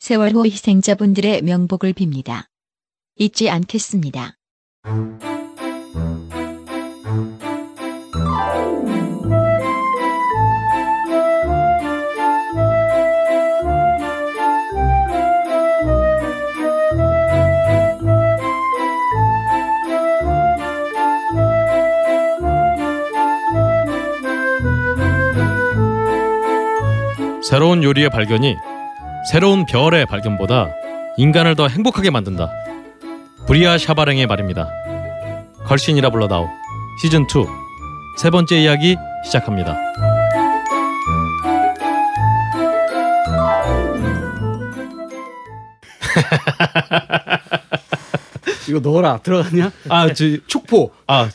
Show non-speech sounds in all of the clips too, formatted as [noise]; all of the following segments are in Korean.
세월호 희생자분들의 명복을 빕니다. 잊지 않겠습니다. 새로운 요리의 발견이 새로운 별의 발견보다 인간을 더 행복하게 만든다. 브리아 샤바랭의 말입니다. 걸신이라 불러다오 시즌 2 세 번째 이야기 시작합니다. [laughs] 이거 넣어라 들어갔냐? 아, 저, 축포. 아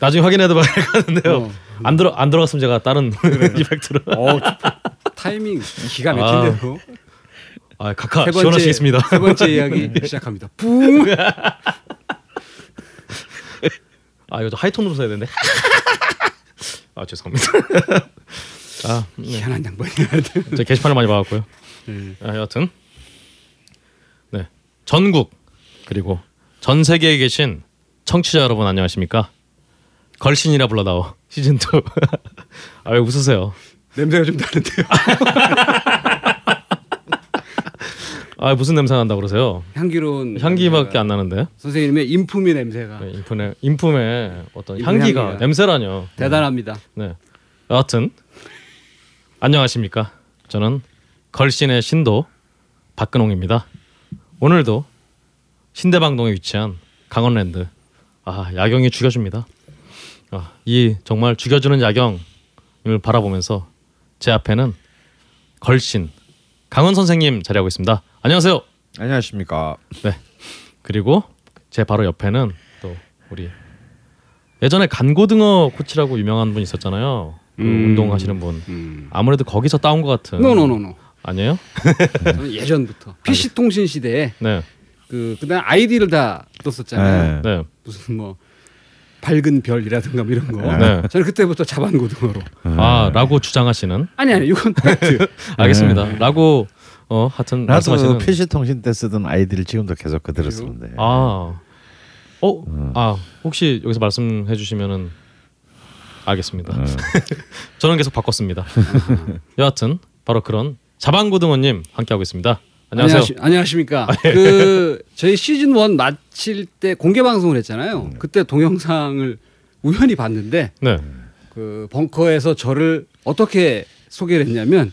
나중에 확인해도 봐야겠는데요. 어. 안 들어 안 들어갔으면 제가 다른 [laughs] 이펙트로 어. 타이밍 기가 막힌대로. 아 각하 세 번째 시원하시겠습니다. 세 번째 이야기 [laughs] 시작합니다. 뿡. 아 이거 좀 하이톤으로 써야 되는데. [laughs] 아 죄송합니다. [laughs] 아 네. 희한한 양반이야. 제 게시판을 많이 봐갖고요. 네. 아, 여하튼 네 전국 그리고 전 세계에 계신 청취자 여러분 안녕하십니까? 걸신이라 불러다오 시즌 2. 아왜 웃으세요? 냄새가 좀 다른데요. 아 무슨 냄새 난다 그러세요? 향기로운 향기밖에 안 나는데 선생님의 인품의 냄새가 네, 인품의 인품의 어떤 향기가 향기가. 냄새라뇨. 대단합니다. 네. 여하튼 안녕하십니까? 저는 걸신의 신도 박근홍입니다. 오늘도 신대방동에 위치한 강원랜드 아 야경이 죽여줍니다. 아, 이 정말 죽여주는 야경을 바라보면서 제 앞에는 걸신 강원 선생님 자리하고 있습니다. 안녕하세요. 안녕하십니까. 네. 그리고 제 바로 옆에는 또 우리 예전에 간고등어 코치라고 유명한 분 있었잖아요. 그 음. 운동하시는 분. 음. 아무래도 거기서 따온 것 같은. No no no no. 아니에요? 저는 예전부터 PC 통신 시대에 네. 그 그다음 아이디를 다 썼었잖아요. 네. 네. 무슨 뭐 밝은 별이라든가 뭐 이런 거. 네. 저는 그때부터 자반고등어로. 아라고 주장하시는. 아니 아니 이건 팩트. [laughs] 알겠습니다. 라고 어 하여튼 나도 말씀하시는. PC 통신 때 쓰던 아이디를 지금도 계속 그대로 쓰는데. 아. 어, 아 혹시 여기서 말씀해 주시면은 알겠습니다. 어. [laughs] 저는 계속 바꿨습니다. [laughs] 여하튼 바로 그런 자방고등어님 함께하고 있습니다. 안녕하세요. 안녕하시, 안녕하십니까. 그 저희 시즌 1 마칠 때 공개 방송을 했잖아요. 그때 동영상을 우연히 봤는데 네. 그 벙커에서 저를 어떻게 소개를 했냐면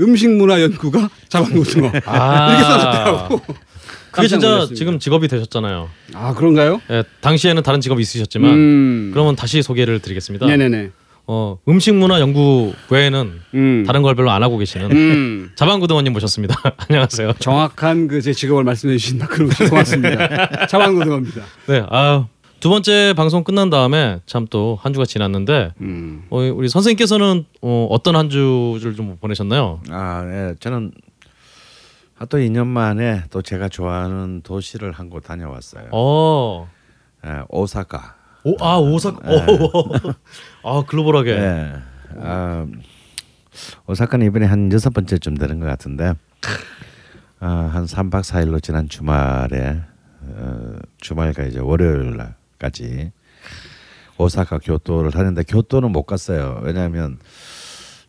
음식 문화 연구가 자반고등어 아. [laughs] 이렇게 써놨더라고. 그게 진짜 놀랐습니다. 지금 직업이 되셨잖아요. 아 그런가요? 예, 당시에는 다른 직업이 있으셨지만 음. 그러면 다시 소개를 드리겠습니다. 네네네. 어, 음식문화 연구 외에는 음. 다른 걸 별로 안 하고 계시는 음. 자방고등어님 모셨습니다. [laughs] 안녕하세요. 정확한 그 제 직업을 말씀해 주신 씨 [laughs] 고맙습니다. 자반고등어입니다. 네, 아, 두 번째 방송 끝난 다음에 참 또 한 주가 지났는데 음. 어, 우리 선생님께서는 어, 어떤 한 주를 좀 보내셨나요? 아, 네. 저는 아, 또 2년 만에 또 제가 좋아하는 도시를 한 곳 다녀왔어요. 어, 예, 오사카. 오, 아 오사카, 오, [laughs] 아 글로벌하게. 예. 아, 오사카는 이번에 한 여섯 번째쯤 되는 것 같은데 아, 한 3박 4일로 지난 주말에 어, 주말과 이제 월요일 날 까지 오사카 교토를 다녔는데 교토는 못 갔어요. 왜냐하면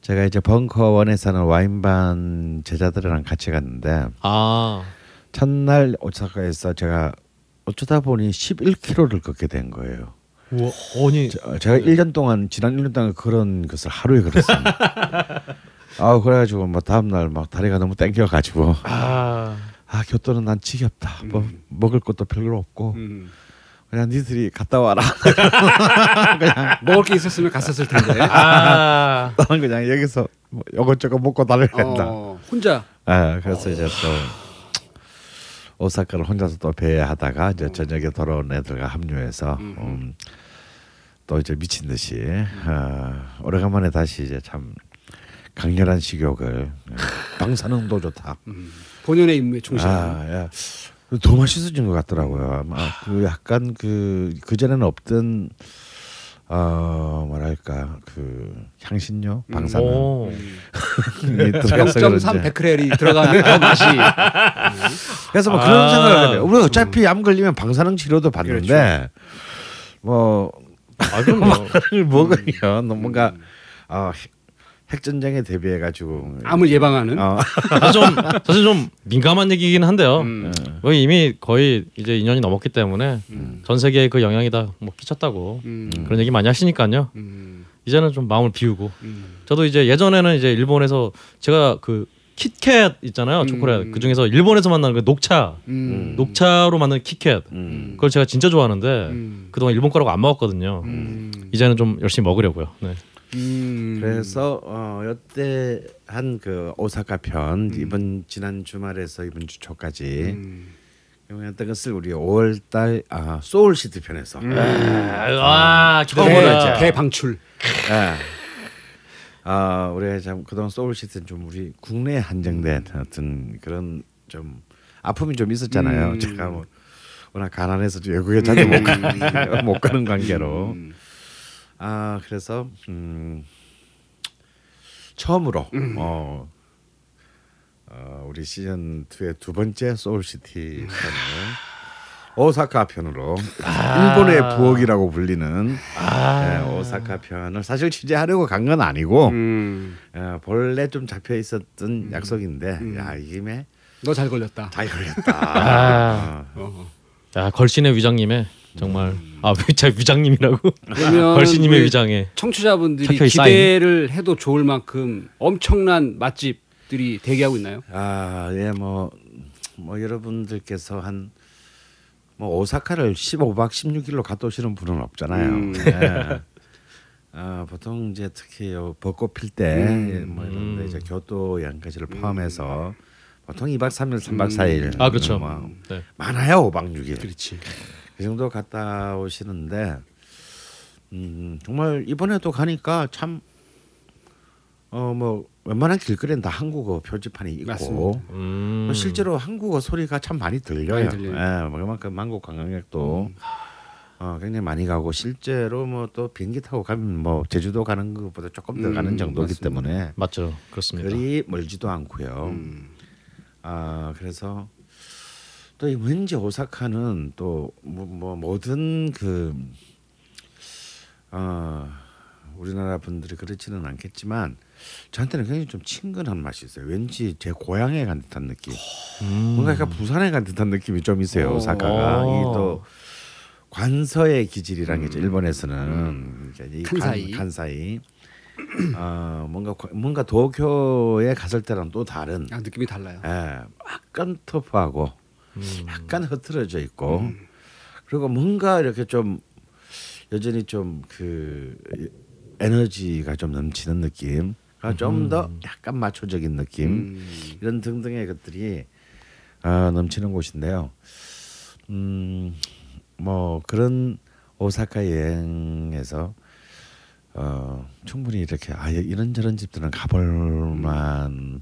제가 이제 벙커원에 사는 와인반 제자들이랑 같이 갔는데 아, 첫날 오사카에서 제가 어쩌다 보니 11km를 걷게 된 거예요. 우와, 아니, 저- 제가 1년 동안 지난 1년 동안 그런 것을 하루에 걸었습니다. [laughs] 아 그래가지고 뭐 다음 날 막 다리가 너무 땡겨가지고 아, 아 교토는 난 지겹다. 뭐 먹을 것도 별로 없고 음. 그냥 니들이 갔다 와라. [laughs] 먹을 게 있었으면 갔었을 텐데. 아, 나는 그냥 여기서 뭐 이것저것 먹고 다녀야 된다. 어, 혼자 아 그래서 이제 또 오사카를 혼자서 또 배회하다가 이제 저녁에 돌아온 애들과 합류해서 음, 또 이제 미친 듯이 아, 오래간만에 다시 이제 참 강렬한 식욕을 예, [laughs] 방사능도 좋다. 본연의 임무에 충실한. 아, 야. 더 맛있어진 것 같더라고요. 아마 그 약간 그 그 전에는 없던 어 뭐랄까 그 향신료 방사능 오. [laughs] 이 들어가서 0.3 그런지. 베크렐이 들어가면 더 맛이 [laughs] 그래서 뭐 아. 그런 생각을 해요. 우리 어차피 암 걸리면 방사능 치료도 받는데 그렇죠. 뭐아 그럼 뭐. 을 먹으면 뭔가 어, 핵- 핵전쟁에 대비해 가지고 암을 예방하는 어, 사실 좀 사실 좀 민감한 얘기긴 한데요. 음. 뭐 이미 거의 이제 2년이 넘었기 때문에 전 세계에 그 영향이 다 뭐 끼쳤다고 음. 그런 얘기 많이 하시니까요. 음. 이제는 좀 마음을 비우고 음. 저도 이제 예전에는 이제 일본에서 제가 그 킷캣 있잖아요 초콜릿 음. 그 중에서 일본에서 만나는 그 녹차 음. 녹차로 만든 킷캣 음. 그걸 제가 진짜 좋아하는데 음. 그동안 일본 거라고 안 먹었거든요. 음. 이제는 좀 열심히 먹으려고요. 네. 음. 그래서 어 여태 한 그 오사카 편 이번 지난 주말에서 이번 주 초까지 음. 했던 것을 우리 5월달 아 소울시티 편에서 음. 아 처음으로 대, 이제. 대방출 예. 아 우리가 참 그동안 소울시티는 좀 우리 국내에 한정된 어떤 그런 좀 아픔이 좀 있었잖아요. 음. 제가 뭐 워낙 가난해서 외국에 자주 못, 가, [laughs] 못 가는 관계로 음. 아 그래서 음, 처음으로 어, 어, 우리 시즌 2의 두 번째 소울시티 편을 오사카 편으로 일본의 부엌이라고 불리는 네, 오사카 편을 사실 취재하려고 간 건 아니고 음. 어, 본래 좀 잡혀 있었던 약속인데 야 이김에 너 잘 걸렸다 잘 걸렸다. [laughs] 아. 어. 어. 야 걸신의 위장님의 정말 아 진짜 위장님이라고 우리 위장에 청취자분들이 기대를 해도 좋을 만큼 엄청난 맛집들이 대기하고 있나요? 아, 예, 뭐, 뭐 여러분들께서 한, 뭐 오사카를 15박 16일로 갔다 오시는 분은 없잖아요. 음. 예. [laughs] 아, 보통 이제 특히 요 벚꽃 필 때, 음. 뭐 이런데 음. 이제 교토 양까지를 포함해서 보통 2박 3일, 3박 4일. 아 그렇죠. 뭐 네. 많아요, 5박 6일. 그렇지. 그 정도 갔다 오시는데, 음, 정말 이번에도 가니까 참, 어, 뭐, 웬만한 길거리는 다 한국어 표지판이 있고. 음. 뭐 실제로 한국어 소리가 참 많이 들려요. 많이. 예, 뭐 그만큼 한국 관광객도 어, 굉장히 많이 가고 실제로 뭐 또 비행기 타고 가면 뭐 제주도 가는 것보다 조금 더 음, 가는 정도이기 맞습니다. 때문에 맞죠. 그렇습니다. 그리 멀지도 않고요. 음. 아 그래서 또이 왠지 오사카는 또뭐 뭐 모든 그 어, 우리나라 분들이 그렇지는 않겠지만 저한테는 굉장히 좀 친근한 맛이 있어요. 왠지 제 고향에 간 듯한 느낌. 음. 뭔가 약간 부산에 간 듯한 느낌이 좀 있어요. 어. 오사카가 이 또 관서의 기질이라는 게 있죠. 일본에서는 그러니까 이 칸사이. 간, 간사이. 어, 뭔가 과- 뭔가 도쿄에 갔을 때랑 또 다른 아 느낌이 달라요. 예, 약간 터프하고 음. 약간 흐트러져 있고 그리고 뭔가 이렇게 좀 여전히 좀 그 에너지가 좀 넘치는 느낌가 좀더 약간 마초적인 느낌 음. 이런 등등의 것들이 아, 넘치는 곳인데요. 음, 뭐 그런 오사카 여행에서 어, 충분히 이렇게 아 이런 저런 집들은 가볼 만 한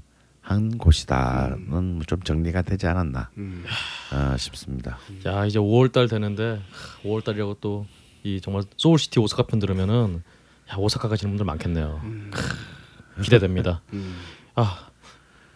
곳이다는 좀 정리가 되지 않았나 음. 어, 싶습니다. 야 이제 5월달 되는데 5월달이라고 또 이 정말 소울시티 오사카 편 들으면은 야 오사카 가시는 분들 많겠네요. 크, 기대됩니다. [laughs] 음. 아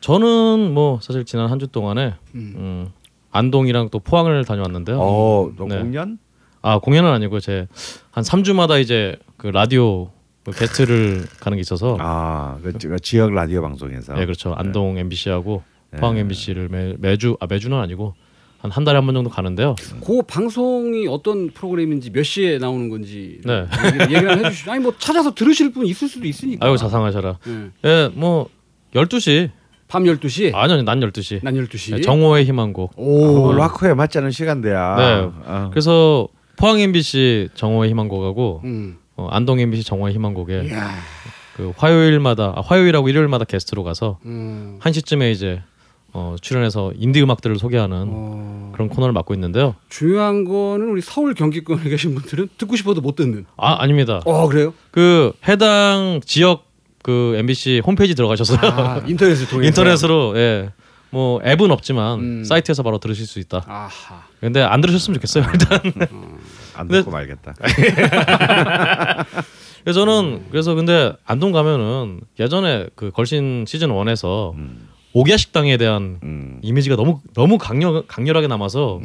저는 뭐 사실 지난 한 주 동안에 음. 음, 안동이랑 또 포항을 다녀왔는데요. 어, 또 네. 공연? 아 공연은 아니고 제 한 3주마다 이제 그 라디오 그 게스트를 가는 게 있어서 아, 그 지- 지역 라디오 방송에서. 예 그렇죠 안동 MBC하고 네. 포항 MBC를 매, 매주 아 매주는 아니고 한 한 달에 한 번 정도 가는데요. 그 방송이 어떤 프로그램인지 몇 시에 나오는 건지 네. 얘기를, 얘기를 해주시죠. 아니 뭐 찾아서 들으실 분 있을 수도 있으니까. 아유 자상하셔라. 네. 예, 뭐 12시. 밤 12시, 아니요, 난 12시. 난 12시. 예, 정오의 희망곡. 오. 어, 락커에 맞지 않은 시간대야. 네. 어. 그래서 포항 MBC 정오의 희망곡하고 음. 어, 안동 MBC 정오의 희망곡에 이야. 그 화요일마다 아, 화요일하고 일요일마다 게스트로 가서 음. 한 시쯤에 이제 어, 출연해서 인디 음악들을 소개하는 어. 그런 코너를 맡고 있는데요. 중요한 거는 우리 서울 경기권에 계신 분들은 듣고 싶어도 못 듣는. 아 아닙니다. 어 그래요? 그 해당 지역 그 MBC 홈페이지 들어가셔서 아, 인터넷을 통해서. 인터넷으로 예. 뭐 앱은 없지만 음. 사이트에서 바로 들으실 수 있다. 아하. 근데 안 들으셨으면 좋겠어요. 일단 안 근데- 듣고 말겠다. [laughs] 그래서 저는 그래서 근데 안동 가면은 예전에 그 걸신 시즌 1에서 오기야 식당에 대한 음. 이미지가 너무 너무 강렬 강렬하게 남아서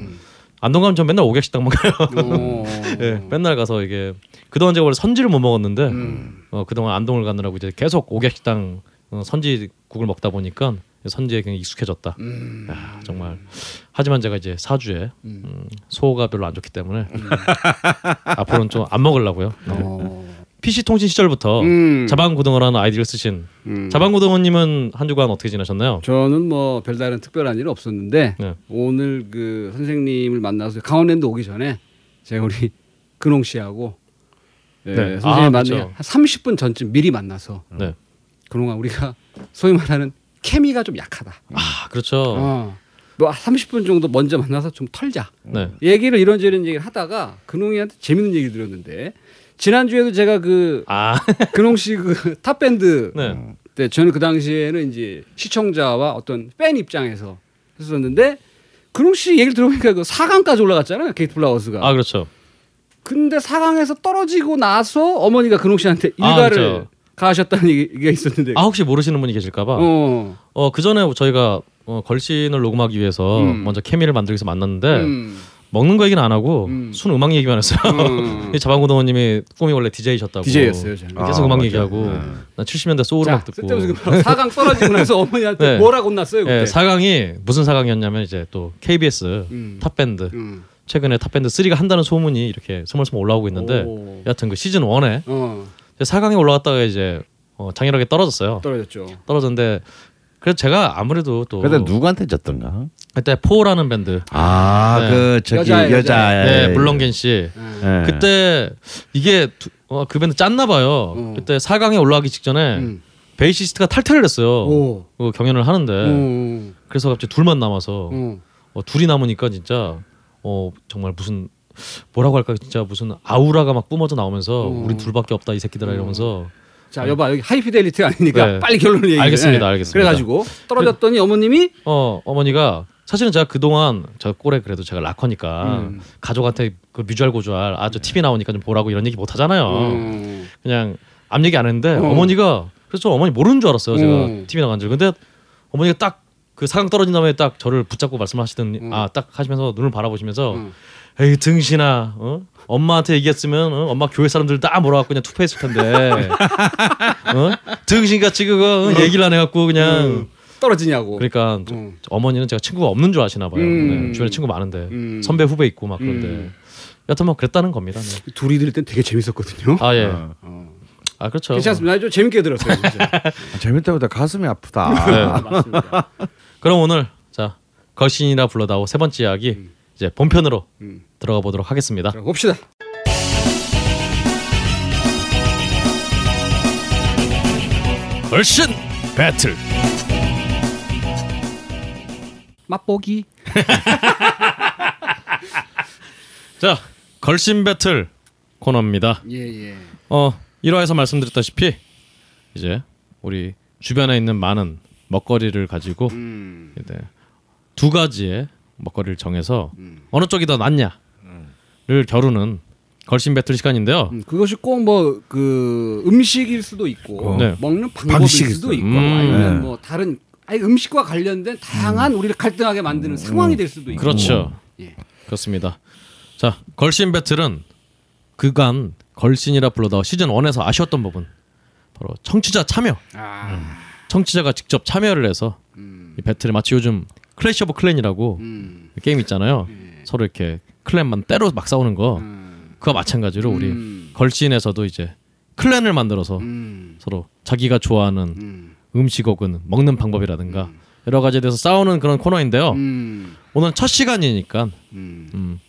안동 가면 전 맨날 오기야 식당만 가요. 어. 예, 맨날 가서 이게 그동안 제가 원래 선지를 못 먹었는데 음. 어, 그동안 안동을 가느라고 이제 계속 오기야 식당 어, 선지국을 먹다 보니까 선지에 굉장히 익숙해졌다. 음. 야, 정말. 하지만 제가 이제 사주에 음, 소가 별로 안 좋기 때문에 [laughs] 앞으로는 좀 안 먹으려고요. 네. 어. PC 통신 시절부터 음. 자방고등어라는 아이디를 쓰신 음. 자방고등어님은 한 주간 어떻게 지내셨나요? 저는 뭐 별다른 특별한 일은 없었는데 네. 오늘 그 선생님을 만나서 강원랜드 오기 전에 제가 우리 [laughs] 근홍 씨하고 예, 네. 선생님 아, 만나 그렇죠. 한 30분 전쯤 미리 만나서 네. 근홍아 우리가 소위 말하는 케미가 좀 약하다. 아 그렇죠. 어. 뭐 30분 정도 먼저 만나서 좀 털자. 네. 얘기를 이런저런 얘기를 하다가 근홍이한테 재밌는 얘기 들었는데 지난 주에도 제가 그 아 [laughs] 근홍 씨그 탑밴드 네. 때 저는 그 당시에는 이제 시청자와 어떤 팬 입장에서 했었는데 근홍 씨 얘기를 들어보니까 그 4강까지 올라갔잖아요 게이트 플라워스가. 아 그렇죠. 근데 4강에서 떨어지고 나서 어머니가 근홍 씨한테 아, 일갈을 그렇죠. 가하셨다는 얘기가 있었는데. 아 혹시 모르시는 분이 계실까봐. 어. 어, 그 전에 저희가 어, 걸신을 녹음하기 위해서 음. 먼저 케미를 만들기 위해서 만났는데 음. 먹는 거 얘기는 안 하고 음. 순 음악 얘기만 했어요. 음. [laughs] 자반고등어님이 꿈이 원래 DJ셨다고. DJ였어요 저는. 계속 아, 음악 맞아요. 얘기하고 네. 난 70년대 소울 자, 음악 듣고. 쓸데없이 그 4강 떨어지고 나서 [laughs] 어머니한테 네. 뭐라고 혼났어요 그때. 예, 4강이 무슨 4강이었냐면 이제 또 KBS 음. 탑밴드 음. 최근에 탑밴드 3가 한다는 소문이 이렇게 스멀스멀 올라오고 있는데 오. 여하튼 그 시즌 1에 어, 4강에 올라갔다가 이제 어, 장렬하게 떨어졌어요. 떨어졌죠. 떨어졌는데 그래서 제가 아무래도 또 근데 누구한테 졌던가? 그때 포라는 밴드 아, 네. 그 저기 여자애, 여자 네, 물렁곈 씨 음. 예. 그때 이게 두- 어, 그 밴드 짰나 봐요. 어. 그때 4강에 올라가기 직전에 음. 베이시스트가 탈퇴를 했어요. 오. 그 경연을 하는데 음. 그래서 갑자기 둘만 남아서 음. 어, 둘이 남으니까 진짜 어 정말 무슨 뭐라고 할까 진짜 무슨 아우라가 막 뿜어져 나오면서 어. 우리 둘밖에 없다 이 새끼들아 이러면서 자, 여봐 여기 하이피델리티 아니니까 네. 빨리 결론을 얘기해. 알겠습니다, 알겠습니다. 그래가지고 떨어졌더니 어머님이 어 어머니가 사실은 제가 그동안 저 꼴에 그래도 제가 락커니까 음. 가족한테 그 뮤주알 고주알 아저 TV 나오니까 좀 보라고 이런 얘기 못 하잖아요. 음. 그냥 앞 얘기 안 했는데 어. 어. 머니가 그래서 저 어머니 모르는 줄 알았어요. 제가 음. TV 나간 줄. 근데 어머니가 딱 그 사강 떨어진 다음에 딱 저를 붙잡고 말씀하시더니 음. 아딱 하시면서 눈을 바라보시면서 음. 에이 등신아 어? 엄마한테 얘기했으면 어? 엄마 교회 사람들 다 몰아갖고 그냥 투표했을 텐데 [laughs] 어? 등신같이 그거 어? 얘기를 안 해갖고 그냥 음. 떨어지냐고. 그러니까 저- 음. 어머니는 제가 친구가 없는 줄 아시나 봐요. 음. 네, 주변에 친구 많은데 음. 선배 후배 있고 막 그런데 음. 여튼 뭐 그랬다는 겁니다. 네. 둘이 들을 땐 되게 재밌었거든요. 아 예. 어. 어. 아 그렇죠. 괜찮습니다. 좀 재밌게 들었어요. 진짜. [laughs] 아, 재밌다보다 가슴이 아프다. 네. 아, 맞습니다. 그럼 오늘 자 걸신이라 불러다오 세 번째 이야기 이제 본편으로 음. 들어가 보도록 하겠습니다. 자, 봅시다. 걸신 배틀. 맛보기. [laughs] 자 걸신 배틀 코너입니다. 예 예. 어 1화에서 말씀드렸다시피 이제 우리 주변에 있는 많은 먹거리를 가지고 음. 이제 두 가지의 먹거리를 정해서 음. 어느 쪽이 더 낫냐를 겨루는 걸신 배틀 시간인데요. 음, 그것이 꼭 뭐 그 음식일 수도 있고 네. 먹는 방법일 수도 있고 음. 아니면 네. 뭐 다른 아니 음식과 관련된 다양한 우리를 갈등하게 만드는 상황이 될 수도 있고 그렇죠. 예. 그렇습니다. 자, 걸신 배틀은 그간 걸신이라 불러다오 시즌 1에서 아쉬웠던 부분 바로 청취자 참여. 아, 청취자가 직접 참여를 해서 음, 이 배틀에 마치 요즘 클래시 오브 클랜이라고 음, 게임 있잖아요. 예. 서로 이렇게 clan만 때로 막 싸우는 거. 음, 그와 마찬가지로 우리 음, 걸신에서도 이제 클랜을 만들어서 음, 서로 자기가 좋아하는 음, 음식 혹은 먹는 방법이라든가 여러 가지에 대해서 싸우는 그런 코너인데요. 음, 오늘 첫 시간이니까 음. 음,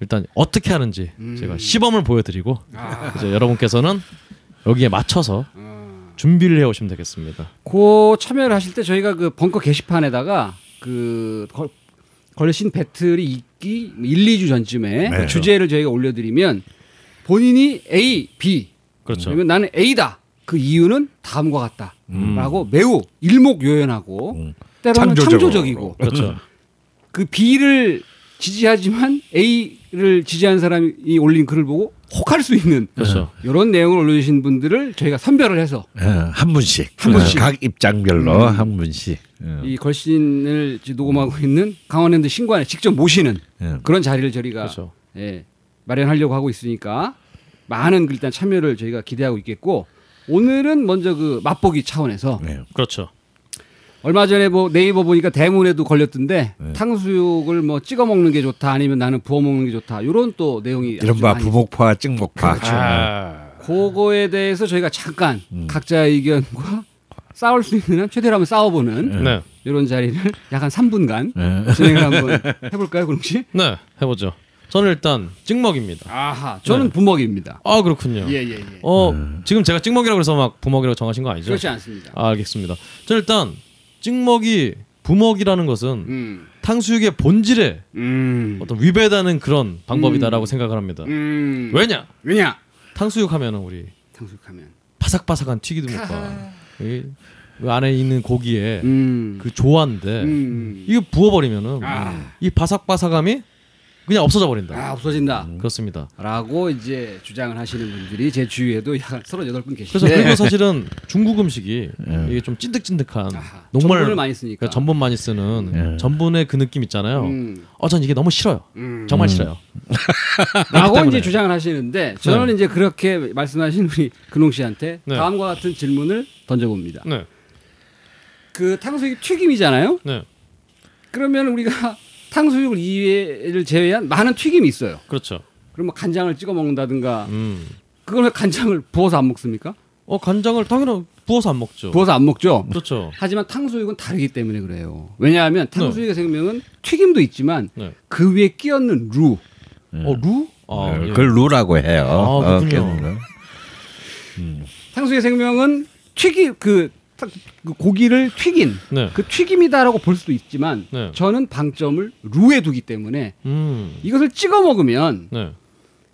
일단 어떻게 하는지 음. 제가 시범을 보여드리고 아, 이제 여러분께서는 여기에 맞춰서 어. 준비를 해오시면 되겠습니다. 그 참여를 하실 때 저희가 그 벙커 게시판에다가 그 걸, 걸신 배틀이 있기 1, 2주 전쯤에 네. 그 주제를 저희가 올려드리면 본인이 A, B 그렇죠. 그러면 나는 A다. 그 이유는 다음과 같다. 음. 라고 매우 일목요연하고 음. 때로는 창조적으로. 창조적이고 [laughs] 그렇죠. 그 B를 지지하지만 A를 지지하는 사람이 올린 글을 보고 혹할 수 있는 그렇죠. 이런 내용을 올려주신 분들을 저희가 선별을 해서 예, 한 분씩 한 분씩. 예, 각 입장별로 음. 한 분씩 예. 이 걸신을 녹음하고 있는 강원랜드 신관에 직접 모시는 예. 그런 자리를 저희가 그렇죠. 예, 마련하려고 하고 있으니까 많은 일단 참여를 저희가 기대하고 있겠고 오늘은 먼저 그 맛보기 차원에서 예. 그렇죠. 얼마 전에 뭐 네이버 보니까 대문에도 걸렸던데 네. 탕수육을 뭐 찍어 먹는 게 좋다 아니면 나는 부어 먹는 게 좋다 이런 또 내용이 이른바 많이 부목파 찍목파 아, 그거에 대해서 저희가 잠깐 음. 각자의 의견과 [laughs] 싸울 수 있는 한 최대로 한번 싸워보는 네. 이런 자리를 약한 3분간 예. 진행을 한번 해볼까요, 그럼 씨? 네, 해보죠. 저는 일단 찍먹입니다. 아하, 저는 네. 부먹입니다. 아 그렇군요. 예, 예, 예. 어 지금 제가 찍먹이라고 해서 막 부먹이라고 정하신 거 아니죠? 그렇지 않습니다. 아, 알겠습니다. 저는 일단 찍먹이 부먹이라는 것은 음, 탕수육의 본질에 음, 어떤 위배되는 그런 방법이다라고 생각을 합니다. 음. 왜냐? 왜냐? 탕수육 하면은 우리 탕수육 하면. 바삭바삭한 튀기두목과 이 안에 있는 고기에 음, 그 조화인데 음. 이거 부어버리면은 아. 이 바삭바삭함이 그냥 없어져 버린다. 아 없어진다. 그렇습니다. 라고 이제 주장을 하시는 분들이 제 주위에도 약 38분 그래서 계시는데 그리고 사실은 중국 음식이 예. 이게 좀 찐득찐득한 아하, 녹말 전분을 많이 쓰니까. 그러니까 전분 많이 쓰는 예. 전분의 그 느낌 있잖아요. 음, 어, 전 이게 너무 싫어요. 음. 정말 싫어요. [laughs] 라고. 이제 주장을 하시는데 저는 이제 그렇게 말씀하신 우리 근홍 씨한테 네. 다음과 같은 질문을 던져봅니다. 네, 그 탕수육이 튀김이잖아요. 네, 그러면 우리가 탕수육을 이외를 제외한 많은 튀김이 있어요. 그렇죠. 그럼 뭐 간장을 찍어 먹는다든가 음, 그걸 왜 간장을 부어서 안 먹습니까? 어 간장을 당연히 부어서 안 먹죠. 부어서 안 먹죠. 그렇죠. 하지만 탕수육은 다르기 때문에 그래요. 왜냐하면 탕수육의 생명은 튀김도 있지만 네. 그 위에 끼얹는 루. 어 루? 아, 예, 예. 그걸 루라고 해요. 아, 어, 그렇군요. 깨는 거. 탕수육의 생명은 튀기 그, 탁- 그 고기를 튀긴 네. 그 튀김이다라고 볼 수도 있지만 네. 저는 방점을 루에 두기 때문에 음, 이것을 찍어 먹으면 네,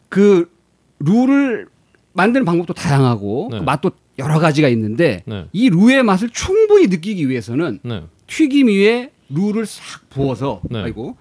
그 루를 만드는 방법도 다양하고 네. 그 맛도 여러 가지가 있는데 네, 이 루의 맛을 충분히 느끼기 위해서는 네, 튀김 위에 루를 싹 부어서 네. 아이고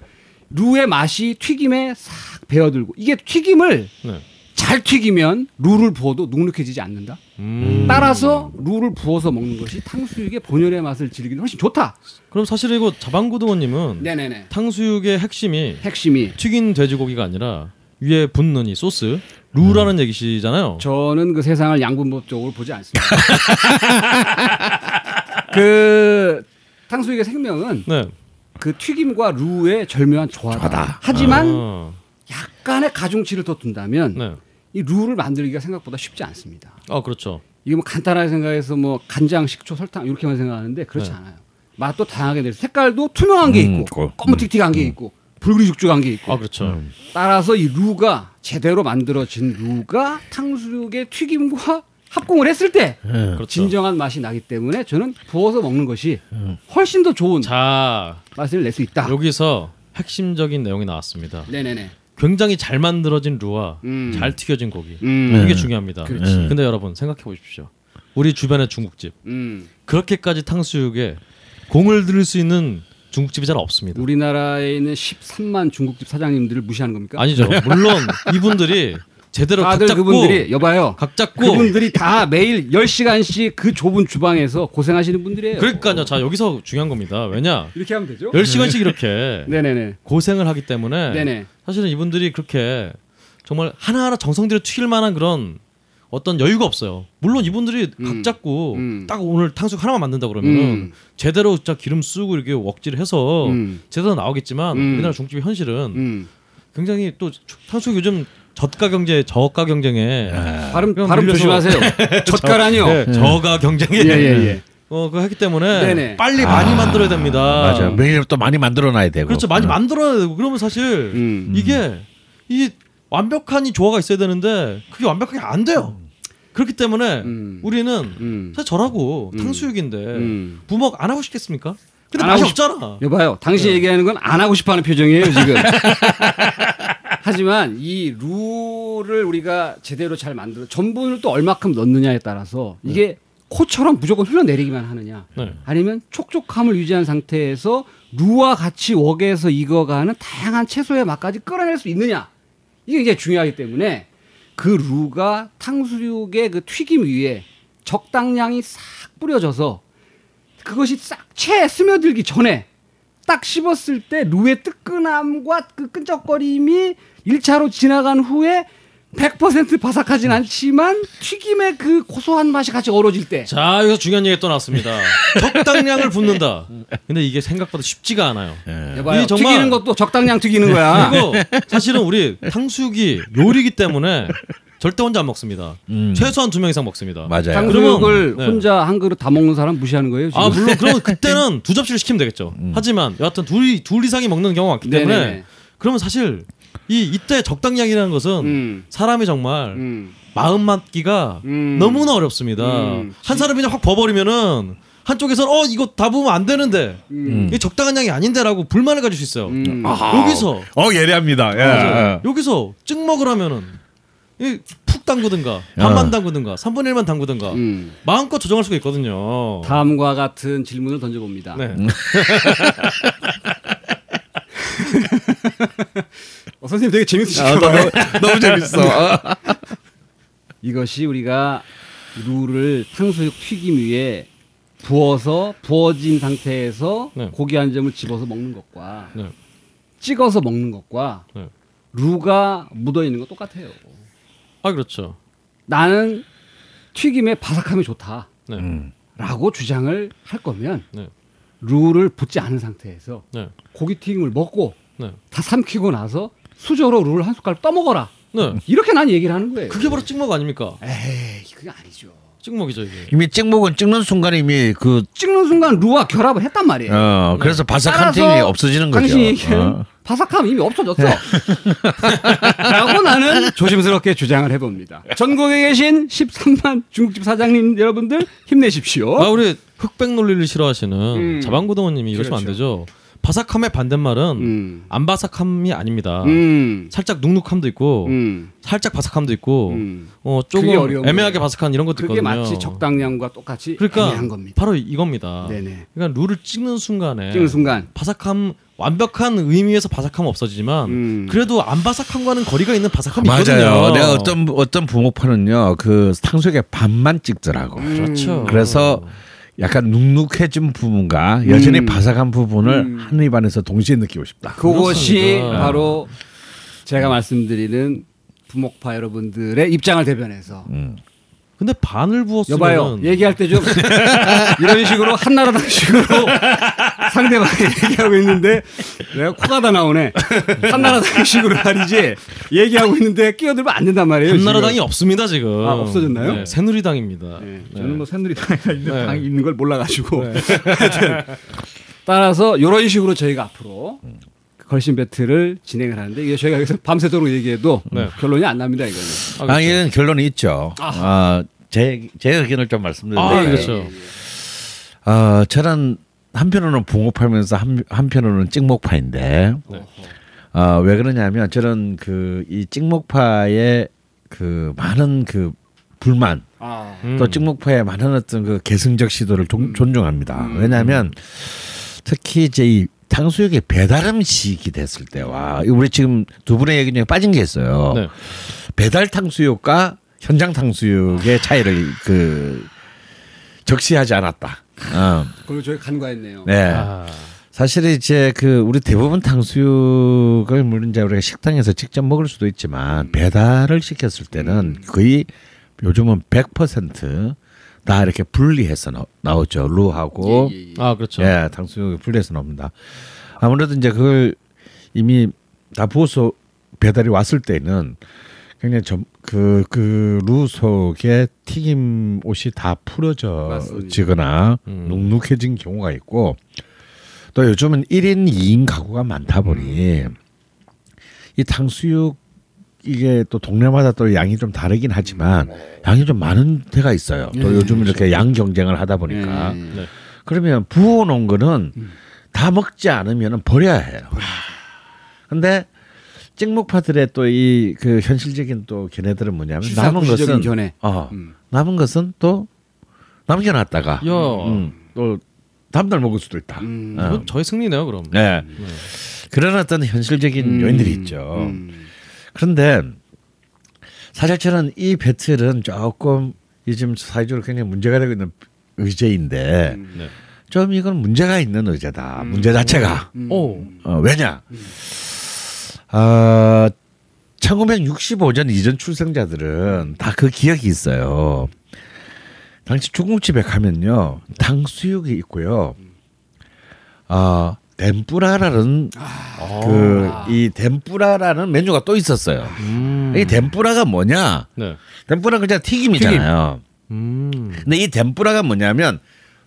루의 맛이 튀김에 싹 배어들고 이게 튀김을 네. 잘 튀기면 루를 부어도 눅눅해지지 않는다. 음. 따라서 루를 부어서 먹는 것이 탕수육의 본연의 맛을 즐기는 훨씬 좋다. 그럼 사실 이거 자방고등어님은 네네네. 탕수육의 핵심이 핵심이 튀긴 돼지고기가 아니라 위에 붓는 이 소스 루라는 얘기시잖아요. 저는 그 세상을 양분법적으로 보지 않습니다. [laughs] 그 탕수육의 생명은 네. 그 튀김과 루의 절묘한 조화다. 조화다. 하지만 아, 약간의 가중치를 더 둔다면 네. 이 루를 만들기가 생각보다 쉽지 않습니다. 아 그렇죠. 이게 뭐 간단하게 생각해서 뭐 간장, 식초, 설탕 이렇게만 생각하는데 그렇지 네. 않아요. 맛도 다양하게 돼. 색깔도 투명한 게 음, 있고 그- 검은틱틱한 게 있고 붉은죽죽한 게 있고. 아 그렇죠. 따라서 이 루가 제대로 만들어진 루가 탕수육의 튀김과 합공을 했을 때 예. 그렇죠. 진정한 맛이 나기 때문에 저는 부어서 먹는 것이 훨씬 더 좋은 자 맛을 낼 수 있다. 여기서 핵심적인 내용이 나왔습니다. 네네네. 굉장히 잘 만들어진 루와 음. 잘 튀겨진 고기 음. 이게 중요합니다. 그렇지. 근데 여러분 생각해 보십시오. 우리 주변의 중국집 음. 그렇게까지 탕수육에 공을 들일 수 있는 중국집이 잘 없습니다. 우리나라에 있는 13만 중국집 사장님들을 무시하는 겁니까? 아니죠. 물론 [laughs] 이분들이 제대로 각 다들 잡고 그분들이 여봐요. 각 잡고 그분들이 다 매일 10시간씩 그 좁은 주방에서 고생하시는 분들이에요. 그러니까요. 자 여기서 중요한 겁니다. 왜냐 이렇게 하면 되죠? 10시간씩 이렇게 [laughs] 네네네. 고생을 하기 때문에 네네. 사실은 이분들이 그렇게 정말 하나하나 정성 들여 튀길 만한 그런 어떤 여유가 없어요. 물론 이분들이 음. 각 잡고 음. 딱 오늘 탕수육 하나만 만든다 그러면은 음. 제대로 진짜 기름 쓰고 이렇게 웍질을 해서 음. 제대로 나오겠지만 음. 우리나라 중집의 현실은 음. 굉장히 또 탕수육 요즘 저가 경제 저가 경쟁에 발음 그럼 발음 밀려서- 조심하세요. [laughs] 젓가라니요. 네, 저가 경쟁에 예, 예, 예. 어, 그 하기 때문에 네네. 빨리 많이 만들어야 됩니다. 맞아. 매일 또 많이 만들어놔야 되고. 그렇죠. 많이 음. 만들어야 되고 그러면 사실 음. 이게 이 완벽한 이 조화가 있어야 되는데 그게 완벽하게 안 돼요. 그렇기 때문에 음. 우리는 음. 사실 저라고 음. 탕수육인데 음. 부먹 안 하고 싶겠습니까? 근데 안 맛이 하고 싶- 없잖아. 여봐요. 당신이 얘기하는 건 안 하고 싶어하는 표정이에요 지금. [laughs] 하지만 이 루를 우리가 제대로 잘 만들어 전분을 또 얼마큼 넣느냐에 따라서 이게 코처럼 무조건 흘러내리기만 하느냐. 네. 아니면 촉촉함을 유지한 상태에서 루와 같이 웍에서 익어가는 다양한 채소의 맛까지 끌어낼 수 있느냐. 이게 이제 중요하기 때문에 그 루가 탕수육의 그 튀김 위에 적당량이 싹 뿌려져서 그것이 싹 채 스며들기 전에 딱 씹었을 때 루의 뜨끈함과 그 끈적거림이 1차로 지나간 후에 100% 바삭하진 않지만 튀김의 그 고소한 맛이 같이 어우러질 때 자 여기서 중요한 얘기 또 나왔습니다. [laughs] 적당량을 붓는다. 근데 이게 생각보다 쉽지가 않아요. 여봐요. 이게 정말- 튀기는 것도 적당량 튀기는 거야. 그리고 사실은 우리 탕수육이 요리기 때문에 절대 혼자 안 먹습니다. 음. 최소한 두 명 이상 먹습니다. 맞아요. 그러면- 네. 혼자 한 그릇 다 먹는 사람 무시하는 거예요. 지금? 아 물론 그러면 [laughs] 그때는 두 접시를 시키면 되겠죠. 음. 하지만 여하튼 둘이 둘 이상이 먹는 경우가 많기 때문에 네네네. 그러면 사실 이 이때 적당량이라는 것은 음. 사람이 정말 음. 마음 맞기가 음. 너무나 어렵습니다. 음. 한 사람이 그냥 확 버버리면은 한쪽에서는 어 이거 다 부으면 안 되는데 음. 이게 적당한 양이 아닌데라고 불만을 가질 수 있어요. 음. 여기서 어 예리합니다. 예, 예. 여기서 찍 먹으라면은 이 푹 담그든가 반만 담그든가 3분의 1만 담그든가 음. 마음껏 조정할 수가 있거든요. 다음과 같은 질문을 던져봅니다. 네. [laughs] 어, 선생님 되게 아, 재밌으시죠? 너무, 너무 재밌어. 어. [laughs] 이것이 우리가 루를 탕수육 튀김 위에 부어서 부어진 상태에서 네. 고기 한 점을 집어서 먹는 것과 네. 찍어서 먹는 것과 네. 루가 묻어 있는 거 똑같아요. 아 그렇죠. 나는 튀김의 바삭함이 좋다라고 네. 음. 주장을 할 거면 네. 루를 붓지 않은 상태에서 네. 고기 튀김을 먹고 네. 다 삼키고 나서 수저로 루를 한 숟갈 떠먹어라. 네. 이렇게 난 얘기를 하는 거예요. 그게 바로 찍먹 아닙니까? 에이, 그게 아니죠. 찍먹이죠 이게. 이미 찍먹은 찍는 순간 이미 그 찍는 순간 루와 결합을 했단 말이에요. 어, 그래서 바삭한 따라서 튀김이 없어지는 거죠. 당신이 어. [laughs] 바삭함 이미 없어졌어. [laughs] 라고 나는 조심스럽게 주장을 해봅니다. 전국에 계신 13만 중국집 사장님 여러분들 힘내십시오. 아 우리 흑백 논리를 싫어하시는 음. 자방고등어님이 이러시면 안 그렇죠. 되죠. 바삭함의 반대말은 음. 안 바삭함이 아닙니다. 음. 살짝 눅눅함도 있고 음. 살짝 바삭함도 있고 음. 어 그게 조금 어려운 애매하게 거예요. 바삭한 이런 것도 그게 있거든요. 마치 적당량과 똑같이 그러니까 애매한 겁니다. 바로 이겁니다. 네네. 그러니까 룰을 찍는 순간에 찍는 순간. 바삭함 완벽한 의미에서 바삭함 은 없어지지만 음. 그래도 안 바삭함과는 거리가 있는 바삭함이 맞아요. 있거든요. 내가 어떤 어떤 부목파는요 그 탕수육에 반만 찍더라고. 음. 그렇죠. 그래서 약간 눅눅해진 부분과 여전히 음. 바삭한 부분을 음. 한 입안에서 동시에 느끼고 싶다. 그것이 그렇습니다. 바로 제가 말씀드리는 부목파 여러분들의 입장을 대변해서 음. 근데 반을 부었으면 여봐요. 얘기할 때 좀 [laughs] 이런 식으로 한나라당식으로 상대방이 [laughs] 얘기하고 있는데 내가 코가 다 나오네. 한나라당식으로 말이지 얘기하고 있는데 끼어들면 안 된단 말이에요. 한나라당이 지금. 없습니다 지금. 아, 없어졌나요? 네, 새누리당입니다. 네, 네. 저는 뭐 새누리당에 있는 네. 당이 있는 걸 몰라가지고 [laughs] 하여튼 따라서 이런 식으로 저희가 앞으로 걸신 배틀을 진행을 하는데 이게 저희가 여기서 밤새도록 얘기해도 네. 결론이 안 납니다 이거는. 아, 그렇죠. 아, 이는 결론이 있죠. 아, 제, 제 의견을 좀 말씀드리면 아, 네. 그렇죠. 어, 저는 한편으로는 붕어파면서 한, 한편으로는 찍먹파인데 네. 어, 왜 그러냐면 저는 그 이 찍먹파의 그 많은 그 불만 아, 음. 또 찍먹파의 많은 어떤 그 계승적 시도를 종- 존중합니다. 음. 왜냐하면 특히 이제 이 탕수육의 배달 음식이 됐을 때와 우리 지금 두 분의 얘기 중에 빠진 게 있어요. 네. 배달 탕수육과 현장 탕수육의 차이를 그 적시하지 않았다. 어. 그리고 저희 간과했네요. 네. 아, 사실 이제 그 우리 대부분 탕수육을 물론 이제 우리가 식당에서 직접 먹을 수도 있지만 배달을 시켰을 때는 거의 요즘은 100% 다 이렇게 분리해서 나, 나오죠. 루하고 예, 예, 예. 아 그렇죠. 예, 탕수육을 분리해서 나옵니다. 아무래도 이제 그걸 이미 다 부어서 배달이 왔을 때는 굉장히 그그 루 속에 튀김 옷이 다 풀어져지거나 음. 눅눅해진 경우가 있고 또 요즘은 1인 2인 가구가 많다 보니 이 탕수육 이게 또 동네마다 또 양이 좀 다르긴 하지만 양이 좀 많은 데가 있어요. 또 네, 요즘 이렇게 양 경쟁을 하다 보니까 예, 예. 네. 그러면 부어놓은 거는 음. 다 먹지 않으면 버려야 해요. 근데 찍목파들의 또 이 그 현실적인 또 견해들은 뭐냐면 남은 것은 견해. 어, 음. 남은 것은 또 남겨놨다가 야, 음, 또 다음 날 먹을 수도 있다. 음. 어. 이건 저의 승리네요, 그럼. 네. 그런 어떤 현실적인 음. 요인들이 있죠. 음. 그런데 사실 저는 이 배틀은 조금 이 지금 사회적으로 굉장히 문제가 되고 있는 의제인데 네. 좀 이건 문제가 있는 의제다. 문제 자체가 음. 오, 어, 왜냐? 어, 1965년 이전 출생자들은 다 그 기억이 있어요. 당시 중국집에 가면요 탕수육이 있고요. 어, 덴뿌라라는 그이 덴뿌라라는 메뉴가 또 있었어요. 음. 이 덴뿌라가 뭐냐? 네. 덴뿌라 그냥 튀김이잖아요. 음. 근데 이 덴뿌라가 뭐냐면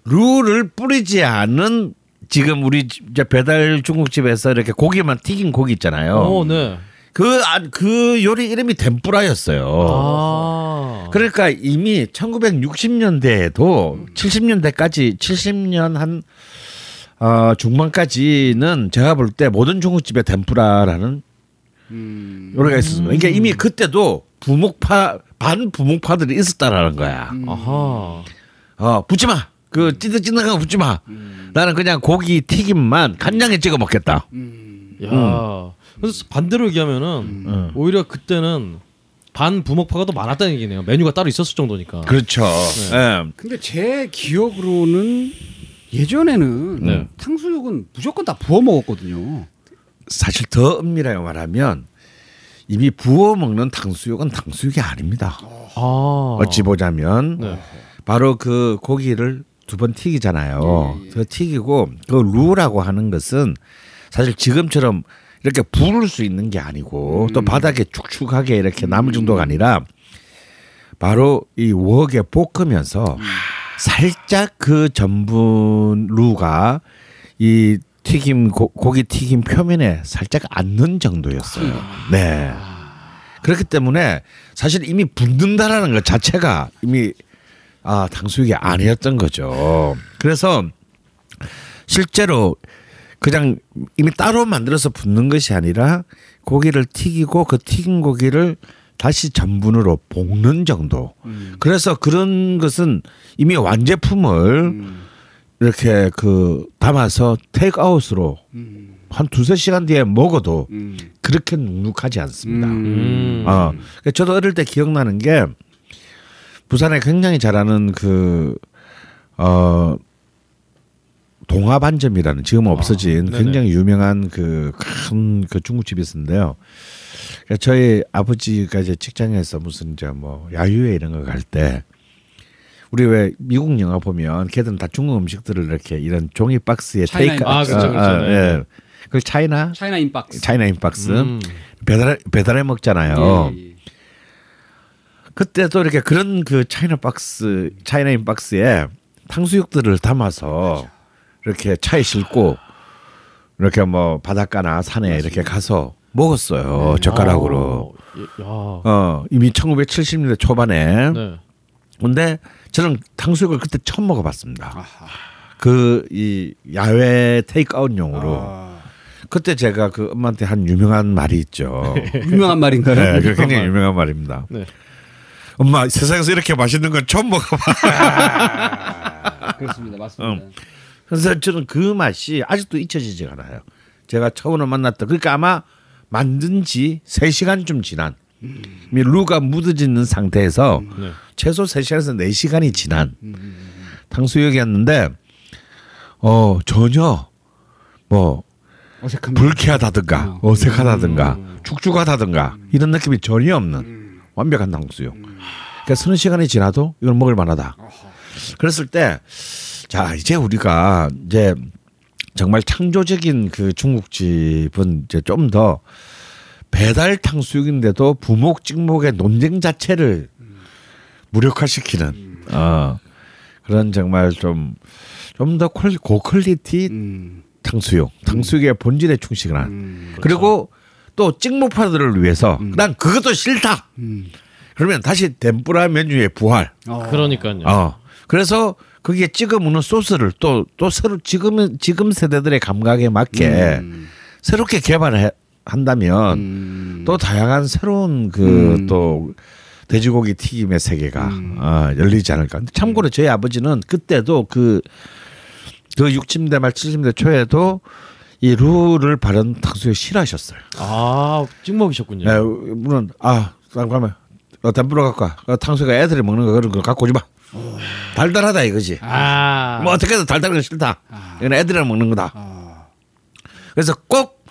룰을 뿌리지 않은 지금 우리 이제 배달 중국집에서 이렇게 고기만 튀긴 고기 있잖아요. 오, 네. 그, 안- 그 요리 이름이 덴뿌라였어요. 아. 그러니까 이미 1960년대에도 70년대까지 70년 한 어, 중반까지는 제가 볼 때 모든 중국집에 덴뿌라라는 음. 요리가 있었습니다. 그러니까 이미 그때도 부목파 반 부목파들이 있었다라는 거야. 아하. 어 붙지 마. 그 찌득찌득한 거 붙지 마. 나는 그냥 고기 튀김만 간장에 찍어 먹겠다. 야. 그래서 반대로 얘기하면은 음. 오히려 그때는 반 부먹파가 더 많았다는 얘기네요. 메뉴가 따로 있었을 정도니까. 그렇죠. 예. 근데 제 기억으로는 예전에는 네. 탕수육은 무조건 다 부어 먹었거든요. 사실 더 엄밀하게 말하면 이미 부어 먹는 탕수육은 탕수육이 아닙니다. 아. 어찌 보자면 네. 바로 그 고기를 두 번 튀기잖아요. 그 튀기고 그 루라고 하는 것은 사실 지금처럼 이렇게 부을 수 있는 게 아니고 또 바닥에 축축하게 이렇게 남을 정도가 아니라 바로 이 웍에 볶으면서 살짝 그 전분 루가 이 튀김 고, 고기 튀김 표면에 살짝 앉는 정도였어요. 네. 그렇기 때문에 사실 이미 붓는다라는 것 자체가 이미 아 탕수육이 아니었던 거죠. 그래서 실제로 그냥 이미 따로 만들어서 붓는 것이 아니라 고기를 튀기고 그 튀긴 고기를 다시 전분으로 볶는 정도. 그래서 그런 것은 이미 완제품을 이렇게 그 담아서 테이크아웃으로 한 두세 시간 뒤에 먹어도 음. 그렇게 눅눅하지 않습니다. 음. 어. 그러니까 저도 어릴 때 기억나는 게 부산에 굉장히 잘하는 그, 어, 동화반점이라는 지금 은 없어진 네네. 굉장히 유명한 그큰그 중국집이 있었는데요. 그러니까 저희 아버지가 이제 직장에서 무슨 이제 뭐 야유회 이런 거 갈 때 우리 왜 미국 영화 보면 걔들은 다 중국 음식들을 이렇게 이런 종이 박스에 China take 아, 그렇죠, 그렇죠. 네. 예. 그 차이나 차이나 인박스. 차이나 인박스 음. 배달해 배달해 먹잖아요. 예, 예. 그때도 이렇게 그런 그 China box China in box에 탕수육들을 담아서 이렇게 차에 싣고 이렇게 뭐 바닷가나 산에 이렇게 가서 먹었어요 젓가락으로 아, 예, 야. 어 이미 1970년대 초반에 네. 근데 저는 탕수육을 그때 처음 먹어봤습니다. 그 이 야외 테이크아웃용으로 아, 그때 제가 그 엄마한테 한 유명한 말이 있죠 [laughs] 유명한 말인가요? 네, 그 굉장히 유명한 말입니다 네. 엄마 세상에서 이렇게 맛있는 건 처음 먹어봐 그렇습니다. 맞습니다. 그래서 저는 그 맛이 아직도 잊혀지지 않아요. 제가 처음으로 만났던 그러니까 아마 만든 지 3시간쯤 지난 루가 묻어지는 상태에서 네. 최소 3시간에서 4시간이 지난 탕수육이었는데 어 전혀 뭐 어색한 불쾌하다든가 어 색하다든가 축축하다든가 이런 느낌이 전혀 없는 완벽한 탕수육. 그러니까 서너 시간이 지나도 이걸 먹을 만하다. 그랬을 때 자 이제 우리가 이제 정말 창조적인 그 중국집은 이제 좀 더 배달 탕수육인데도 부목 찍목의 논쟁 자체를 무력화시키는 어 그런 정말 좀 좀 더 고퀄리티 음, 탕수육 탕수육의 본질에 충실한 음, 그리고 또 찍목파들을 위해서 난 그것도 싫다 음. 그러면 다시 덴뿌라 메뉴의 부활 어. 그러니까요. 어. 그래서 거기에 찍어 먹는 소스를 또 또 새로 지금 지금 세대들의 감각에 맞게 음, 새롭게 개발을 해- 한다면 음. 또 다양한 새로운 그또 돼지고기 튀김의 세계가 음. 어, 열리지 않을까. 참고로 저희 아버지는 그때도 그, 그 60대 말 70대 초에도 이 루를 바른 탕수육 싫어하셨어요. 아 찍먹이셨군요. 예, 물론 아 그러면 어, 덤불어 갖고 와. 어, 탕수육 애들이 먹는 거 그런 거 갖고 오지 마. 달달하다 이거지. 아, 뭐 어떻게든 달달한 거 싫다. 아. 이건 애들이랑 먹는 거다. 아, 그래서 꼭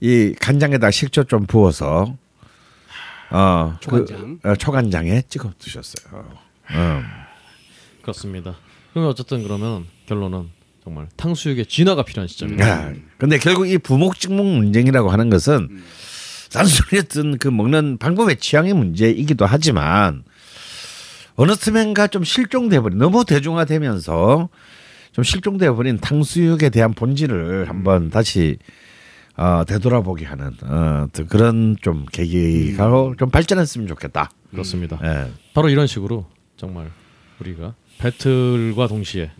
이 간장에다 식초 좀 부어서 어 초간장. 그, 어, 초간장에 찍어 드셨어요. 어. 그렇습니다. 그러면 어쨌든 그러면 결론은 정말 탕수육의 진화가 필요한 시점이다. 야, 근데 결국 이 부목직목 논쟁이라고 하는 것은 단순히 어떤 그 먹는 방법의 취향의 문제이기도 하지만 어느 틈엔가 좀 실종돼 버린 너무 대중화되면서 좀 실종돼 버린 탕수육에 대한 본질을 한번 다시 어, 되돌아보게 하는 어, 또 그런 좀 계기가 좀 발전했으면 좋겠다. 그렇습니다. 예. 바로 이런 식으로 정말 우리가 배틀과 동시에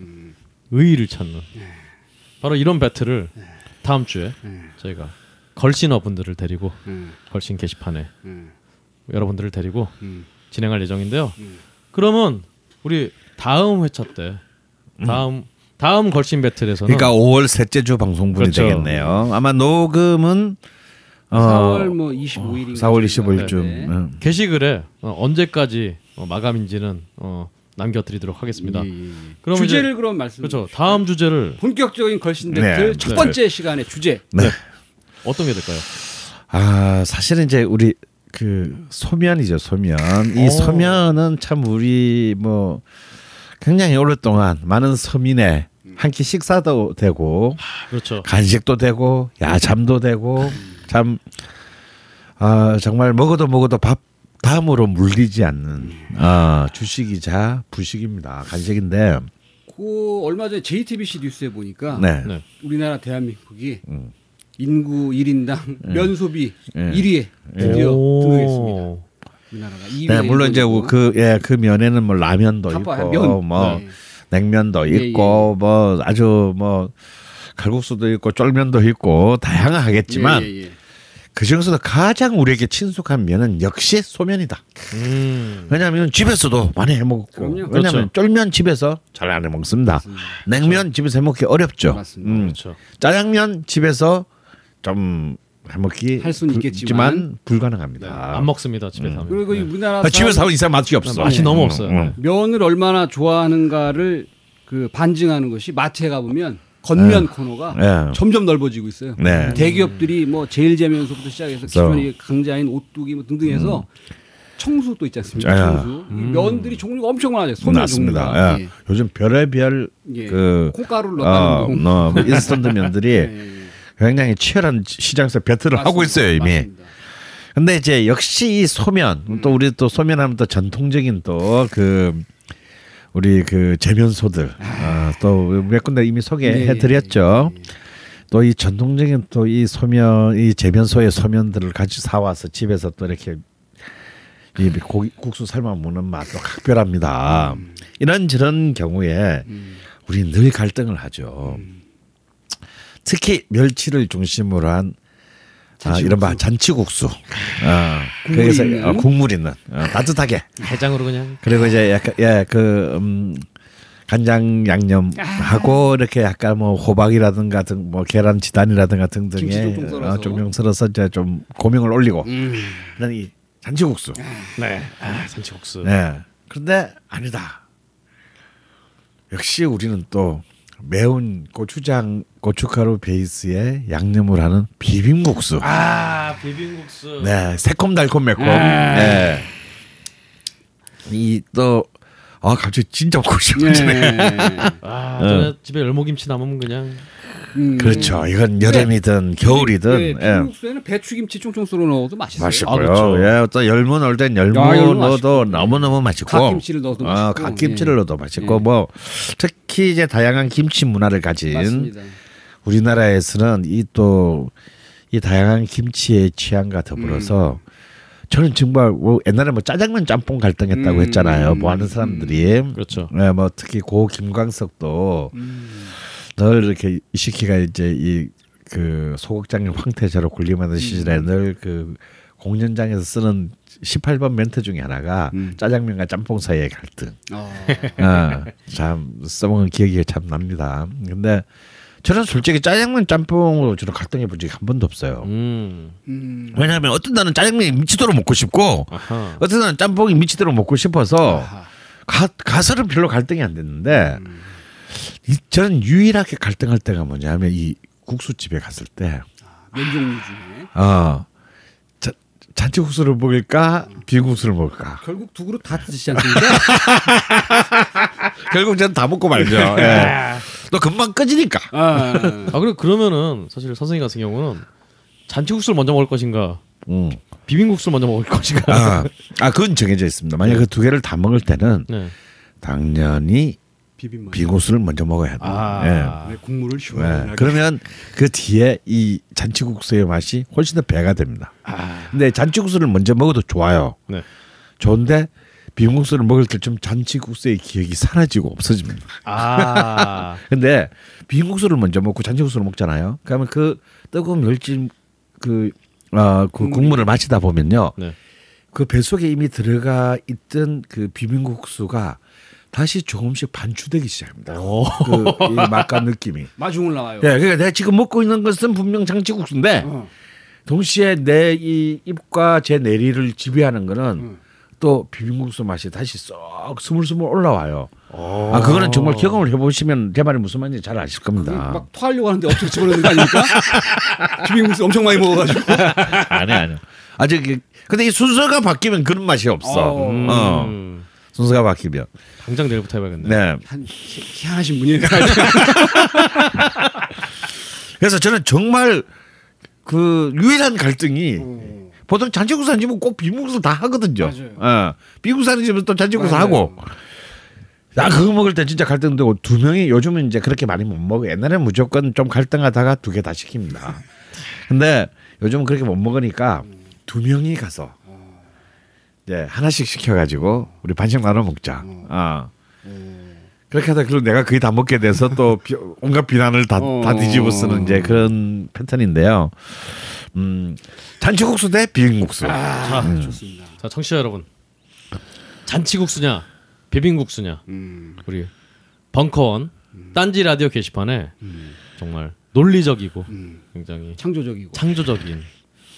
의의를 찾는 바로 이런 배틀을 다음 주에 저희가 걸신어 분들을 데리고 음, 걸신 게시판에 음, 여러분들을 데리고 음. 진행할 예정인데요. 그러면 우리 다음 회차 때 다음 다음 걸신 배틀에서는 그러니까 5월 셋째 주 방송분이 그렇죠. 되겠네요. 아마 녹음은 어, 4월 뭐 25일인가 4월 25일쯤. 네. 응. 게시글에 어, 언제까지 어, 마감인지는 어, 남겨드리도록 하겠습니다. 예, 예, 예. 그럼 주제를 이제- 그럼 말씀. 그렇죠. 다음 주제를 본격적인 걸신 네, 배틀 첫 네. 번째 시간의 주제. 네. 어떤 게 될까요? 아 사실은 이제 우리 그 소면이죠 소면. 이 오. 소면은 참 우리 뭐 굉장히 오랫동안 많은 서민의 한 끼 식사도 되고 그렇죠. 간식도 되고 야잠도 되고 참 아, 정말 먹어도 먹어도 밥 다음으로 물리지 않는 아, 주식이자 부식입니다. 간식인데 그 얼마 전에 JTBC 뉴스에 보니까 네. 네. 우리나라 대한민국이 음. 인구 1인당 면 소비 예. [laughs] 1위에 드디어 오. 등극했습니다. 우리나라가 2위. 네, 물론 이제 그 예, 그 면에는 뭐 라면도 바빠요. 있고 면. 뭐 네. 냉면도 예, 있고 뭐 아주 뭐 칼국수도 있고 쫄면도 있고 다양하겠지만 예, 예, 예. 그 중에서도 가장 우리에게 친숙한 면은 역시 소면이다. 음. 왜냐하면 집에서도 많이 해 먹고. 왜냐하면 그렇죠. 쫄면 집에서 잘 안 해 먹습니다. 맞습니다. 냉면 집에서 해 먹기 어렵죠. 맞습니다. 음. 그렇죠. 짜장면 집에서 좀 해먹기 할 수는 불- 있겠지만. 불가능합니다. 안 먹습니다 집에서 하면. 그리고 이 네. 우리나라 아, 집에서 하면 이상 맛이 없어. 맛이 네. 너무 음, 없어요. 음. 네. 면을 얼마나 좋아하는가를 그 반증하는 것이 마트에 가보면 건면 코너가 네. 점점 넓어지고 있어요. 네. 대기업들이 뭐 제일 재면서부터 시작해서 기존의 강자인 오뚜기 뭐 등등해서 청수도 있지 않습니까? 아. 청수 이 면들이 종류가 엄청 많아요. 소면 맞습니다. 종류가. 예. 요즘 별의별 예. 그 콩가루를 어, 넣었다는 거. 뭐 인스턴트 면들이 [laughs] 예, 예. 굉장히 치열한 시장에서 배틀을 하고 맞습니다. 있어요 이미. 맞습니다. 근데 이제 역시 이 소면 또 우리 또 소면하면 또 전통적인 또그 우리 그 재면소들 어, 또몇 군데 이미 소개해드렸죠. 예, 예, 예. 또이 전통적인 또 이 소면 이 재면소의 소면들을 같이 사와서 집에서 또 이렇게 이 고기 국수 삶아 먹는 맛도 각별합니다. 이런 저런 경우에 음. 우리 늘 갈등을 하죠. 특히 멸치를 중심으로 한 아, 잔치국수. 이런 바 잔치국수. 어, 국물 거기서 있는? 어, 국물 있는 어, 따뜻하게. 해장으로 그냥 그리고 이제 약간 예그 음, 간장 양념 하고 이렇게 약간 뭐 호박이라든가 등 뭐 계란 지단이라든가 등등에 김치 종종 썰어서. 어, 종종 썰어서 이제 좀 고명을 올리고 음. 그런 이 잔치국수. 네. 아, 잔치국수. 네. 그런데 아니다. 역시 우리는 또 매운 고추장 고춧가루 베이스에 양념을 하는 비빔국수. 아 비빔국수. 네, 새콤달콤 매콤. 아. 네. 이또 아 갑자기 진짜 먹고 싶어지네. 네. [laughs] 아 집에 열무김치 남으면 그냥 음. 그렇죠. 이건 여름이든 겨울이든 네, 예. 비빔국수에는 배추김치 총총 썰어 넣어도 맛있어요. 맛있고요. 아, 그렇죠. 예, 또 열무 넣을 땐 열무 야, 열무 넣어도. 너무 너무 맛있고. 갓김치를 넣어도 어, 맛있고. 갓김치를 예. 넣어도 맛있고 예. 뭐 특히 이제 다양한 김치 문화를 가진 맞습니다. 우리나라에서는 이 또이 다양한 김치의 취향과 더불어서 저는 정말 뭐 옛날에 뭐 짜장면 짬뽕 갈등했다고 음. 했잖아요. 뭐 하는 사람들이. 그렇죠. 네, 뭐 특히 고 김광석도 음. 늘 이렇게 이시키가 이제 이 그 소극장님 황태자로 군림하던 시절에 늘그 공연장에서 쓰는 18번 멘트 중에 하나가 음. 짜장면과 짬뽕 사이의 갈등. 어. 어, 참 써먹은 기억이 참 납니다. 근데 저는 솔직히 짜장면 짬뽕으로 저는 갈등해 본 적이 한 번도 없어요. 음. 음. 왜냐하면 어떤 날은 짜장면이 미치도록 먹고 싶고 아하. 어떤 날은 짬뽕이 미치도록 먹고 싶어서 아하. 가, 가설은 별로 갈등이 안 됐는데 음. 이, 저는 유일하게 갈등할 때가 뭐냐면 이 국수집에 갔을 때. 면 종류 중에. 어, 자, 잔치국수를 먹을까? 비국수를 먹을까? 결국 두 그릇 다 드시지 않습니까? [laughs] 결국 저는 다 먹고 말죠. [laughs] 예. 또 금방 꺼지니까. 아, [laughs] 아 그래 그러면은 사실 선생님 같은 경우는 잔치국수를 먼저 먹을 것인가 음. 비빔국수를 먼저 먹을 것인가. 아, 아 그건 정해져 있습니다. 만약 그 두 개를 다 먹을 때는 네. 당연히 비빔면. 비국수를 먼저 먹어야 돼요 아. 네, 국물을 예. 시원하게. 예. 그러면 그 뒤에 이 잔치국수의 맛이 훨씬 더 배가 됩니다 아, 근데 잔치국수를 먼저 먹어도 좋아요 네. 좋은데 비빔국수를 먹을 때 좀 잔치국수의 기억이 사라지고 없어집니다. 아. [laughs] 근데 비빔국수를 먼저 먹고 잔치국수를 먹잖아요. 그러면 그 뜨거운 멸치 그, 어, 그 국물이. 국물을 마시다 보면요. 네. 그배 속에 이미 들어가 있던 그 비빔국수가 다시 조금씩 반추되기 시작합니다. 오. 그이 맛과 느낌이. 마중을 나와요. 예, 그러니까 내가 지금 먹고 있는 것은 분명 잔치국수인데 어. 동시에 내 이 입과 제 내리를 지배하는 거는 음. 또 비빔국수 맛이 다시 쏙 스물스물 올라와요. 오. 아 그거는 정말 경험을 해보시면 제 말이 무슨 말인지 잘 아실 겁니다. 막 토하려고 하는데 어떻게 집어넣는 거 아닙니까? [laughs] 비빔국수 엄청 많이 먹어가지고. 아니 아니. 아직 이- 근데 이 순서가 바뀌면 그런 맛이 없어. 어. 음. 어. 순서가 바뀌면. 당장 내일부터 해봐야겠네. 네. 한 희- 희한하신 분이에요. [laughs] 그래서 저는 정말 그 유일한 갈등이 보통 잔치국수 한 집은 꼭 비빔국수 다 하거든요. 맞아요. 어. 비빔국수 하는 집은 또 잔치국수 맞아요. 하고. 나 그거 먹을 때 진짜 갈등되고 두 명이 요즘은 이제 그렇게 많이 못 먹어. 옛날에는 무조건 좀 갈등하다가 두 개 다 시킵니다. 근데 요즘은 그렇게 못 먹으니까 두 명이 가서 이제 하나씩 시켜가지고 우리 반씩 나눠 먹자. 어. 그렇게 하다 그리고 내가 거의 다 먹게 돼서 또 [laughs] 비- 온갖 비난을 다, 다 어. 뒤집어 쓰는 이제 그런 패턴인데요. 음, 잔치국수 대 비빔국수. 아, 음. 좋습니다. 자 청취자 여러분, 잔치국수냐 비빔국수냐 음. 우리 벙커원 딴지 라디오 게시판에 음. 정말 논리적이고 음. 굉장히 창조적이고. 창조적인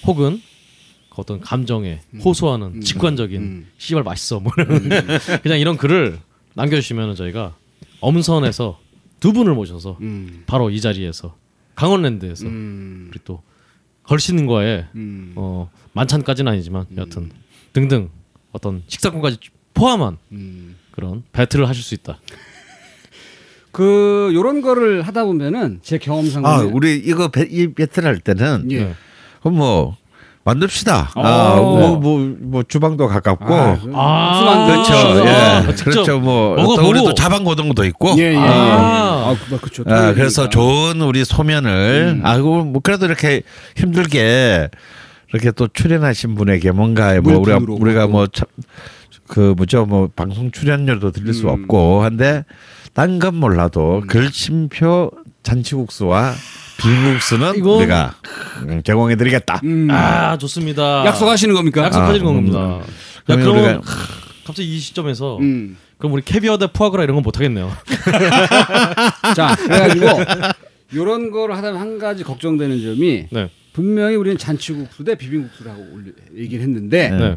혹은 그 어떤 감정에 호소하는 직관적인 음. 씨발 맛있어 뭐 이런 [laughs] 그냥 이런 글을 남겨주시면 저희가 엄선해서 두 분을 모셔서 음. 바로 이 자리에서 강원랜드에서 음. 우리 또 걸신과의 음. 어, 만찬까지는 아니지만 여하튼 등등 어떤 식사권까지 포함한 음. 그런 배틀을 하실 수 있다. [laughs] 그 요런 거를 하다 보면은 제 경험상 아, 우리 이거 배, 이 배틀 할 때는 예. 네. 그럼 뭐 만듭시다. 어. 아, 뭐, 뭐, 뭐 주방도 가깝고. 아, 아, 그렇죠. 아, 예. 직접 그렇죠. 뭐 먹어보고. 또 우리 또 자방고등도 있고. 예, 예. 아. 아, 그, 그렇죠. 아, 그래서. 좋은 우리 소면을 음. 아, 그뭐 그래도 이렇게 힘들게 이렇게 또 출연하신 분에게 뭔가 뭐 우리가 우리가. 뭐그 뭐죠 뭐 방송 출연료도 드릴 수 음. 없고 한데 딴 건 몰라도 글심표 잔치국수와 비빔국수는 이거- 우리가 음, 제공해드리겠다. 음. 아 좋습니다. 약속하시는 겁니까? 약속하시는 아, 겁니다. 음. 야 그러면 우리가- 하, 갑자기 이 시점에서 음. 그럼 우리 캐비어 대 푸아그라 이런 건 못 하겠네요. [laughs] 자, 그래가지고 요런 거를 하다 한 가지 걱정되는 점이 네. 분명히 우리는 잔치국수 대 비빔국수라고 올리- 얘기를 했는데 네.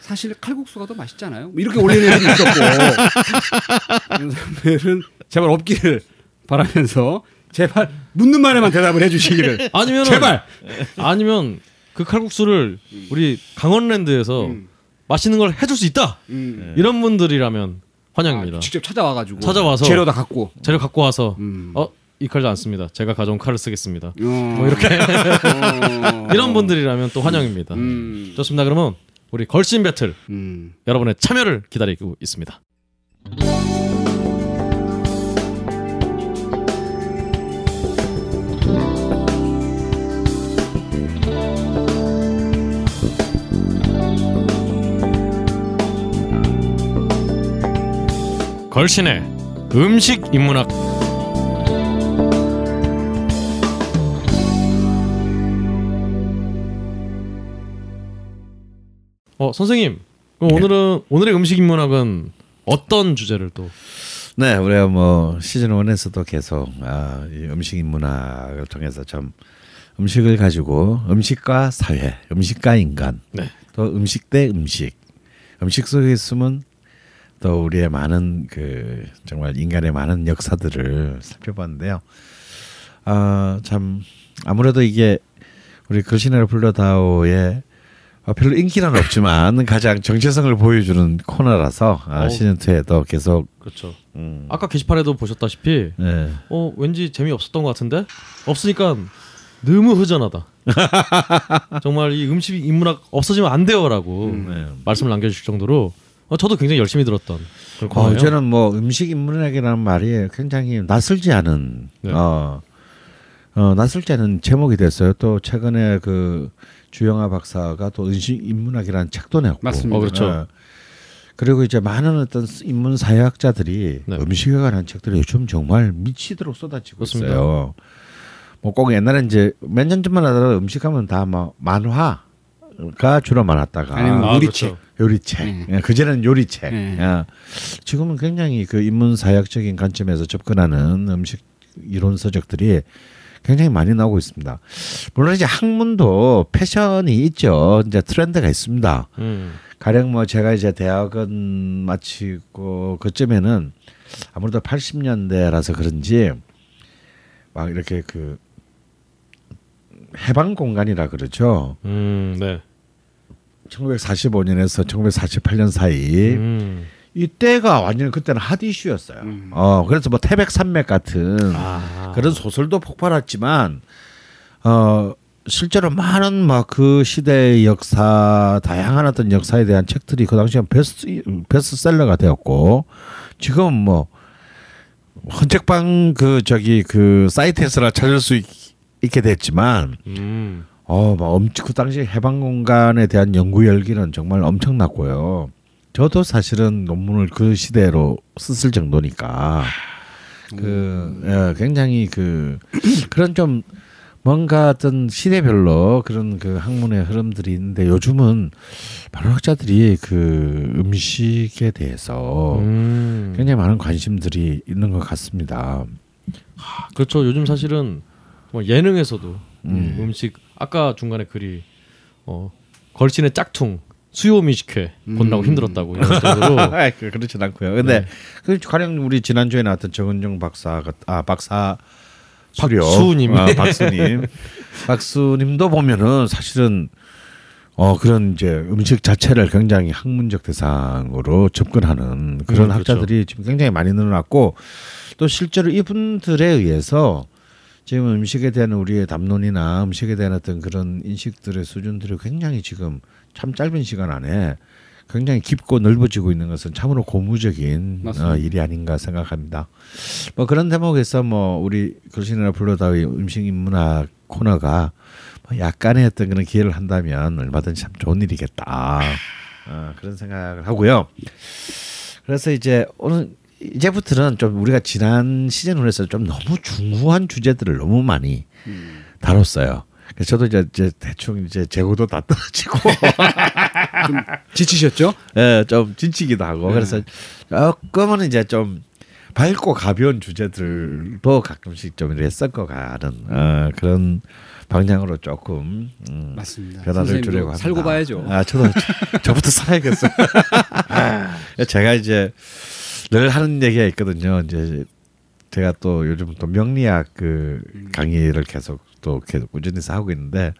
사실 칼국수가 더 맛있잖아요. 뭐 이렇게 올리는 애들이 있었고 [laughs] 이런 사람들은 제발 없기를 바라면서 제발 묻는 말에만 대답을 해주시기를 [laughs] 아니면 제발. 아니면 그 칼국수를 우리 강원랜드에서 음. 맛있는 걸 해줄 수 있다. 음. 이런 분들이라면 환영입니다. 아, 직접 찾아와가지고 찾아와서 재료 다 갖고 재료 갖고 와서 음. 어이칼안 씁니다. 제가 가져온 칼을 쓰겠습니다. 뭐 이렇게 어. [laughs] 이런 분들이라면 또 환영입니다. 음. 좋습니다. 그러면 우리 걸신 배틀 음. 여러분의 참여를 기다리고 있습니다. 걸신의 음식 인문학. 어 선생님 그럼 오늘은 오늘의 음식 인문학은 어떤 주제를 또? 네, 우리가 뭐 시즌 1에서도 계속 아, 이 음식 인문학을 통해서 좀 음식을 가지고 음식과 사회, 음식과 인간, 네. 또 음식 대 음식, 음식 속에 숨은 또 우리의 많은 그 정말 인간의 많은 역사들을 살펴봤는데요. 아, 참 아무래도 이게 우리 글신을 불러다오의 어, 별로 인기는 없지만 [laughs] 가장 정체성을 보여주는 코너라서 아. 시즌 2에도 계속 그렇죠. 음, 아까 게시판에도 보셨다시피 네. 어 왠지 재미 없었던 것 같은데 없으니까 너무 허전하다. [laughs] 정말 이 음식 인문학 없어지면 안 돼요라고 네. 말씀을 남겨주실 정도로 어, 저도 굉장히 열심히 들었던 어. 저는 뭐 음식 인문학이라는 말이 굉장히 낯설지 않은 네. 어, 어 낯설지 않은 제목이 됐어요. 또 최근에 그 주영아 박사가 또 음식 인문학이라는 책도 냈고, 맞습니다. 어, 그렇죠. 어, 그리고 이제 많은 어떤 인문 사회학자들이 네. 음식에 관한 책들이 요즘 정말 미치도록 쏟아지고 그렇습니다. 있어요. 뭐 꼭 옛날에 이제 몇 년 전만 하더라도 음식하면 다뭐 만화가 주로 많았다가 아니면 아, 요리책. 요리책. 네. 예, 그전에는 요리책. 네. 예. 지금은 굉장히 그 인문 사역적인 관점에서 접근하는 음식 이론 서적들이 굉장히 많이 나오고 있습니다. 물론 이제 학문도 패션이 있죠. 이제 트렌드가 있습니다. 음. 가령 뭐 제가 이제 대학은 마치고 그쯤에는 아무래도 80년대라서 그런지 막 이렇게 그 해방 공간이라 그러죠. 음, 네. 1945년에서 1948년 사이 음. 이때가 완전 그때는 핫 이슈였어요. 음. 어 그래서 뭐 태백 산맥 같은 아. 그런 소설도 폭발했지만 어 실제로 많은 막 그 시대의 역사 다양한 어떤 역사에 대한 책들이 그 당시에 베스트 베스트셀러가 되었고 지금 뭐 헌책방 그 저기 그 사이트에서나 찾을 수 있, 있게 됐지만 음. 어, 막 엄청 그 당시 해방 공간에 대한 연구 열기는 정말 엄청났고요. 저도 사실은 논문을 그 시대로 썼을 정도니까 그 예, 굉장히 그 [clears throat] 그런 좀 뭔가 어떤 시대별로 그런 그 학문의 흐름들이 있는데 요즘은 많은 학자들이 그 음식에 대해서 음. 굉장히 많은 관심들이 있는 것 같습니다. 그렇죠. 요즘 사실은 뭐 예능에서도 음. 음. 식 아까 중간에 글이 어, 걸신의 짝퉁 수요 뮤직회 본다고 음. 힘들었다고 이런 [laughs] 아, 그- 그렇진 않고요. 근데 네. 그 가령 우리 지난주에 나왔던 정은정 박사가 아 박사 수료 박수님. 아, [laughs] 박수님 박수님도 보면은 사실은 어 그런 이제 음식 자체를 굉장히 학문적 대상으로 접근하는 그런 음, 그렇죠. 학자들이 지금 굉장히 많이 늘어났고 또 실제로 이분들에 의해서 지금 음식에 대한 우리의 담론이나 음식에 대한 어떤 그런 인식들의 수준들이 굉장히 지금 참 짧은 시간 안에 굉장히 깊고 넓어지고 있는 것은 참으로 고무적인. 어, 일이 아닌가 생각합니다. 뭐 그런 대목에서 뭐 우리 글씨나 불러다의 음식 인문학 코너가 뭐 약간의 어떤 그런 기회를 한다면 얼마든지 참 좋은 일이겠다. 어, 그런 생각을 하고요. 그래서 이제 오늘 이제부터는 좀 우리가 지난 시즌 1에서 좀 너무 중후한 주제들을 너무 많이 음. 다뤘어요. 그래서 저도 이제, 이제 대충 이제 재고도 다 떨어지고 [laughs] 지치셨죠? 예, 좀 지치기도 하고 네. 그래서 조금은 이제 좀 밝고 가벼운 주제들도 가끔씩 좀 이렇게 섞어가는 어, 그런 방향으로 조금 음, 맞습니다. 변화를 주려고 합니다. 살고 봐야죠. 아, 저도 저- 저부터 살아야겠어요. [laughs] 제가 이제 늘 하는 얘기가 있거든요. 이제 제가 또 요즘 또 명리학 그 강의를 계속 또 계속 꾸준히 하고 있는데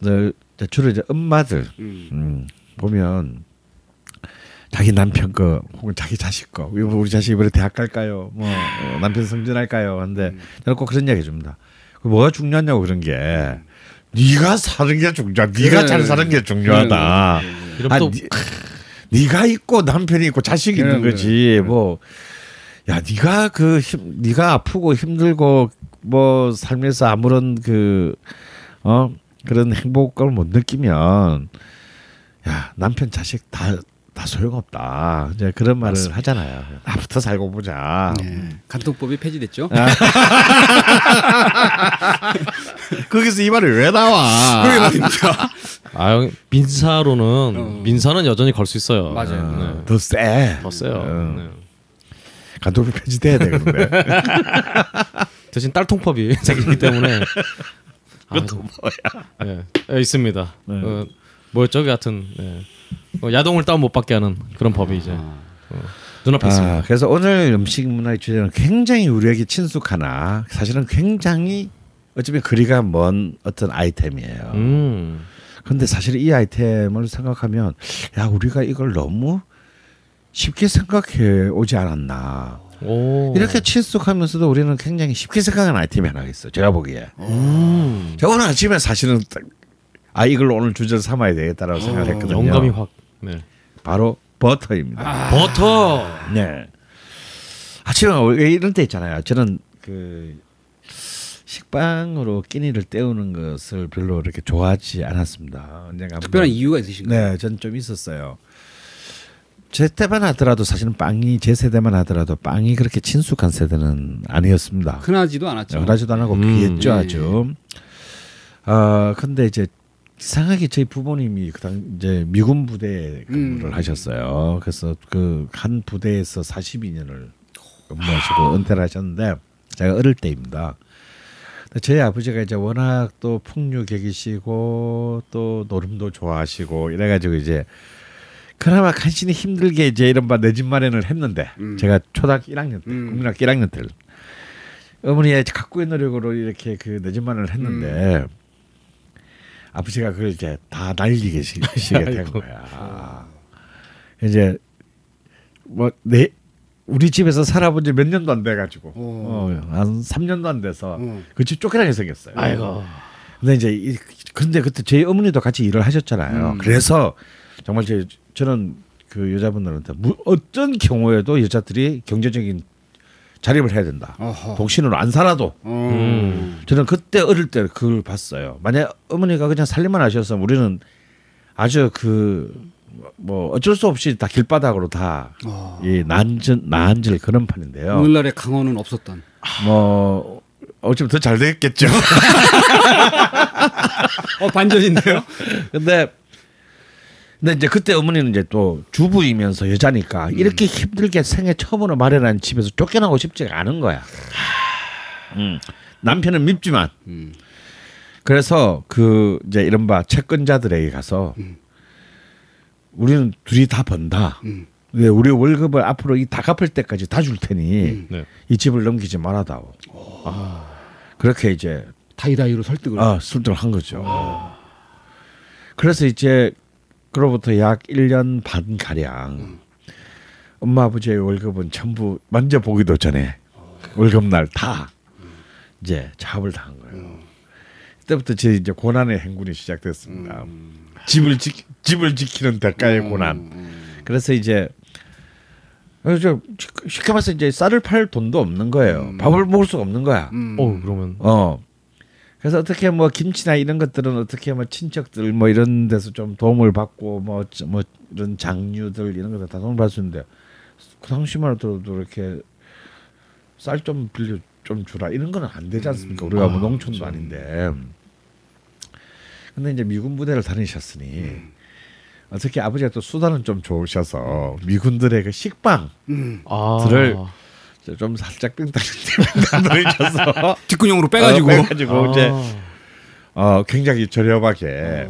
늘 주로 이제 엄마들 음. 음, 보면 자기 남편 거 혹은 자기 자식 거 이거 우리 자식 이번에 대학 갈까요? 뭐 어, 남편 승진할까요? 하는데 음. 저는 꼭 그런 이야기 해줍니다. 그 뭐가 중요하냐고 그런 게 네가 사는 게 중요하. 네가 그래. 잘 사는 게 중요하다. 이러면 아, 또 니, 네가 있고 남편이 있고 자식이 있는 그래, 거지. 그래. 뭐 야, 네가 그 힘, 네가 아프고 힘들고 뭐 삶에서 아무런 그 어 그런 행복감을 못 느끼면 야 남편 자식 다 다 소용없다. 이제 그런 말을 하잖아요. 나부터 살고 보자. 네. 간통법이 폐지됐죠. [laughs] 거기서 이 말이 왜 나와? 말입니다. [laughs] 아 민사로는 어. 민사는 여전히 걸 수 있어요. 맞아요. 네. 더 세. 더 세요. 음. 네. 간통비 폐지돼야 되는데. [laughs] 대신 딸통법이 생기기 때문에 그것도 뭐야? 예, 있습니다. 네. 어, 뭐였죠? 그 같은 예. 어, 야동을 다운 못 받게 하는 그런 법이 이제 어, 눈앞에 아, 있습니다. 그래서 오늘 음식 문화의 주제는 굉장히 우리에게 친숙하나 사실은 굉장히 어쩌면 거리가 먼 어떤 아이템이에요. 음, 근데 사실 이 아이템을 생각하면 야 우리가 이걸 너무 쉽게 생각해 오지 않았나. 오, 이렇게 친숙하면서도 우리는 굉장히 쉽게 생각하는 아이템이 하나 있어. 요 제가 보기에. 음, 제가 오늘 아침에 사실은 딱, 아 이걸 오늘 주제로 삼아야 되겠다라고 생각을 했거든요. 영감이 확. 네. 바로 버터입니다. 버터. 네. 아침에 왜 이런 때 있잖아요. 저는 그 식빵으로 끼니를 때우는 것을 별로 이렇게 좋아하지 않았습니다. 언젠가 특별한 한번- 이유가 있으신가요? 네, 전좀 있었어요. 제 때만 하더라도 사실은 빵이 제 세대만 하더라도 빵이 그렇게 친숙한 세대는 아니었습니다. 흔하지도 않았죠. 흔하지도 않고 음. 귀했죠 네. 아주. 아 근데 이제 이상하게 저희 부모님이 그당 이제 미군 부대 근무를 음. 하셨어요. 그래서 그 한 부대에서 42년을 근무하시고 은퇴를 하셨는데 제가 어릴 때입니다. 저희 아버지가 이제 워낙 또 풍류객이시고 또 노름도 좋아하시고 이래가지고 이제 그나마 간신히 힘들게 이제 이른바 내 집 마련을 했는데 음. 제가 초등학교 1학년 때 음. 국민학교 1학년 때 어머니의 각고의 노력으로 이렇게 그 내 집 마련을 했는데 음. 아버지가 그걸 이제 다 날리게 시- [laughs] 시게 된. 거야. 이제 뭐내 우리 집에서 살아본 지 몇 년도 안 돼가지고 오. 어, 한 3년도 안 돼서 어. 그집 쫓겨나게 생겼어요. 아이고. 근데 이제 이, 근데 그때 저희 어머니도 같이 일을 하셨잖아요. 음. 그래서 정말 제 저는 그 여자분들한테 무, 어떤 경우에도 여자들이 경제적인 자립을 해야 된다. 어허. 독신으로 안 살아도 어. 음. 저는 그때 어릴 때 그걸 봤어요. 만약 어머니가 그냥 살림만 하셨으면 우리는 아주 그 뭐 어쩔 수 없이 다 길바닥으로 다 어. 이 난질 난질 그런 판인데요. 오늘날의 강원은 없었던. 뭐 어쩌면 더잘 됐겠죠. [laughs] 어 반전인데요? [laughs] 근데 근데 이제 그때 어머니는 이제 또 주부이면서 여자니까 이렇게 힘들게 생애 처음으로 마련한 집에서 쫓겨나고 싶지가 않은 거야. 음. 남편은 밉지만 음. 그래서 그 이제 이른바 채권자들에게 가서 우리는 둘이 다 번다. 음. 근데 우리 월급을 앞으로 이 다 갚을 때까지 다 줄 테니 음. 네. 이 집을 넘기지 말아다오. 그렇게 이제 다이다이로 설득을. 아, 술들을 한 거죠. 그래서 이제 그로부터 약 1년 반 가량 엄마 아버지의 월급은 전부 만져보기도 전에 월급날 다 이제 잡을 당한 거예요. 그때부터 제 이제 고난의 행군이 시작됐습니다. 집을 지 집을 지키는 대가의 고난. 그래서 이제 그래서 쉽게 말해서 이제 쌀을 팔 돈도 없는 거예요. 밥을 먹을 수가 없는 거야. 음. 어 그러면 어. 그래서 어떻게 뭐 김치나 이런 것들은 어떻게 뭐 친척들 뭐 이런 데서 좀 도움을 받고 뭐뭐 이런 장류들 이런 것들 다 도움을 받을 수 있는데 그 당시만 해도 이렇게 쌀 좀 빌려 좀 주라 이런 거는 안 되지 않습니까? 우리가 뭐 농촌도 아닌데. 근데 이제 미군 부대를 다니셨으니 어떻게 아버지가 또 수단은 좀 좋으셔서 미군들의 그 식빵 음. 아 들을 좀 살짝 빙당빙당 넣으셔서 뒷근형으로 빼가지고. 어, 빼가지고 아. 이제 어 굉장히 저렴하게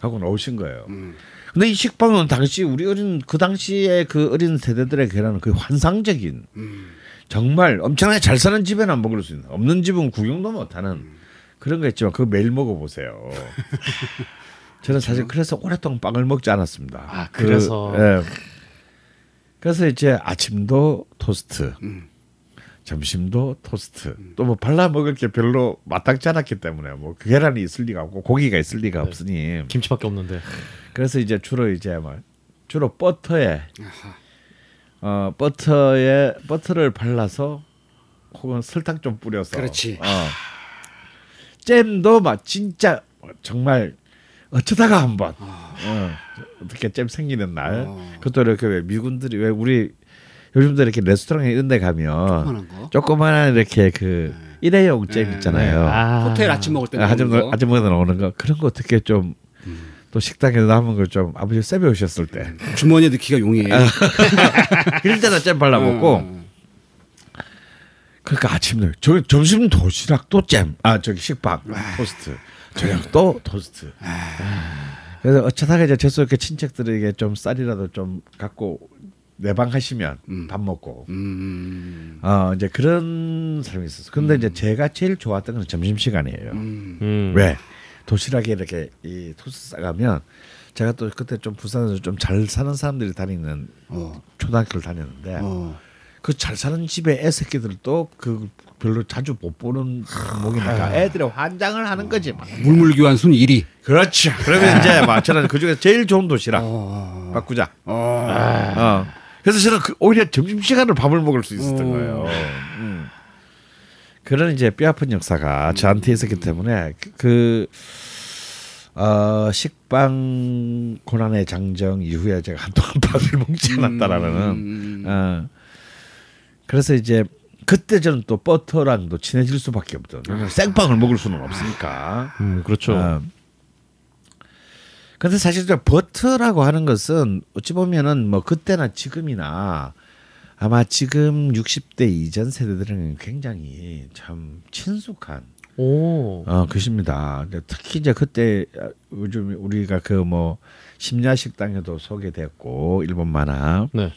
갖고 나오신 거예요. 음. 근데 이 식빵은 당시 우리 어린 그 당시에 그 어린 세대들에게는 그 환상적인 음. 정말 엄청나게 잘 사는 집에는 먹을 수 있는 없는 집은 구경도 못하는 그런 거 있지만 그거 매일 먹어보세요. [laughs] 저는 사실 그래서 오랫동안 빵을 먹지 않았습니다. 아, 그, 그래서. 예. 그래서 이제 아침도 토스트, 음. 점심도 토스트. 또뭐 발라 먹을 게 별로 마땅치 않았기 때문에 뭐 계란이 있을 리가 없고 고기가 있을 리가 없으니 김치밖에 없는데 그래서 이제 주로 이제 뭐 주로 버터에 아하. 어 버터에 버터를 발라서 혹은 설탕 좀 뿌려서 그렇지. 어. 잼도 막 진짜 정말 어쩌다가 한번 어, 어떻게 잼 생기는 날. 어. 그것도 이렇게 왜 미군들이 왜 우리 요즘도 이렇게 레스토랑 이런 데 가면 조그만한 거. 이렇게 그 일회용 잼 네. 있잖아요. 아. 호텔 아침 먹을 때 아, 먹는 아줌마 거. 아줌마들 나오는 거 그런 거 어떻게 좀또 식당에서 남은 걸 좀 아버지 세배 오셨을 때 주머니에 넣기가 용이에요. 그럴 때는 잼 발라 먹고 어. 그러니까 아침에 저 점심 도시락 또 잼. 아 저기 식빵 토스트. 저녁 또 토스트. 그래서 어쩌다가 이제 재수없게 친척들에게 좀 쌀이라도 좀 갖고 내방하시면 밥 먹고 음. 어 이제 그런 사람이 있었어. 근데 이제 제가 제일 좋았던 건 점심 시간이에요. 음. 왜 도시락에 이렇게 이 토스트 싸가면 제가 또 그때 좀 부산에서 좀 잘 사는 사람들이 다니는 어. 초등학교를 다녔는데 어. 그잘 사는 집의 애새끼들도 그 별로 자주 못 보는 목이니까 애들이 환장을 하는 거지 막. 물물 교환 순 1위. 그렇죠. 그러면 이제 막 저는 그 중에 제일 좋은 도시락 어. 바꾸자. 어. 어. 그래서 저는 그 오히려 점심 시간을 밥을 먹을 수 있었던 어. 거예요. 음. 그런 이제 뼈아픈 역사가 저한테 있었기 때문에 그, 그 어, 식빵 고난의 장정 이후에 제가 한동안 [laughs] 밥을 먹지 않았다라는 음. 어. 그래서 이제 그때 저는 또 버터랑도 친해질 수밖에 없던. 왜냐면 생빵을 먹을 수는 없으니까. 음, 그렇죠. 어. 근데 사실 저 버터라고 하는 것은 어찌 보면은 뭐 그때나 지금이나 아마 지금 60대 이전 세대들은 굉장히 참 친숙한 오. 어 것입니다. 특히 이제 그때 요즘 우리가 그 뭐 심야 식당에도 소개됐고 일본 만화 네.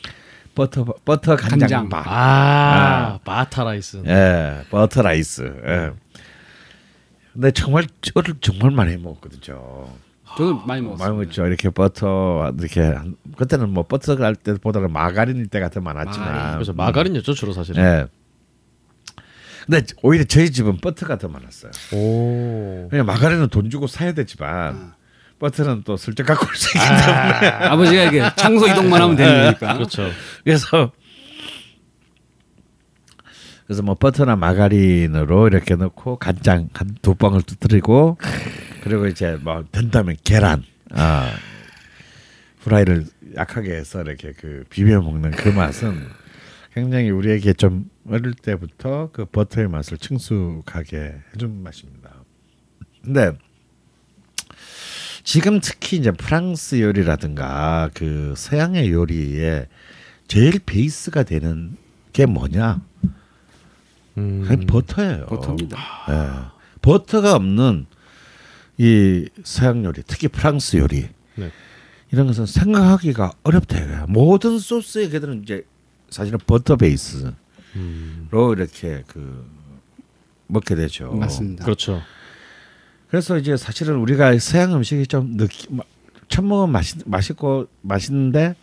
버터 버터 간장. 간장밥. 아, butter rice. 예, butter rice. 예. 근데 정말 저를 정말 많이 먹었거든요. 저도 많이 먹었어요. 많이 먹죠. 이렇게 버터 이렇게 한- 그때는 뭐 버터일 때보다는 마가린일 때가 더 많았지만. 마가린. 그래서 마가린이었죠 주로 사실은. 예. 근데 오히려 저희 집은 버터가 더 많았어요. 오. 그냥 마가린은 돈 주고 사야 되지만 버터는 또 슬쩍 갖고 올 수 있기 때문에. 아 버지가 이게 청소 이동만 하면 되는 거니까. 그렇죠. 그래서 그래서 뭐 버터나 마가린으로 이렇게 넣고 간장 한 두 방울 터뜨리고 그리고 이제 뭐 된다면 계란 아 후라이를 약하게 해서 이렇게 그 비벼 먹는 그 맛은 굉장히 우리에게 좀 어릴 때부터 그 버터의 맛을 친숙하게 해준 맛입니다. 근데 지금 특히 이제 프랑스 요리라든가 그 서양의 요리에 제일 베이스가 되는 게 뭐냐? 음. 버터예요. 버터입니다. 예. 버터가 없는 이 서양 요리, 특히 프랑스 요리 네. 이런 것은 생각하기가 어렵대요. 모든 소스에 그들은 이제 사실은 버터 베이스로 음. 이렇게 그 먹게 되죠. 맞습니다. 그렇죠. 그래서 이제 사실은 우리가 서양 음식이 좀 느끼 마- 처음 먹으면 맛있 맛있고 맛있는데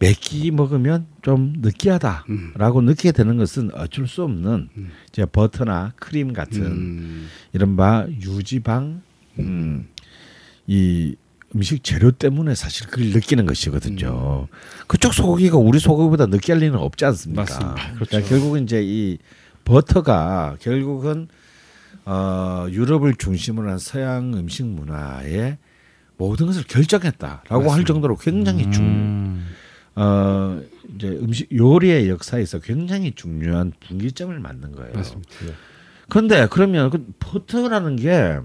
매끼 먹으면 좀 느끼하다라고 느끼게 되는 것은 어쩔 수 없는 이제 버터나 크림 같은 음. 이른바 유지방 음, 이 음식 재료 때문에 사실 그걸 느끼는 것이거든요. 그쪽 소고기가 우리 소고기보다 느끼할 리는 없지 않습니까? 맞습니다. 그러니까 결국은 이제 이 버터가 결국은 어, 유럽을 중심으로 한 서양 음식 문화의 모든 것을 결정했다라고 할 정도로 굉장히 중 음. 어, 이제 음식 요리의 역사에서 굉장히 중요한 분기점을 맞는 거예요. 맞습니다. 그런데 그러면 그 버터라는 게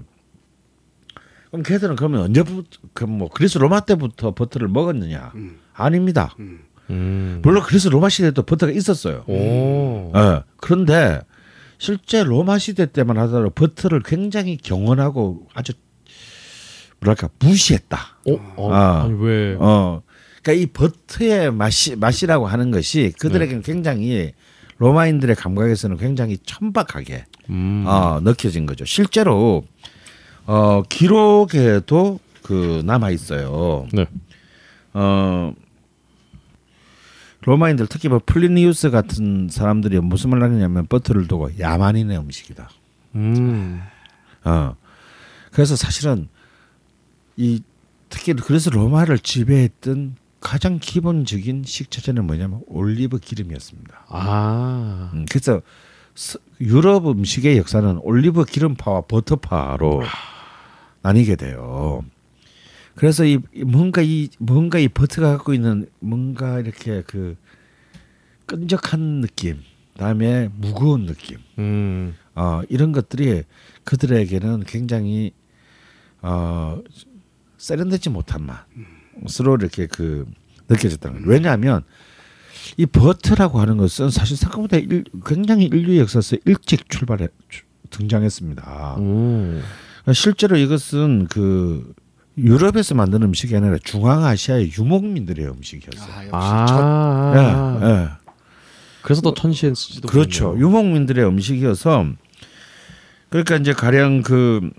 그럼 걔들은 그러면 언제부터 그뭐 그리스 로마 때부터 버터를 먹었느냐? 음. 아닙니다. 음. 물론 그리스 로마 시대에도 버터가 있었어요. 오. 예. 그런데 실제 로마 시대 때만 하더라도 버터를 굉장히 경원하고 아주 뭐랄까 무시했다. 어? 어? 아. 아니 왜? 어. 그러니까 이 버터의 맛이 맛이라고 하는 것이 그들에게는 굉장히 로마인들의 감각에서는 굉장히 천박하게 음. 어, 느껴진 거죠. 실제로 어, 기록에도 그 남아 있어요. 네. 어, 로마인들 특히 뭐 플리니우스 같은 사람들이 무슨 말을 하느냐면 버터를 두고 야만인의 음식이다. 음. 어. 그래서 사실은 이 특히 그래서 로마를 지배했던 가장 기본적인 식자재는 뭐냐면 올리브 기름이었습니다. 아. 음, 그래서 스- 유럽 음식의 역사는 올리브 기름파와 버터파로 나뉘게 돼요. 그래서 이이 뭔가 이 뭔가 이 버터가 갖고 있는 뭔가 이렇게 그 끈적한 느낌, 그다음에 무거운 느낌, 음. 어 이런 것들이 그들에게는 굉장히 어 세련되지 못한 맛으로 이렇게 그 느껴졌다는 거예요. 왜냐하면 이 버터라고 하는 것은 사실 생각보다 일, 굉장히 인류 역사에서 일찍 출발해 주- 등장했습니다. 오. 실제로 이것은 그 유럽에서 만든 음식이 아니라 중앙아시아의 유목민들의 음식이었어요. 아, 역시 아. 예, 예. 그래서 더 천시했지도 그렇죠. 모르겠네요. 유목민들의 음식이어서 그러니까 이제 가령 그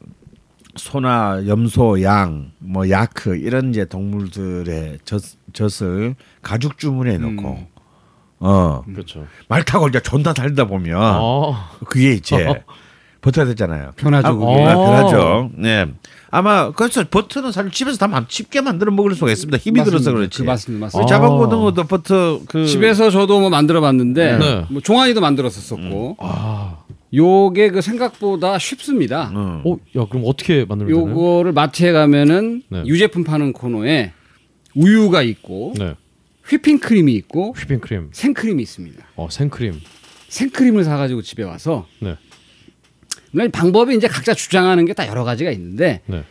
소나 염소, 양, 뭐 야크 이런 이제 동물들의 젖, 젖을 가죽 주문에 넣고 음. 어. 그렇죠. 말 타고 이제 존나 달다 보면 아. 그게 이제 [laughs] 버터야 되잖아요. 편하죠, 아. 아, 어. 편하죠. 네. 아마 그래서 버터는 사실 집에서 다 만- 쉽게 만들어 먹을 수가 있습니다. 힘이 들어서 맞습니다. 그렇지. 그 맞습니다. 맞습니다. 자방고등어도 버터 그 집에서 저도 뭐 만들어 봤는데 네. 뭐 종아리도 만들었었었고 아. 요게 그 생각보다 쉽습니다. 음. 어, 야 그럼 어떻게 만들면 되나요? 요거를 마트에 가면은 네. 유제품 파는 코너에 우유가 있고 네. 휘핑크림이 있고 휘핑크림, 생크림이 있습니다. 어 생크림. 생크림을 사가지고 집에 와서 네. 물론 방법이 이제 각자 주장하는 게 다 여러 가지가 있는데 네.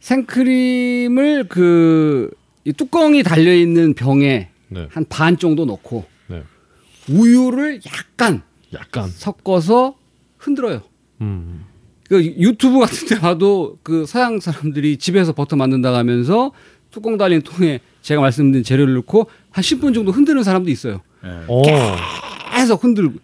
생크림을 그 이 뚜껑이 달려 있는 병에 네. 한반 정도 넣고 네. 우유를 약간 약간. 섞어서 흔들어요. 음. 그 유튜브 같은 데 봐도 그 서양 사람들이 집에서 버터 만든다고 하면서 뚜껑 달린 통에 제가 말씀드린 재료를 넣고 한 10분 정도 흔드는 사람도 있어요. 어. 계속 흔들고.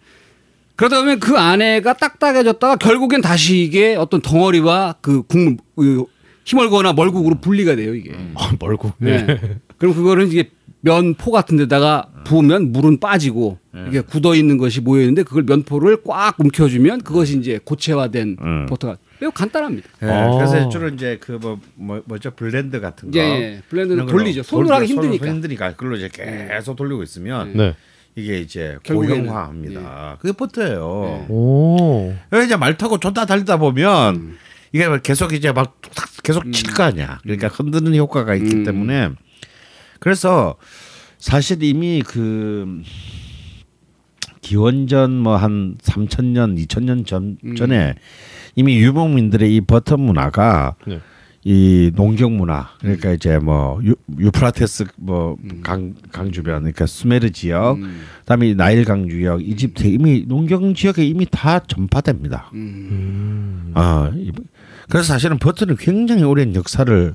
그러다 보면 그 안에가 딱딱해졌다가 결국엔 다시 이게 어떤 덩어리와 그 국물, 그 희멀거나 멀국으로 분리가 돼요, 이게. 아, 멀국. 네. 그럼 그거는 이게 면포 같은 데다가 부으면 물은 빠지고 이게 굳어 있는 것이 모여 있는데 그걸 면포를 꽉 움켜쥐면 그것이 이제 고체화된 음. 버터가 매우 간단합니다. 예, 아. 그래서 주로 이제 그뭐 뭐, 뭐죠 blender 같은 거 예, 예. blender는 돌리죠. 손으로 하기 힘드니까. 손으로 힘드니까 그걸로 이제 계속 돌리고 있으면 네. 이게 이제 고형화합니다. 그게 버터예요. 네. 오. 왜 이제 말 타고 존나 달리다 보면 음. 이게 계속 이제 막 계속 칠 거 아니야. 그러니까 흔드는 효과가 있기 음. 때문에 그래서 사실 이미 그 기원전 뭐 한 3천 년, 2천 년 전 음. 전에 이미 유목민들의 이 버터 문화가 네. 이 농경 문화 그러니까 이제 뭐 유, 유프라테스 음. 뭐강강 주변 그러니까 수메르 지역 음. 그다음에 나일 강 지역 이집트 이미 농경 지역에 이미 다 전파됩니다. 음. 음. 아 이- 그래서 사실은 버터는 굉장히 오랜 역사를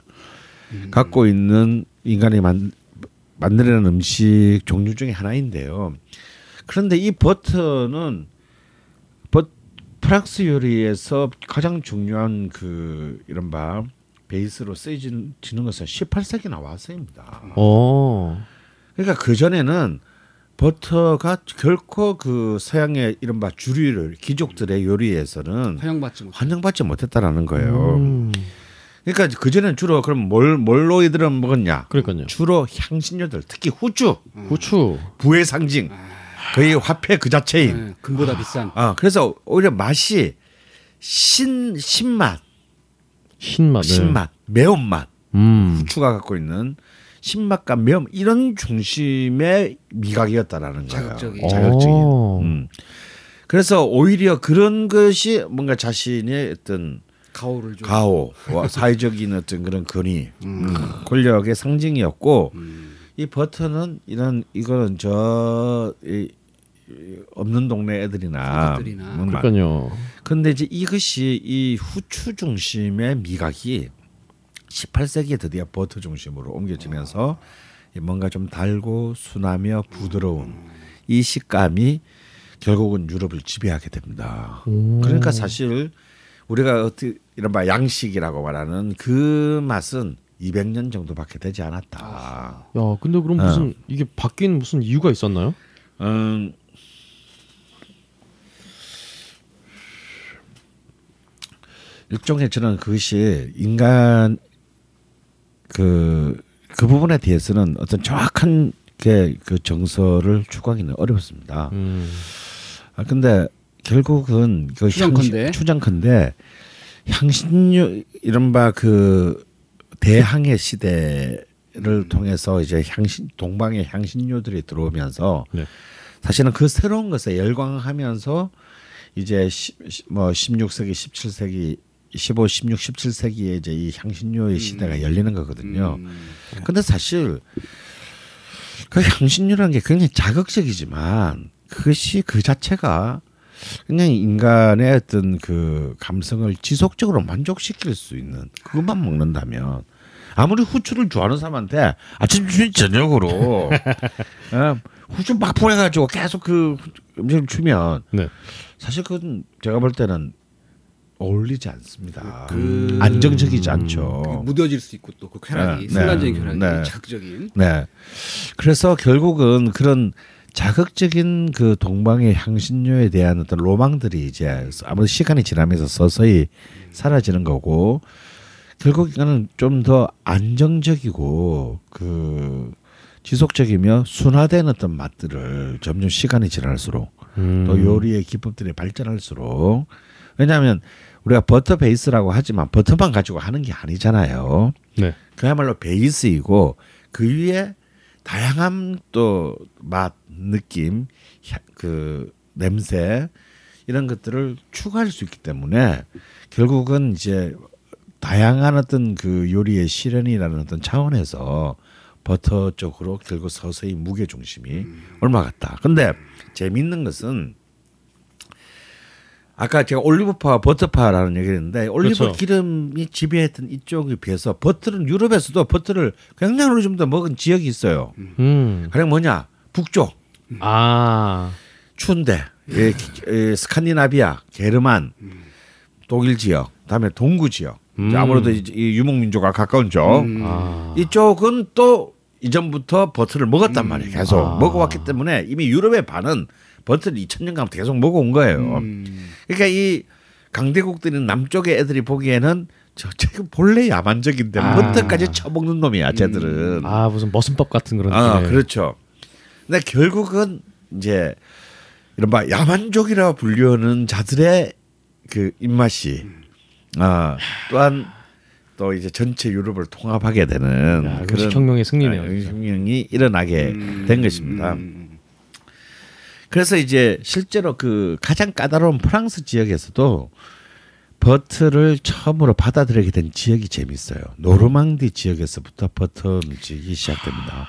음. 갖고 있는 인간이 만, 만들어낸 음식 종류 중에 하나인데요. 그런데 이 버터는 버, 프랑스 요리에서 가장 중요한 그 이른바 베이스로 쓰여지는 것은 18세기 나와서입니다. 어. 그러니까 그 전에는 버터가 결코 그 서양의 이른바 주류를 귀족들의 요리에서는 못. 환영받지 못했다라는 거예요. 음. 그러니까 그 전에는 주로 그럼 뭘 뭘로 이들은 먹었냐? 그러니까요. 주로 향신료들, 특히 후추, 후추. 부의 상징, 거의 화폐 그 자체인. 네, 금보다 비싼. 아 그래서 오히려 맛이 신 신맛, 네. 신맛, 매운맛, 음. 후추가 갖고 있는 신맛과 매움 이런 중심의 미각이었다라는 거예요. 자극적인. 자극적인. 어. 음. 그래서 오히려 그런 것이 뭔가 자신의 어떤 가오를 좀. 가오와 [laughs] 사회적인 어떤 그런 권위, 음, 권력의 상징이었고 음. 이 버터는 이런 이거는 저 이, 이 없는 동네 애들이나. 음, 그러니까요. 근데 이제 이것이 이 후추 중심의 미각이 18세기에 드디어 버터 중심으로 옮겨지면서 이 뭔가 좀 달고 순하며 부드러운 이 식감이 결국은 유럽을 지배하게 됩니다. 오. 그러니까 사실 우리가 어떻게 이런 바 양식이라고 말하는 그 맛은 200년 정도밖에 되지 않았다. 야, 근데 그럼 어. 무슨 이게 바뀐 무슨 이유가 있었나요? 음, 일종의 저는 그것이 인간 그, 그 부분에 대해서는 어떤 정확한 게그 정서를 추구하기는 어렵습니다. 음. 아 근데 결국은 그 추정컨대. 향신- 추정컨대 향신료 이른바 그 대항해 시대를 통해서 이제 향신 동방의 향신료들이 들어오면서 네. 사실은 그 새로운 것에 열광하면서 이제 시, 시- 뭐 16세기, 17세기, 15, 16, 17세기에 이제 이 향신료의 시대가 열리는 거거든요. 근데 사실 그 향신료라는 게 굉장히 자극적이지만 그것이 그 자체가 그냥 인간의 어떤 그 감성을 지속적으로 만족시킬 수 있는 그것만 먹는다면 아무리 후추를 좋아하는 사람한테 아침 점심 저녁으로 [laughs] 어, 후추 막 뿌려가지고 계속 그 음식을 주면 네. 사실 그건 제가 볼 때는 어울리지 않습니다. 그- 안정적이지 그 않죠. 묻어질 수 있고 또그 쾌락이 네, 순간적인 네, 쾌락이 네. 자극적인. 네. 그래서 결국은 그런 자극적인 그 동방의 향신료에 대한 어떤 로망들이 이제 아무래도 시간이 지나면서 서서히 사라지는 거고 결국 이거는 좀 더 안정적이고 그 지속적이며 순화된 어떤 맛들을 점점 시간이 지날수록 음. 또 요리의 기법들이 발전할수록 왜냐하면 우리가 버터 베이스라고 하지만 버터만 가지고 하는 게 아니잖아요. 네. 그야말로 베이스이고 그 위에 다양한 또 맛, 느낌, 향- 그 냄새 이런 것들을 추가할 수 있기 때문에 결국은 이제 다양한 어떤 그 요리의 실현이라는 어떤 차원에서 버터 쪽으로 결국 서서히 무게 중심이 올라갔다. 근데 재밌는 것은 아까 제가 올리브파와 버터파라는 얘기를 했는데 올리브 그렇죠. 기름이 지배했던 이쪽에 비해서 버터는 유럽에서도 버터를 굉장히 좀 더 먹은 지역이 있어요. 음. 그게 뭐냐? 북쪽 아. 추운데 예, 기- 예, 스칸디나비아, 게르만, 독일 지역, 다음에 동구 지역. 음. 아무래도 이, 이 유목민족과 가까운 쪽 음. 아. 이쪽은 또 이전부터 버터를 먹었단 말이에요. 계속 아. 먹어왔기 때문에 이미 유럽의 반은 버터를 2000년 간 계속 먹어온 거예요. 음. 그러니까 이 강대국들은 남쪽의 애들이 보기에는 저 지금 본래 야만적인데 아. 버터까지 쳐먹는 놈이야, 쟤들은. 아 무슨 머슴법 같은 그런. 아, 네. 그렇죠. 근데 결국은 이제 이른바 야만족이라 불리우는 자들의 그 입맛이 아 또한 또 이제 전체 유럽을 통합하게 되는 야, 음식혁명의 승리네요, 아. 음식혁명이 일어나게 음. 된 것입니다. 음. 그래서 이제 실제로 그 가장 까다로운 프랑스 지역에서도 버터를 처음으로 받아들이게 된 지역이 재밌어요. 노르망디 지역에서부터 버터 음식이 시작됩니다.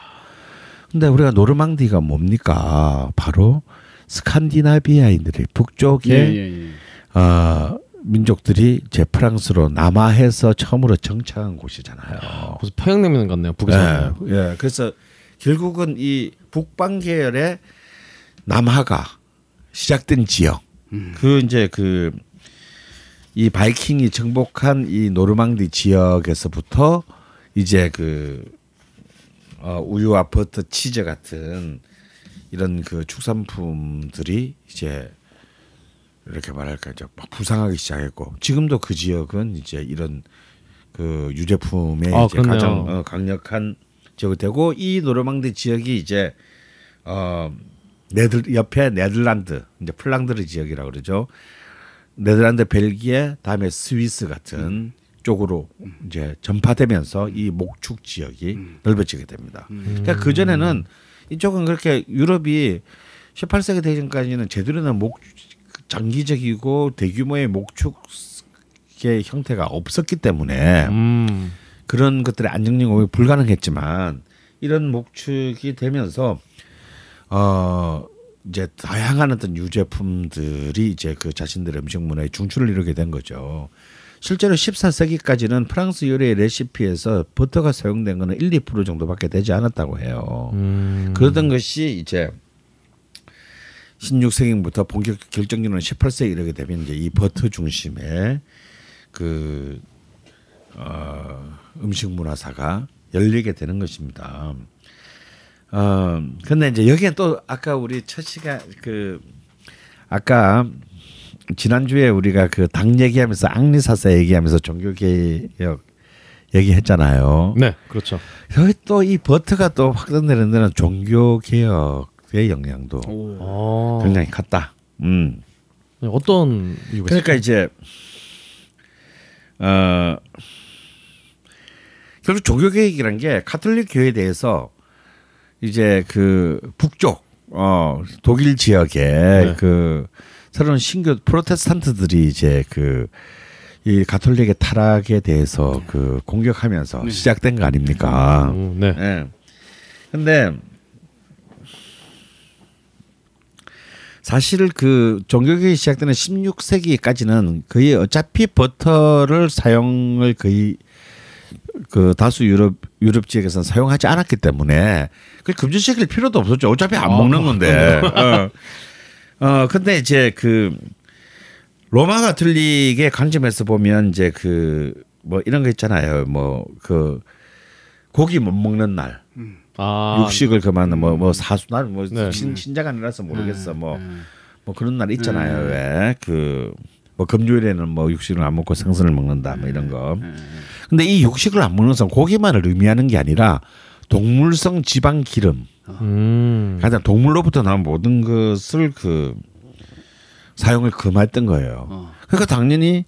근데 우리가 노르망디가 뭡니까? 바로 스칸디나비아인들이 북쪽에 예, 예, 예. 어, 민족들이 제 프랑스로 남하해서 처음으로 정착한 곳이잖아요. 무슨 평양냉면 같네요. 북에서. 예, 예. 그래서 결국은 이 북방 계열의 남하가 시작된 지역. 그 이제 그 이 바이킹이 정복한 이 노르망디 지역에서부터 이제 그 어, 우유와 버터, 치즈 같은 이런 그 축산품들이 이제 이렇게 말할까 이제 막 부상하기 시작했고 지금도 그 지역은 이제 이런 그 유제품의 아, 이제 그렇네요. 가장 어, 강력한 지역이 되고 이 노르망디 지역이 이제 어 네들 옆에 네덜란드 이제 플랑드르 지역이라고 그러죠. 네덜란드, 벨기에, 다음에 스위스 같은 쪽으로 이제 전파되면서 이 목축 지역이 넓어지게 됩니다. 그러니까 그 전에는 이쪽은 그렇게 유럽이 18세기 되기 전까지는 제대로 된목 장기적이고 대규모의 목축의 형태가 없었기 때문에 음. 그런 것들의 안정적이 불가능했지만 이런 목축이 되면서 어 이제 다양한 어떤 유제품들이 이제 그 자신들의 음식 문화에 중추를 이루게 된 거죠. 실제로 14세기까지는 프랑스 요리의 레시피에서 버터가 사용된 거는 1, 2% 정도밖에 되지 않았다고 해요. 음. 그러던 것이 이제 16세기부터 본격 결정적으로 18세기 이르게 되면 이제 이 버터 중심의 그 어, 음식 문화사가 열리게 되는 것입니다. 어 근데 이제 여기에 또 아까 우리 첫 시간 그 아까 지난주에 우리가 그 당 얘기하면서 앙리사사 얘기하면서 종교 개혁 얘기했잖아요. 네, 그렇죠. 여기 또 이 버터가 또 확산되는 데는 종교 개혁의 영향도 오. 어. 굉장히 컸다. 음. 어떤 이유가 그러니까 이제 어 결국 종교 개혁이란 게 카톨릭 교회에 대해서 이제 그 북쪽 어 독일 지역에 네. 그 새로운 신교 프로테스탄트들이 이제 그 이 가톨릭의 타락에 대해서 그 공격하면서 네. 시작된 거 아닙니까? 음, 네. 예. 근데 사실 그 종교개혁이 시작되는 16세기까지는 거의 어차피 버터를 사용을 거의 그 다수 유럽 유럽 지역에서는 사용하지 않았기 때문에 그 금지시킬 필요도 없었죠. 어차피 안 먹는 건데. 어. 어 근데 이제 그 로마 가톨릭의 관점에서 보면 이제 그 뭐 이런 거 있잖아요. 뭐 그 고기 못 먹는 날, 아, 육식을 그만 뭐뭐 사수 날 뭐 네. 신, 신자간이라서 모르겠어. 뭐 네. 뭐 그런 날 있잖아요. 왜그뭐 금요일에는 뭐 육식을 안 먹고 생선을 먹는다 뭐 이런 거. 근데 이 육식을 안 먹는 것은 고기만을 의미하는 게 아니라 동물성 지방 기름 음. 가장 동물로부터 나온 모든 것을 그 사용을 금했던 거예요. 어. 그러니까 당연히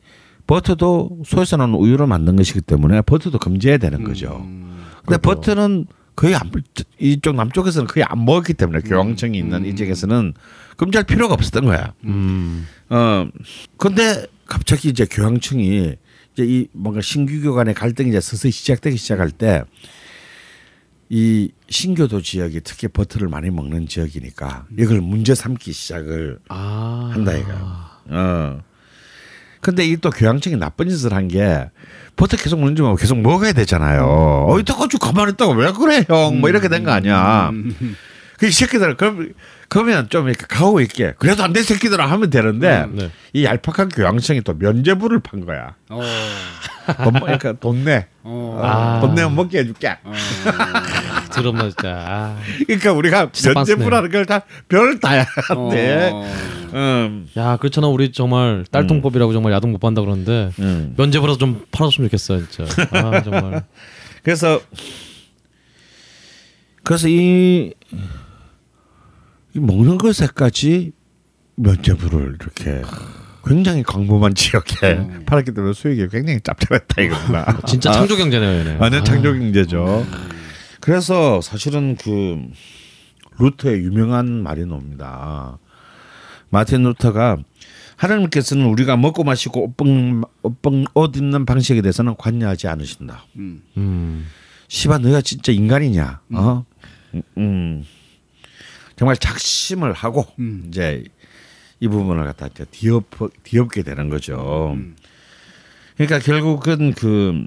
버터도 소에서 나온 우유로 만든 것이기 때문에 버터도 금지해야 되는 거죠. 음. 근데 버터는 거의 안, 이쪽 남쪽에서는 거의 안 먹었기 때문에 교황청이 있는 이 지역에서는 금지할 필요가 없었던 거야. 음. 어 근데 갑자기 이제 교황청이 이제 이 뭔가 신규 교 간의 갈등이 이제 서서히 시작되기 시작할 때 이 신교도 지역이 특히 버터를 많이 먹는 지역이니까 이걸 문제 삼기 시작을 아. 한다 이거야. 어. 근데 이 또 교황청이 나쁜 짓을 한 게 버터 계속 먹는지 뭐 계속 먹어야 되잖아요. 어, 이따가지고 가만히 있다가 왜 그래 형? 뭐 이렇게 된 거 아니야. 그 새끼들 그럼 그러면 좀 이렇게 가오 있게 그래도 안돼 새끼들아 하면 되는데 네. 이 얄팍한 교황청이 또 면제부를 판 거야. 어. [laughs] 돈, 그러니까 돈 내. 어. 아. 돈 내면 먹게 해줄게. 어. [laughs] 드럼나 진짜. 아. 그러니까 우리가 면제부라는 걸 다별 따야 한대. 어. 음, 야, 그렇잖아. 우리 정말 딸통법이라고 정말 야동 못 반다 그러는데 음. 면제부라도 좀 팔았으면 좋겠어, 진짜. 아, 정말. [laughs] 그래서 그래서 이, 이 먹는 것에까지 면제부를 이렇게 굉장히 광범한 지역에 팔았기 때문에 수익이 굉장히 짭짤했다 이겁니다. [laughs] 진짜 창조 경제네요. 완전 아. 창조 경제죠. 그래서 사실은 그 루터의 유명한 말이 나옵니다. 마틴 루터가 하나님께서는 우리가 먹고 마시고 옷봉, 옷봉, 옷 입는 방식에 대해서는 관여하지 않으신다. 음. 음. 시바 너가 진짜 인간이냐? 어? 음, 음. 정말 작심을 하고 음. 이제 이 부분을 갖다 이제 뒤엎 뒤엎게 되는 거죠. 그러니까 결국은 그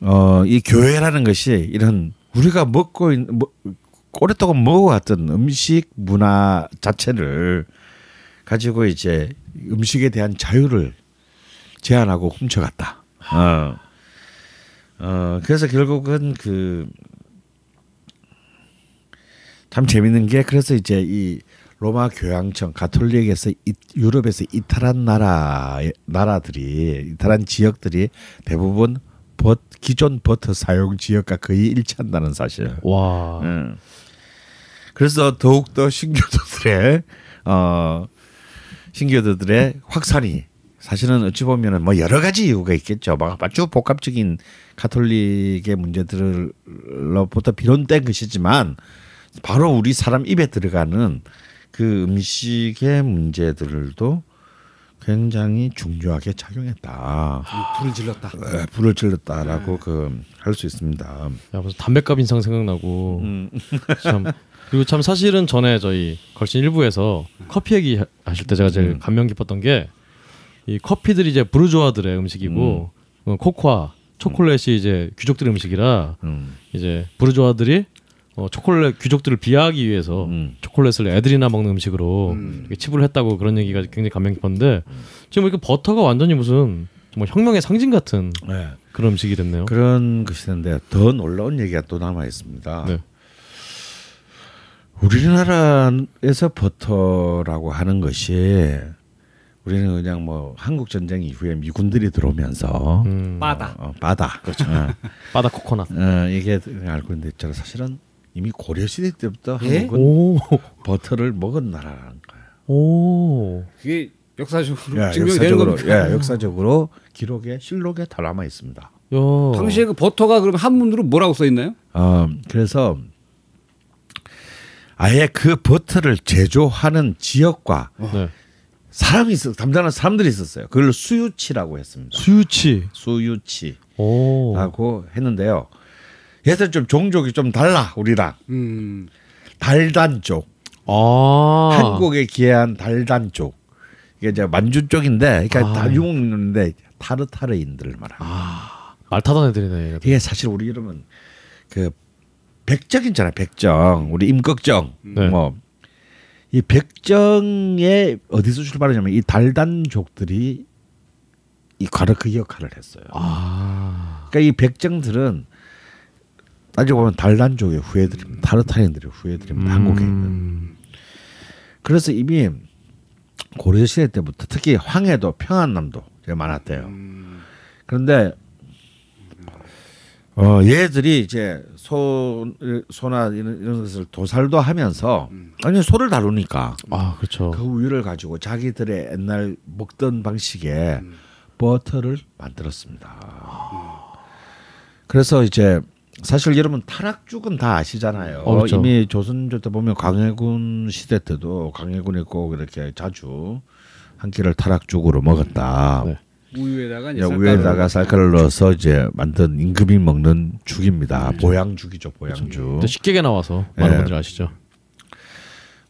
어, 이 교회라는 것이 이런 우리가 먹고 있는 뭐, 오랫동안 먹어왔던 음식 문화 자체를 가지고 이제 음식에 대한 자유를 제한하고 훔쳐갔다. 어. 어, 그래서 결국은 그, 참 재밌는 게 그래서 이제 이 로마 교황청 가톨릭에서 이, 유럽에서 이탈한 나라 나라들이 이탈한 지역들이 대부분 버, 기존 버터 사용 지역과 거의 일치한다는 사실. 와. 음. 그래서 더욱 더 신교도들의 어 신교도들의 확산이 사실은 어찌 보면은 뭐 여러 가지 이유가 있겠죠. 막 아주 복합적인 가톨릭의 문제들로부터 비롯된 것이지만 바로 우리 사람 입에 들어가는 그 음식의 문제들도 굉장히 중요하게 작용했다. 불을 질렀다. 에, 불을 질렀다라고 그 할 수 있습니다. 야, 무슨 담배값 인상 생각나고. 음. [laughs] 참. 그리고 참 사실은 전에 저희 걸신 일부에서 커피 얘기 하- 하실 때 제가 제일 음. 감명 깊었던 게 이 커피들이 이제 부르주아들의 음식이고 어, 코코아, 초콜릿이 이제 귀족들의 음식이라 음. 이제 부르주아들이 어, 초콜릿 귀족들을 비하하기 위해서 음. 초콜릿을 애들이나 먹는 음식으로 음. 치부를 했다고 그런 얘기가 굉장히 감명 깊었는데 지금 이렇게 버터가 완전히 무슨 정말 혁명의 상징 같은 네. 그런 음식이 됐네요. 그런 것이는데 더 놀라운 얘기가 또 남아 있습니다. 네. 우리나라에서 버터라고 하는 것이 우리는 그냥 뭐 한국 전쟁 이후에 미군들이 들어오면서 음, 빠다. 어, 바다 그렇죠. 어, 바다 코코넛. 어, 이게 알고 있는데 있잖아 사실은 이미 고려 시대 때부터 예? 한국은 오, 버터를 먹은 나라라는 거예요. 오. 그게 역사적으로 예, 증명이 되는 역사적으로 겁니다. 예, 역사적으로 기록에 실록에 다 남아 있습니다. 요. 당시에 그 버터가 그럼 한문으로 뭐라고 써 있나요? 어 그래서 아예 그 버터를 제조하는 지역과 네. 사람이 있어 담당하는 사람들이 있었어요. 그걸 수유치라고 했습니다. 수유치. 수유치라고 오. 했는데요. 얘들 좀 종족이 좀 달라 우리랑 음. 달단족 아. 한국에 기해한 달단족 이게 이제 만주 쪽인데 그러니까 아. 다 유목민인데 타르타르인들 말합니다. 아. 말 타던 애들이네. 얘가. 이게 사실 우리 이러면 그 백정 있잖아요. 백정 우리 임꺽정 네. 뭐 이 백정에 어디서 출발하냐면 이 달단족들이 이 바로 그 역할을 했어요. 아. 그러니까 이 백정들은 따지고 보면 달단족의 후예들입니다. 타르타르인들의 후예들입니다. 한국에 있는. 음. 그래서 이미 고려 시대 때부터 특히 황해도 평안남도 많았대요. 그런데 어 얘들이 이제 소 소나 이런, 이런 것을 도살도 하면서 아니 소를 다루니까 아, 그렇죠. 그 우유를 가지고 자기들의 옛날 먹던 방식의 버터를 만들었습니다. 그래서 이제 사실 여러분 타락죽은 다 아시잖아요. 어, 그렇죠. 이미 조선조 때 보면 광해군 시대 때도 광해군이 꼭 이렇게 자주 한 끼를 타락죽으로 먹었다. 네. 우유에다가 이제 야, 쌀가루. 위에다가 쌀가루를 넣어서 이제 만든 임금이 먹는 죽입니다. 보양죽이죠, 보양죽. 근데 식객에 나와서 많은 예. 분들이 아시죠.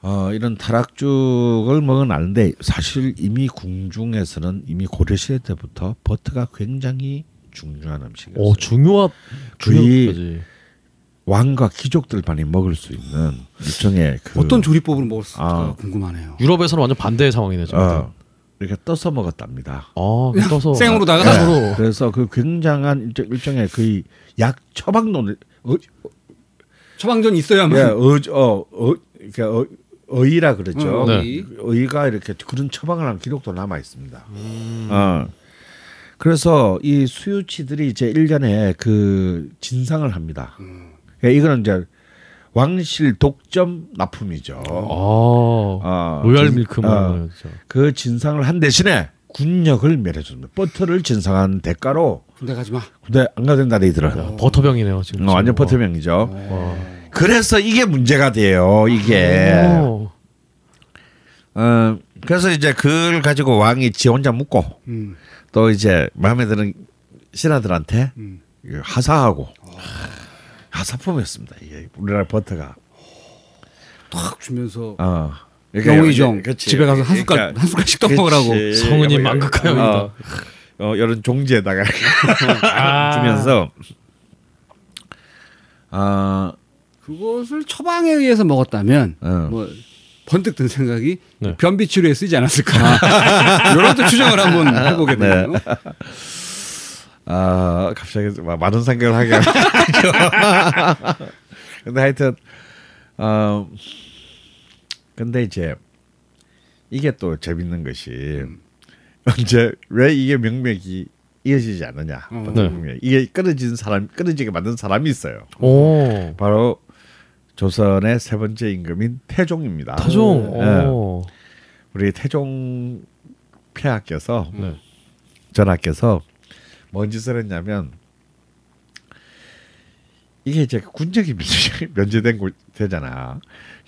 어, 이런 타락죽을 먹은 아는데 사실 이미 궁중에서는 이미 고려 시대 때부터 버터가 굉장히 중요한 음식이었어요. 오, 중요한 주의-. 왕과 귀족들만이 먹을 수 있는 일종의 그 어떤 조리법으로 먹었을까 아. 궁금하네요. 유럽에서는 완전 반대의 상황이네 지금. 어, 이렇게 떠서 먹었답니다. 아, 떠서 생으로다가 네. 그래서 그 굉장한 일종, 일종의 그약 처방론 어, 처방전 있어야만. 예, 어, 어, 어, 그러니까 어, 어이라 그러죠. 어, 네. 의가 이렇게 그런 처방을 한 기록도 남아 있습니다. 음. 어. 그래서 이 수유치들이 이제 일년에 그 진상을 합니다. 그러니까 이거는 이제 왕실 독점 납품이죠. 아, 어, 로얄 진- 밀크 어. 그 진상을 한 대신에 군역을 멸해줍니다. 버터를 진상한 대가로 군대 가지 마. 군대 안 가도 된다 너희들은. 야, 버터병이네요 지금. 어, 완전 지금. 버터명이죠. 와. 그래서 이게 문제가 돼요. 이게. 오. 어, 그래서 이제 그걸 가지고 왕이 지 혼자 묻고 음. 또 이제 마음에 드는 신하들한테 음. 하사하고 하사품이었습니다. 이게 우리나라 버터가. 탁 주면서 어. 영의정 그치. 집에 가서 한 숟갈 그러니까 한 숟갈씩 떠 먹으라고. 그치. 성은이 어, 망극하여 어, 어, 이런 종지에다가 [laughs] 아. 주면서 아 그것을 처방에 의해서 먹었다면 어. 뭐 번뜩 든 생각이 네. 변비 치료에 쓰지 않았을까. [laughs] 이런 또 추정을 한번 해보게 되네요. 아 갑자기 막 많은 생각을 하게 하죠. [laughs] 근데 하여튼 어 근데 이제 이게 또 재밌는 것이 언제 왜 이게 명맥이 이어지지 않느냐? 어. 네. 이게 끊어진 사람 끊어지게 만든 사람이 있어요. 오. 바로 조선의 세 번째 임금인 태종입니다. 타종. 네. 오. 우리 태종 폐하께서 네. 전하께서 뭔 짓을 했냐면 이게 이제 군적이 [laughs] 면제된 곳 되잖아.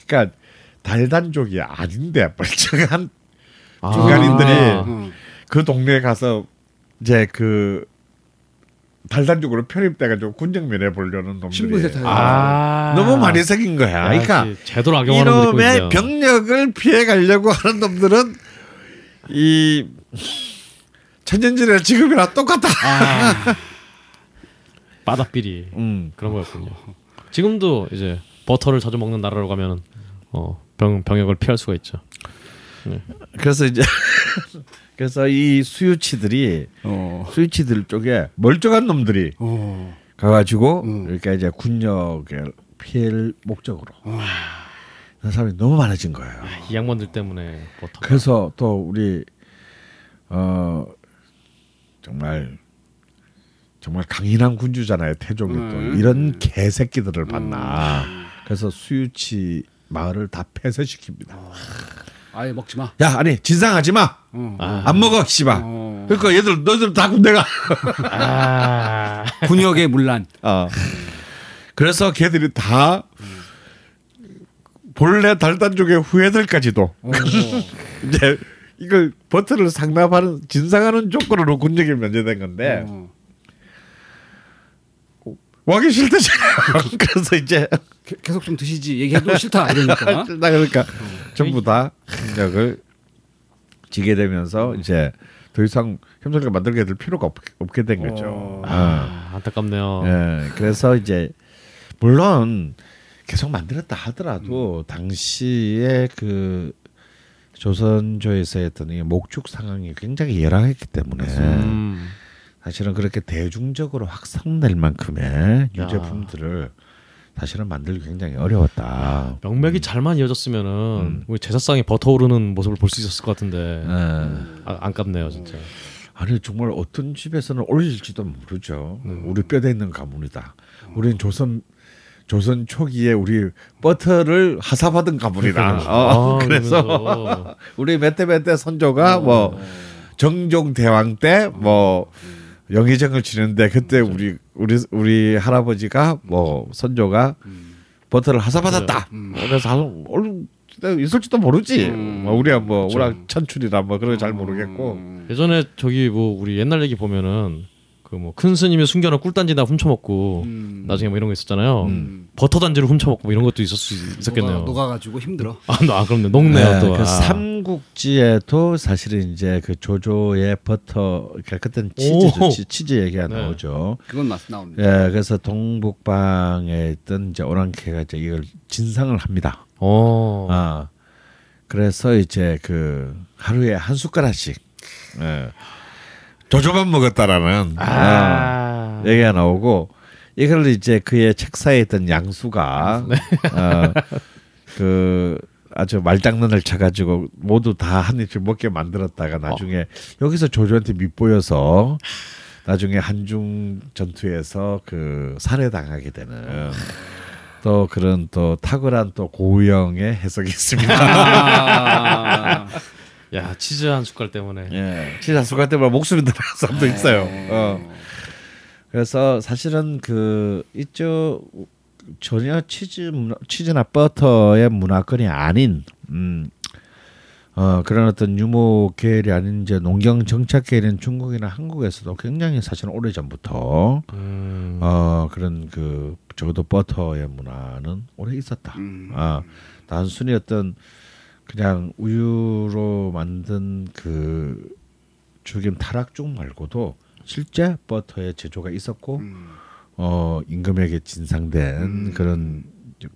그러니까 달단족이 아닌데 멀쩡한 아. 중간인들이 어. 그 동네에 가서 이제 그 달단족으로 편입돼가지고 군적 면해 보려는 놈들이 타요. 아. 너무 많이 생긴 거야. 그러니까 역시 제대로 악용하는. 이놈의 병력을 피해 가려고 하는 놈들은 이 천년전의 지금이랑 똑같다. 아. [laughs] 바닥비리 음. 그런 거였군요. 지금도 이제 버터를 자주 먹는 나라로 가면은 어, 병 병역을 피할 수가 있죠. 그래서 이제 [laughs] 그래서 이 수유치들이 어. 수유치들 쪽에 멀쩡한 놈들이 어. 가가지고 음. 그러니까 이제 군역을 피할 목적으로 그 사람이 너무 많아진 거예요. 이 양반들 때문에 버터. 그래서 또 우리 어 정말 정말 강인한 군주잖아요 태종이 또 음. 이런 개새끼들을 봤나 그래서 수유치 마을을 다 폐쇄시킵니다 아예 먹지 마. 야 아니 진상하지 마안 어. 아, 먹어 씨발 어. 그러니까 얘들 너희들 다 군대가. 아. [laughs] 군역의 문란. 어. 그래서 걔들이 다 본래 달단족의 후예들까지도 [laughs] 이제 이걸 버튼을 상납하는 진상하는 조건으로 군역에 면제된 건데 어. 와기 싫다잖아요. [laughs] 그래서 이제 게- 계속 좀 드시지 얘기해도 싫다 이러니까. [laughs] 나 그러니까 전부 다 군역을 지게 되면서 이제 더 이상 협력을 만들게 될 필요가 없, 없게 된 거죠. 어. 어. 아, 안타깝네요. 예, 그래서 이제 물론 계속 만들었다 하더라도 당시에 그 조선조에서 했던 이 목축 상황이 굉장히 열악했기 때문에 음. 사실은 그렇게 대중적으로 확산될 만큼의 유제품들을 사실은 만들기 굉장히 어려웠다. 명맥이 잘만 이어졌으면은 음. 우리 제사상에 버터오르는 모습을 볼 수 있었을 것 같은데 예. 아, 안깝네요 진짜. 아니 정말 어떤 집에서는 올릴지도 모르죠. 음. 우리 뼈대 있는 가문이다. 우리는 조선 조선 초기에 우리 버터를 하사받은 가문이다. 어, 아, [laughs] 그래서. [laughs] 우리 몇 대 몇 대 선조가 뭐 정종 대왕 때뭐 영의정을 치는데 그때 우리 우리 우리 할아버지가 뭐 선조가 버터를 하사받았다. 그래서 하소- 얼른 있을지도 모르지. 뭐 우리야 뭐 우리가 천출이라 뭐 그런 거잘 모르겠고. 예전에 저기 뭐 우리 옛날 얘기 보면은 그 뭐 큰 스님이 숨겨놓은 꿀단지 다 훔쳐먹고 음. 나중에 뭐 이런 거 있었잖아요. 음. 버터 단지를 훔쳐먹고 뭐 이런 것도 있었을 수 있었겠네요. 녹아, 녹아 가지고 힘들어. [laughs] 아, 너- 아 그럼요. 녹네요 네, 또. 그 아. 삼국지에도 사실은 이제 그 조조의 버터 그러니까 그때는 치즈죠. 오. 치, 치즈 얘기가 네. 나오죠. 그건 맞 나옵니다. 예, 그래서 동북방에 있던 이제 오랑캐가 이제 이걸 진상을 합니다. 어. 아, 그래서 이제 그 하루에 한 숟가락씩 예, 조조만 먹었다라는 아. 어, 얘기가 나오고 이걸 이제 그의 책사에 있던 양수가 네. 어, 그 아주 말장난을 쳐가지고 모두 다 한 입씩 먹게 만들었다가 나중에 여기서 조조한테 밑보여서 나중에 한중 전투에서 그 살해당하게 되는 또 그런 또 탁월한 또 고유형의 해석이 있습니다. 아. 야 치즈 한 숟갈 때문에. 예, 진짜 수가 때문에 목숨이 들어간 사람도 있어요. 어. 그래서 사실은 그 이쪽 전혀 치즈 문화, 치즈나 버터의 문화권이 아닌 음. 어 그런 어떤 유모 계열이 아닌 이제 농경 정착 계열인 중국이나 한국에서도 굉장히 사실 오래 전부터 음. 어 그런 그 적어도 버터의 문화는 오래 있었다. 음. 아 단순히 어떤 그냥 우유로 만든 그 죽임 타락죽 말고도 실제 버터의 제조가 있었고 음. 어 임금에게 진상된 음. 그런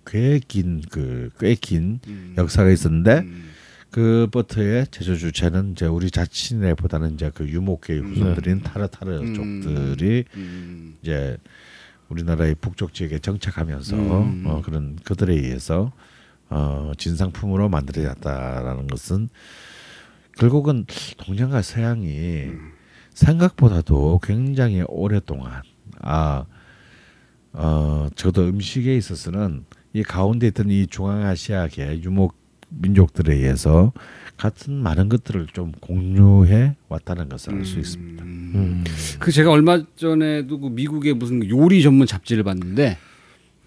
꽤 긴 그 꽤긴 음. 역사가 있었는데 음. 그 버터의 제조 주체는 이제 우리 자신의보다는 이제 그 유목계의 후손들인 타르타르족들이 음. 이제 우리나라의 북쪽 지역에 정착하면서 음. 어, 그런 그들에 의해서 어, 진상품으로 만들어졌다라는 것은 결국은 동양과 서양이 생각보다도 굉장히 오랫동안 아 어, 저도 음식에 있어서는 이 가운데 있던 이 중앙아시아계 유목 민족들에 의해서 같은 많은 것들을 좀 공유해 왔다는 것을 알 수 있습니다. 음. 그 제가 얼마 전에도 그 미국의 무슨 요리 전문 잡지를 봤는데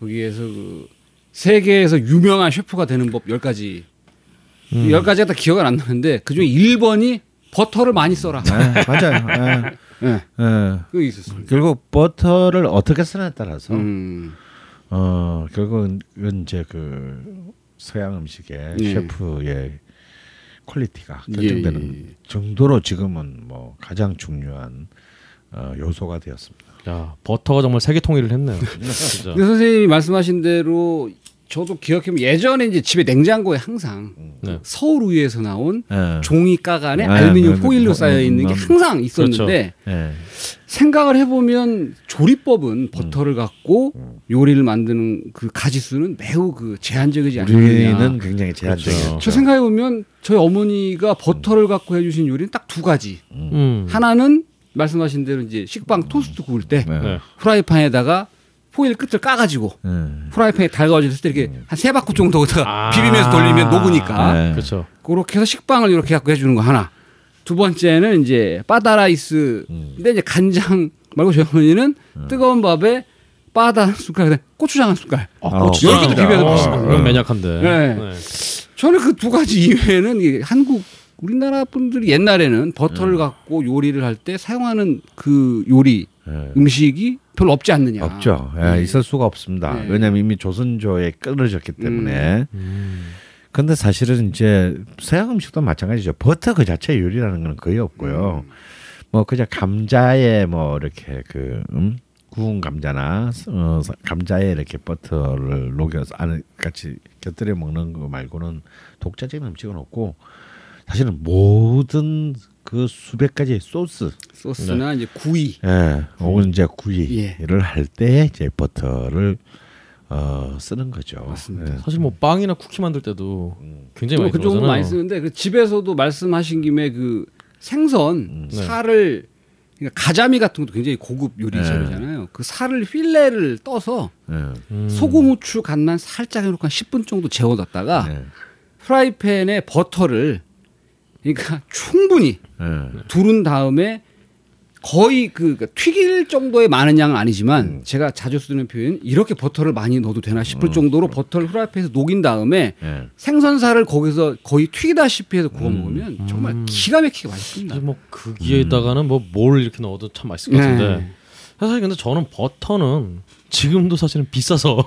거기에서 그 세계에서 유명한 셰프가 되는 법 10가지 음. 열 10가지가 다 기억은 안 나는데 그중에 1번이 버터를 많이 써라. 네, 맞아요. 예, [laughs] 네. 예. 그게 있었습니다. 결국 버터를 어떻게 쓰냐에 따라서 음. 어 결국은 이제 그 서양 음식의 예. 셰프의 quality가 예, 결정되는 예. 정도로 지금은 뭐 가장 중요한 어, 요소가 되었습니다. 야 버터가 정말 세계 통일을 했네요. [laughs] 선생님이 말씀하신 대로 저도 기억해보면 예전에 이제 집에 냉장고에 항상 네. 서울 우유에서 나온 예. 종이 가 안에 네, 알루미늄 네, 네. 쌓여 있는 게 음, 항상 있었는데 예. 생각을 해보면 조리법은 버터를 갖고 요리를 만드는 그 가지수는 매우 그 제한적이지 않느냐. 우리는 굉장히 제한적이죠. 그렇죠. 저 생각해 보면 저희 어머니가 버터를 갖고 해주신 요리는 딱 두 가지. 음. 하나는 말씀하신 대로 이제 식빵 토스트 구울 때 네. 네. 포일 끝을 까가지고 예. 프라이팬에 달궈졌을 때 이렇게 한 세 바퀴 정도 가 아. [laughs] 비비면서 돌리면 녹으니까 네. 그렇죠. 그렇게 해서 식빵을 이렇게 갖고 해주는 거 하나. 두 번째는 이제 빠다라이스. 음. 근데 이제 간장 말고 저희 어머니는 뜨거운 밥에 빠다 한 숟갈, 고추장 한 숟갈. 아, 고추장. 고추장. 여기도 비벼서 어, 드시거든요. 그건 매약한데. 네. 저는 그 두 가지 이외에는 이 한국 우리나라 분들이 옛날에는 버터를 갖고 요리를 할 때 사용하는 그 요리 예. 음식이 별로 없지 않느냐. 없죠. 예, 네. 있을 수가 없습니다. 네. 왜냐하면 이미 조선조에 끊어졌기 때문에. 음. 근데 사실은 이제 서양 음식도 마찬가지죠. 버터 그 자체 요리라는 건 거의 없고요. 뭐 그냥 감자에 뭐 이렇게 그 음? 구운 감자나 어, 감자에 이렇게 버터를 녹여서 안에 같이 곁들여 먹는 거 말고는 독자적인 음식은 없고 사실은 모든 그 수백 가지의 소스 소스나 이제 구이. 예, 혹은 이제 구이를 예. 할때 이제 버터를 어, 쓰는 거죠. 맞습니다. 예. 사실 뭐 빵이나 쿠키 만들 때도 굉장히 많이 그 들어가잖아요. 많이 쓰는데 그 집에서도 말씀하신 김에 그 생선 음. 네. 살을 그러니까 가자미 같은 것도 굉장히 고급 요리 네. 재료잖아요. 그 살을 필레를 떠서 예. 음. 소금 후추 간만 살짝 해놓고 한 10분 정도 재워뒀다가 예. 프라이팬에 버터를 그러니까 충분히 예. 두른 다음에 거의 그 그러니까 튀길 정도의 많은 양은 아니지만 음. 제가 자주 쓰는 표현 이렇게 버터를 많이 넣어도 되나 싶을 정도로 버터를 프라이팬에서 녹인 다음에 예. 생선살을 거기서 거의 튀기다시피 해서 구워 음. 먹으면 정말 기가 막히게 맛있습니다. 뭐 거기에다가는 뭐 뭘 이렇게 넣어도 참 맛있을 것 같은데. 네. 사실 근데 저는 버터는 지금도 사실은 비싸서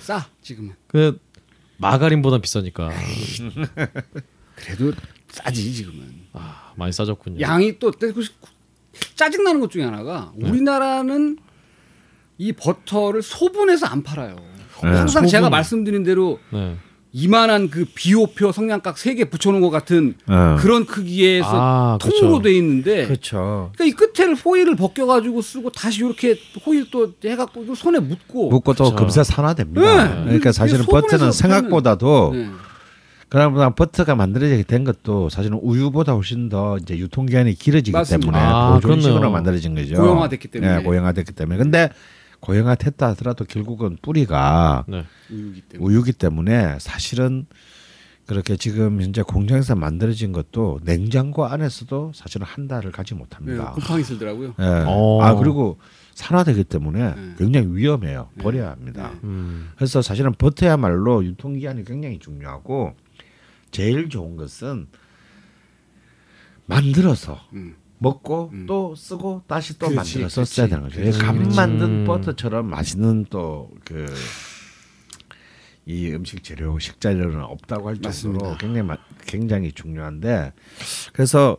싸 지금은 그 마가린보다 비싸니까 그래도 싸지 지금은 아, 많이 싸졌군요. 양이 또그 짜증 나는 것 중에 하나가 네. 우리나라는 이 버터를 소분해서 안 팔아요. 네. 항상 제가 소분. 말씀드린 대로 네. 이만한 그 비호표 성냥각 세 개 붙여놓은 것 같은 어. 그런 크기에서 아, 통으로 그렇죠. 돼 있는데 그렇죠. 그러니까 이 끝에를 호일을 벗겨가지고 쓰고 다시 이렇게 호일 또 해갖고 이거 손에 묻고 묻고 또. 금세 산화됩니다. 네. 그러니까 사실은 버터는 생각보다도 네. 그러나 버터가 만들어지게 된 것도 사실은 우유보다 훨씬 더 이제 유통기한이 길어지기 맞습니다. 때문에 아, 보존식으로. 만들어진 거죠. 고형화됐기 때문에. 네, 고형화됐기 때문에. 근데 고형화됐다 하더라도 결국은 뿌리가 네. 우유기 때문에 우유기 때문에 사실은 그렇게 지금 현재 공장에서 만들어진 것도 냉장고 안에서도 사실은 한 달을 가지 네, 못합니다. 곰팡이 쓸더라고요. 예. 어. 아 그리고 산화되기 때문에 네. 굉장히 위험해요. 버려야 합니다. 네. 음. 그래서 사실은 버터야말로 유통기한이 굉장히 중요하고 제일 좋은 것은 만들어서 음. 먹고 음. 또 쓰고 다시 또 그렇지, 만들어서 그렇지. 써야 되는 거죠. 감. 만든 음. 버터처럼 맛있는 또 그 이 음식 재료 식재료는 없다고 할 정도로 맞습니다. 굉장히 마- 굉장히 중요한데 그래서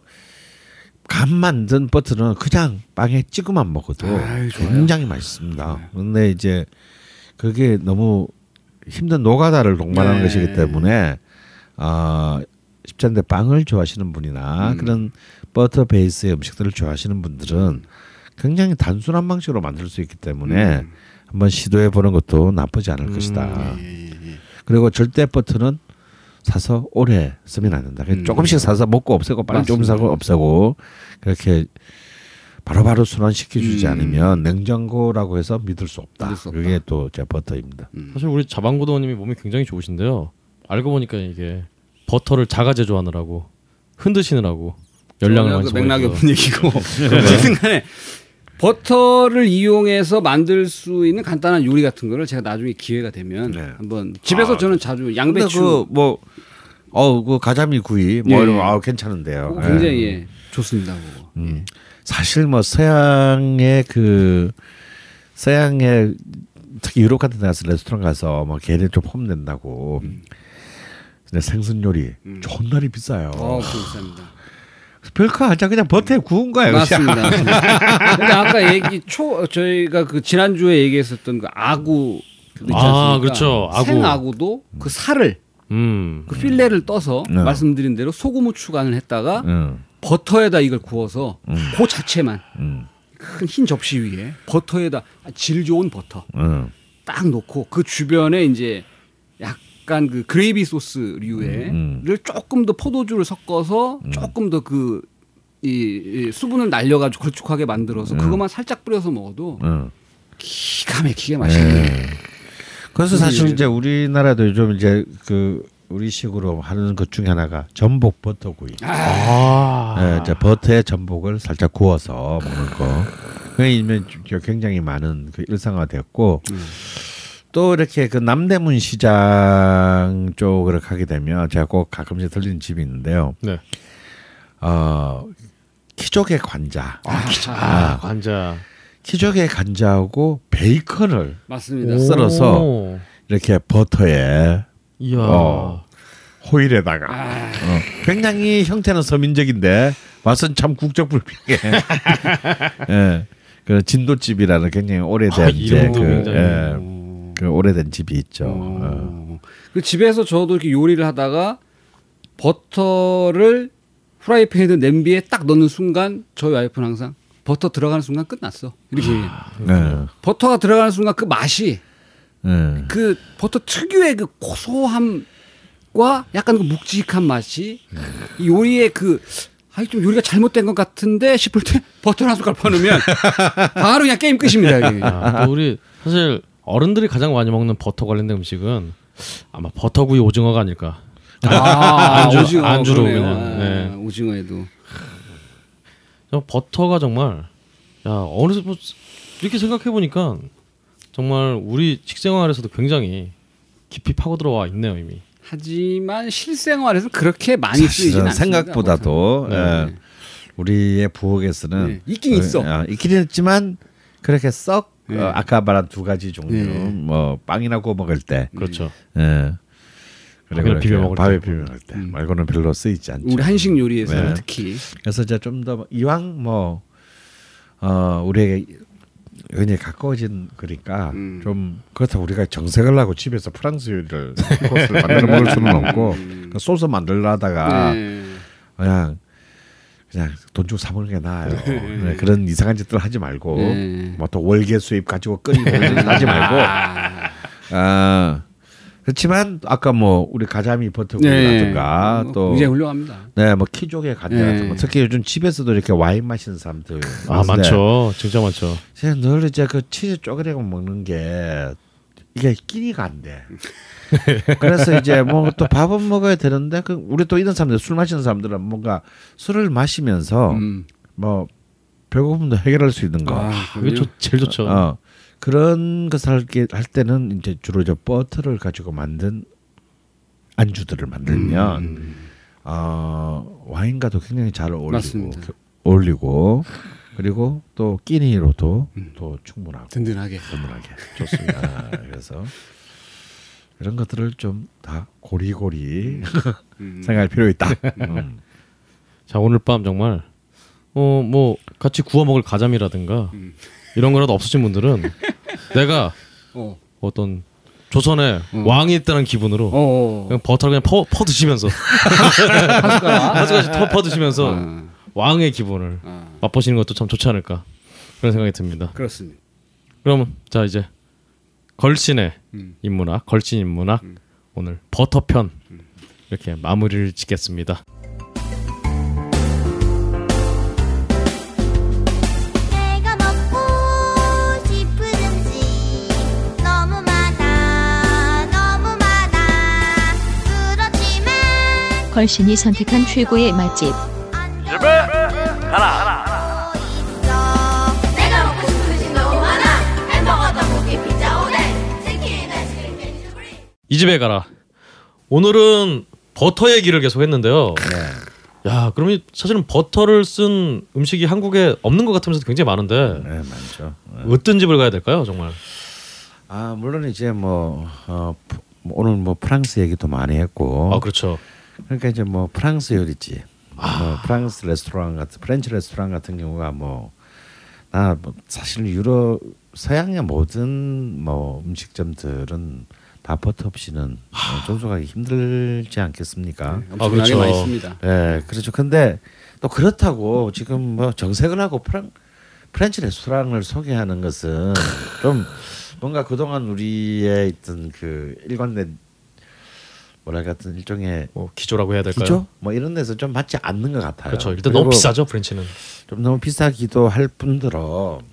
간 만든 버터는 그냥 빵에 찍어만 먹어도 아유. 굉장히 맛있습니다. 그런데 이제 그게 너무 힘든 노가다를 동반하는 네. 것이기 때문에 어, 않은데 빵을 좋아하시는 분이나 음. 그런 버터 베이스의 음식들을 좋아하시는 분들은 굉장히 단순한 방식으로 만들 수 있기 때문에 음. 한번 시도해 보는 것도 나쁘지 않을 음. 것이다. 예, 예, 예. 그리고 절대 버터는 사서 오래 쓰면 안 된다. 그냥 음. 조금씩 사서 먹고 없애고 빨리 좀 맞습니다. 사고 없애고 그렇게 바로바로 순환시켜 주지 음. 않으면 냉장고라고 해서 믿을 수 없다. 믿을 수 없다. 그게 또 제 버터입니다. 음. 사실 우리 자방고도님이 몸이 굉장히 좋으신데요. 알고 보니까 이게 버터를 자가 제조하느라고 흔드시느라고 열량을 많이 그 맥락이 소모해서. 없는 얘기고 [laughs] 어쨌든 간에 버터를 이용해서 만들 수 있는 간단한 요리 같은 거를 제가 나중에 기회가 되면 네. 한번 집에서 아, 저는 자주 양배추 그뭐 어, 그 가자미 구이 뭐 예. 이런 거 아, 괜찮은데요. 예. 굉장히 예, 좋습니다. 그거. 음. 사실 뭐 서양의 그 서양의 특히 유럽 같은 데 가서 레스토랑 가서 뭐 걔네 좀 폼낸다고 근데 생선 요리 음. 존나리 비싸요. 어, 감사합니다. 별거 아니야 그냥 버터에 구운 거예요. 맞습니다. [laughs] 근데 아까 얘기 초 저희가 그 지난주에 얘기했었던 그 아구 아? 그렇죠. 아구. 생아구도 그 살을 음. 그 필레를 떠서 네. 말씀드린 대로 소금 후추 간을 했다가 응, 버터에다 이걸 구워서 음. 그 자체만 응, 큰 흰 접시 위에 버터에다 질 좋은 버터 응, 딱 놓고 그 주변에 이제 약간 그 그레이비 소스류의 음, 를 조금 더 포도주를 섞어서 조금 더 그 이 수분을 날려가지고 걸쭉하게 만들어서 음. 그것만 살짝 뿌려서 먹어도 응. 기가 막히게 맛있는 네. 그래서 사실 예. 이제 우리나라도 요즘 이제 그 우리식으로 하는 것 중에 하나가 전복 버터구이. 아. 예, 이제 버터에 전복을 살짝 구워서 먹는 거. 그게 굉장히 많은 그 일상화되었고 음. 또 이렇게 그 남대문 시장 쪽으로 가게 되면 제가 꼭 가끔씩 들리는 집이 있는데요. 네. 어 키조개 관자. 아, 관자. 키조개 관자하고 베이컨을 맞습니다. 오. 썰어서 오. 이렇게 버터에 이야. 어. 호일에다가 아, 어, 굉장히 형태는 서민적인데 맛은 참 국적불명해. [laughs] 예. 그 진도집이라는 굉장히 오래된 아, 이제 그, 굉장히. 예, 어. 그 오래된 집이 있죠. 어. 어. 그 집에서 저도 이렇게 요리를 하다가 버터를 프라이팬이든 냄비에 딱 넣는 순간 저희 와이프는 항상 버터 들어가는 순간 끝났어. 이렇게 예. 버터가 들어가는 순간 그 맛이 예. 그 버터 특유의 그 고소함과 약간 그 묵직한 맛이 이 요리의 그 아이 좀 요리가 잘못된 것 같은데 싶을 때 버터 한 숟갈 퍼넣으면 [laughs] 바로 그냥 게임 끝입니다. 아, 또 우리 사실 어른들이 가장 많이 먹는 버터 관련된 음식은 아마 버터구이 오징어가 아닐까. 아, [laughs] 안주- 오징어 안주로 그러네요. 그냥, 아, 네. 오징어에도 저 버터가 정말 야 어느 뭐 이렇게 생각해 보니까 정말 우리 식생활에서도 굉장히 깊이 파고 들어와 있네요 이미. 하지만 실생활에서 그렇게 많이 쓰이진 않습니다. 생각보다도 네. 예, 우리의 부엌에서는 네, 있긴 있어. 어, 있긴 있지만 그렇게 썩 네. 어, 아까 말한 두 가지 종류 네. 뭐 빵이나 구워 먹을 때 그렇죠. 예. 그리고 밥이나 비벼 먹을 밥에 때. 비벼 먹을 때 음. 말고는 별로 쓰이지 않죠. 우리 한식 요리에서는 네. 특히 그래서 이제 좀 더 이왕 뭐 어, 우리에게 은히 가까워진 거니까 음. 좀 그렇다고 우리가 정색을 하고 집에서 프랑스 요리를 [laughs] 코스를 만들어 먹을 수는 없고 음. 그 소스 만들려다가 네. 그냥 그냥 돈 주고 사 먹는 게 나아요. 네, 그런 이상한 짓들 하지 말고 네. 뭐또 월계 수입 가지고 끓이고 하지 말고 아, 아 그렇지만 아까 뭐 우리 가자미 버터구이라든가 네. 또 굉장히 훌륭합니다. 네, 뭐 키조개 거 네. 특히 요즘 집에서도 이렇게 와인 마시는 사람들 아 많은데 많죠. 진짜 많죠. 제가 늘 이제 그 치즈 쪼그리고 먹는 게 이게 끼니가 안 돼. 그래서 이제 뭐 또 밥은 먹어야 되는데 그 우리 또 이런 사람들 술 마시는 사람들은 뭔가 술을 마시면서 음. 뭐 배고픔도 해결할 수 있는 거. 아, 그게 좋, 제일 좋죠. 어. 그런 것을 할, 게, 할 때는 이제 주로 저 버터를 가지고 만든 안주들을 만들면 음. 어, 와인과도 굉장히 잘 어울리고 맞습니다. 겨- 어울리고 그리고 또 끼니로도 또 충분하고 든든하게. 충분하게 좋습니다. 아, [laughs] 그래서 이런 것들을 좀 다 고리고리 음. [laughs] 생각할 필요 있다. 음. 자 오늘 밤 정말 어 뭐 같이 구워 먹을 가자미라든가 음. 이런 거라도 없으신 분들은 내가 어. 어떤 조선의 왕이 있다는 기분으로 어. 어. 그냥 버터를 그냥 퍼, 퍼 드시면서 [laughs] 한 숟가락. 한 퍼, 퍼 드시면서 아, 왕의 기분을 아, 맛보시는 것도 참 좋지 않을까 그런 생각이 듭니다. 그렇습니다. 그러면 자 이제 걸신의 음. 인문학, 걸신 인문학 오늘 버터 편 이렇게 마무리를 짓겠습니다. 걸신이 선택한 최고의 맛집 집에 가라 이 집에 가라. 오늘은 버터 얘기를 계속 했는데요. 야, 그러면 사실은 버터를 쓴 음식이 한국에 없는 것 같으면서 굉장히 많은데 네, 많죠. 어떤 집을 가야 될까요, 정말? 아 물론 이제 뭐, 어, 프- 뭐 오늘 뭐 프랑스 얘기도 많이 했고 아, 그렇죠. 그러니까 이제 뭐 프랑스 요리집, 아. 뭐 프랑스 레스토랑 같은 French 레스토랑 같은 경우가 뭐, 나 뭐 사실 유럽 서양의 모든 뭐 음식점들은 다 버터 없이는 어, 존속하기 힘들지 않겠습니까? 엄청나게 그렇죠. 많이 있습니다. 예, 그렇죠. 근데 또 그렇다고 지금 뭐 정색을 하고 프랑 French 레스토랑을 소개하는 것은 좀 뭔가 그동안 우리의 있던 그 일관된 뭐랄 같은 일종의 뭐 기조라고 해야 될까요? 기조 뭐 이런 데서 좀 맞지 않는 것 같아요. 그렇죠. 일단 너무 비싸죠, French는. 좀 너무 비싸기도 할 뿐더러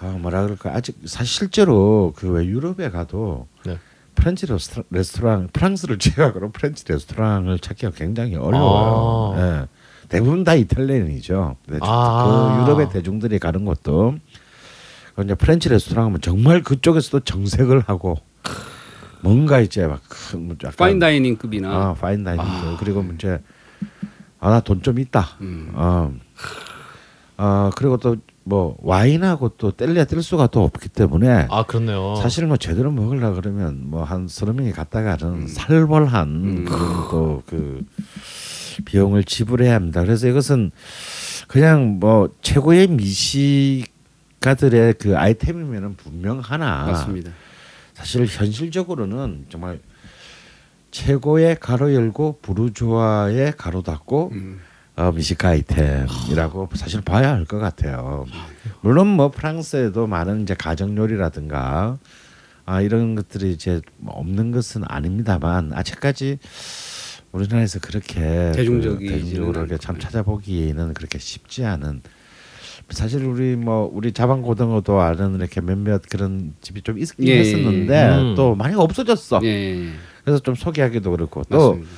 아 뭐라 그럴까 아직 사실 실제로 그 왜 유럽에 가도 네. French 레스토랑, 레스토랑 프랑스를 [laughs] 제외하고는 French 레스토랑을 찾기가 굉장히 어려워요. 아. 예. 대부분 다 Italian이죠. 네, 아. 그 유럽의 대중들이 가는 것도 그 이제 French 레스토랑 하면 정말 그쪽에서도 정색을 하고 뭔가 이제 막 큰 약간 fine dining급이나 아 파인 다이닝 그리고 뭐 이제 아 나 돈 좀 있다. 음. 어. 어 그리고 또 뭐 와인하고 또 뗄래야 뗄 수가 또 없기 때문에 아 그렇네요. 사실 뭐 제대로 먹으려 그러면 뭐 한 서너 명이 갔다가는 음. 살벌한 그런 또그 비용을 지불해야 합니다. 그래서 이것은 그냥 뭐 최고의 미식가들의 그 아이템이면은 분명 하나 맞습니다. 사실 현실적으로는 정말 최고의 가로 열고 부르주아의 가로 닫고 음. 어, 미식 아이템이라고 사실 봐야 할 것 같아요. 물론 뭐 프랑스에도 많은 이제 가정 요리라든가 아 이런 것들이 이제 뭐 없는 것은 아닙니다만 아직까지 우리나라에서 그렇게 그 대중적으로 이렇게 참. 찾아보기에는 그렇게 쉽지 않은 사실 우리 뭐 우리 자방고등어도 아는 이렇게 몇몇 그런 집이 좀 있긴 예, 예, 했었는데 음. 또 많이 없어졌어. 예, 그래서 좀 소개하기도 그렇고 또 맞습니다.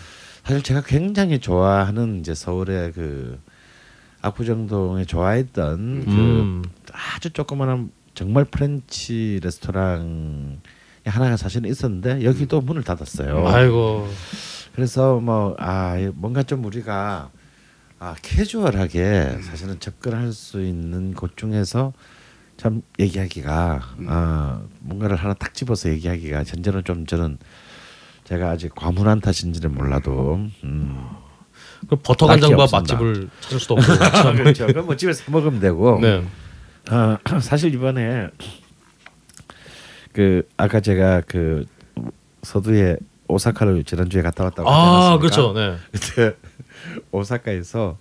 사실 제가 굉장히 좋아하는 이제 서울의 그 압구정동에 좋아했던 음. 그 아주 조그마한 정말 French 레스토랑 하나가 사실은 있었는데 여기도 문을 닫았어요. 아이고. 그래서 뭐 아 뭔가 좀 우리가 아 캐주얼하게 사실은 접근할 수 있는 곳 중에서 참 얘기하기가 아 뭔가를 하나 딱 집어서 얘기하기가 현재는 좀 저는 제가 아직 과문한 탓인지는 몰라도 음. 그 버터 없습니다. 맛집을 찾을 수도 [laughs] 없고. 참. 그렇죠. 그럼 뭐 집에서 사 먹으면 되고. 네. 아, [clears throat] 사실 이번에 그 아까 제가 그 서두에 오사카를 지난주에 갔다 왔다고 아? 그렇죠. 네. 그때 [laughs] 오사카에서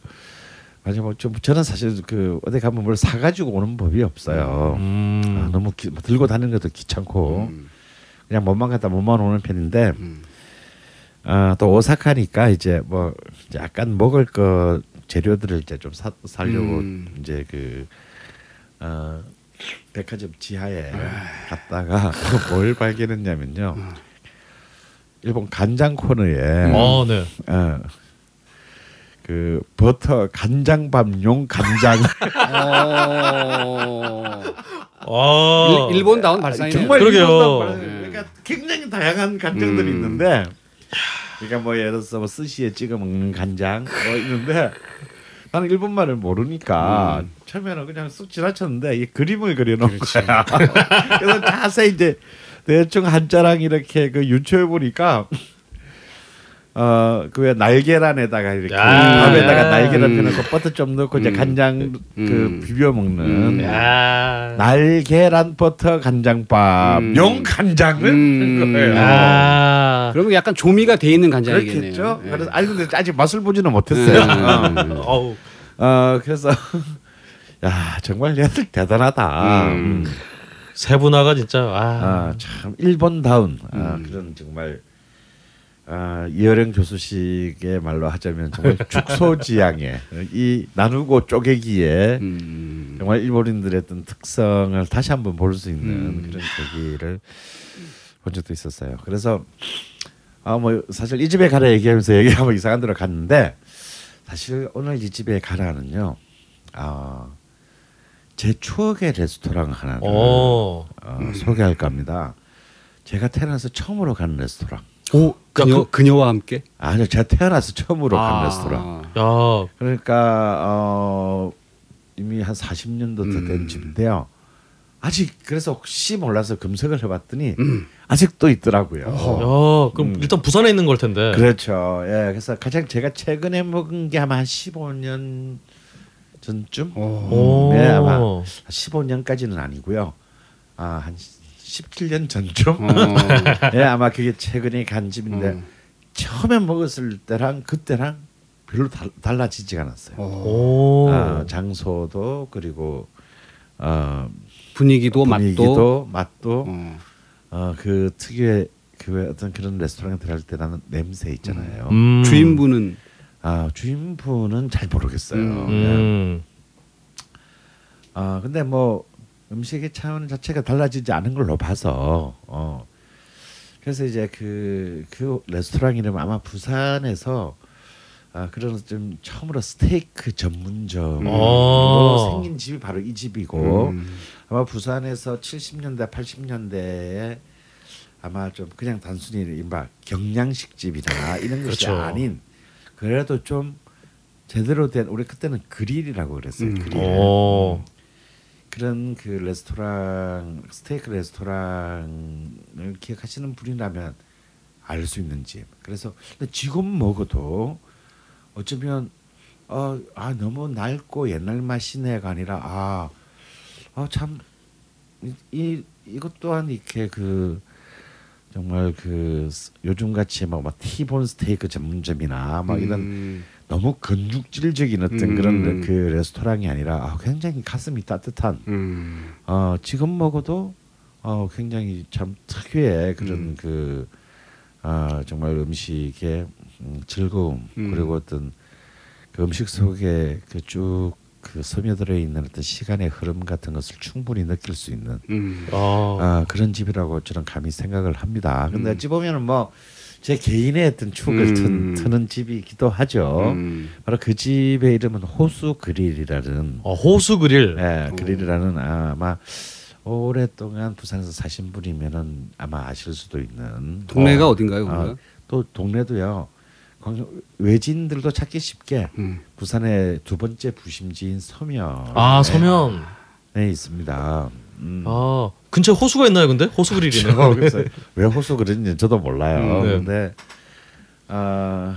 아니 뭐좀 저는 사실 그 어디 가면 뭘 사가지고 오는 법이 없어요. 음. 아, 너무 기, 뭐 들고 다니는 것도 귀찮고 그냥 몸만 갖다 몸만 오는 편인데 음. 아, 또 오사카니까 이제 뭐 이제 약간 먹을 거 재료들을 이제 좀 사, 사려고 음. 이제 그 어, 백화점 지하에 아. 갔다가 [laughs] 뭘 발견했냐면요. 일본 간장 코너에 어, 네. 어, 그 버터 간장밥용 간장 [laughs] 어. 아. 일, 일본다운 발상이네요. 정말 그러게요. 그러니까 굉장히 다양한 간장들이 음. 있는데 그러니까 뭐 예를 들어서 뭐 스시에 찍어 먹는 간장 뭐 있는데 나는 일본 말을 모르니까 음. 처음에는 그냥 쑥 지나쳤는데 이 그림을 그려놓은 거야. [laughs] 그래서 자세히 이제 대충 한자랑 이렇게 그 유추해 보니까 어그 왜 날계란에다가 이렇게 야. 밥에다가 음. 날계란 펴놓고 버터 좀 넣고 이제 음. 간장 그 음. 비벼 먹는 음. 야. 날계란 버터 간장밥 음. 용 간장을 음. 한 거예요. 아. 그러면 약간 조미가 돼 있는 간장이겠네요. 그렇겠죠. 예. 그래서 아니 근데 아직 맛을 보지는 못했어요. 음. [laughs] 어우. 어 그래서 [laughs] 야 정말 얘들 대단하다. 음. 음. 세분화가 진짜 아. 아, 참 일본다운 아, 음. 그런 정말 아, 이어령 교수식의 말로 하자면 정말 [laughs] 축소지향의 이 나누고 쪼개기에 음. 정말 일본인들의 어떤 특성을 다시 한번 볼 수 있는 음. 그런 계기를 본 적도 있었어요. 그래서 아 뭐 사실 이 집에 가라 얘기하면서 얘기하면 이상한 데로 갔는데 사실 오늘 이 집에 가라는요. 아 제 추억의 레스토랑 하나를 어. 어, 소개할까 합니다. 제가 태어나서 처음으로 가는 레스토랑. 오 그녀 그- 그녀와 함께 아니요, 제가 태어나서 처음으로 아. 가는 레스토랑. 야. 그러니까 어, 이미 한 40년도 음. 된 집인데요. 아직 그래서 혹시 몰라서 검색을 해봤더니 음. 아직도 있더라고요. 야. 그럼 음. 일단 부산에 있는 걸 텐데. 그렇죠. 예, 그래서 가장 제가 최근에 먹은 게 아마 한 15년 전쯤. 오. 오. 네, 아마 15년까지는 아니고요. 아, 한 17년 전쯤. 어. [laughs] 예, 아마 그게 최근에 간 집인데 음. 처음에 먹었을 때랑 그때랑 별로 달, 달라지지가 않았어요. 어. 오. 아, 장소도 그리고 어, 분위기도 맛도 분위기도 맛도 어. 어, 그 특유의 그 어떤 그런 레스토랑에 들어갈 때 나는 냄새 있잖아요. 음. 주인분은 아 주인분은 잘 모르겠어요. 음. 예. 음. 아 근데 뭐 음식의 차원 자체가 달라지지 않은 걸로 봐서 어 그래서 이제 그그 레스토랑 이름 아마 부산에서 아 그런 좀 처음으로 스테이크 전문점으로 어. 생긴 집이 바로 이 집이고 음. 아마 부산에서 70년대 80년대에 아마 좀 그냥 단순히 이른바 경양식 집이나 이런 것이 그렇죠. 아닌 그래도 좀 제대로 된 우리 그때는 그릴이라고 그랬어요. 음. 그릴. 오. 그런 그 레스토랑 스테이크 레스토랑을 기억하시는 분이라면 알 수 있는 집. 그래서 지금 먹어도 어쩌면 어, 아 너무 낡고 옛날 맛이네가 아니라 아, 아참 이, 이 이것 또한 이렇게 그 정말 그 스- 요즘 같이 막, 막 티본 스테이크 전문점이나 막 이런 음. 너무 건축질적인 어떤 음. 그런 그 레스토랑이 아니라 아, 굉장히 가슴이 따뜻한 음. 어, 지금 먹어도 어, 굉장히 참 특유의 그런 음. 그 아, 정말 음식의 음, 즐거움 음. 그리고 어떤 그 음식 속에 그쭉 그 스며들어 있는 어떤 시간의 흐름 같은 것을 충분히 느낄 수 있는 음. 어. 아, 그런 집이라고 저는 감히 생각을 합니다. 근데 음. 어찌 보면은 뭐 제 개인의 어떤 추억을 음. 튼, 트는 집이기도 하죠. 음. 바로 그 집의 이름은 호수 그릴이라는 어, 호수 그릴. 예, 오. 그릴이라는 아마 오랫동안 부산에서 사신 분이면은 아마 아실 수도 있는 동네가 어, 어, 딘가요 아, 거기가? 또 동네도요. 광- 외지인들도 찾기 쉽게 음. 부산의 두 번째 부심지인 서면 아, 서면. 네, 있습니다. 음. 아, 근처에 호수가 있나요, 근데? 호수 그릴이네. 어, 그래서 [laughs] 왜 호수 그런지 저도 몰라요. 음, 네. 근데 아,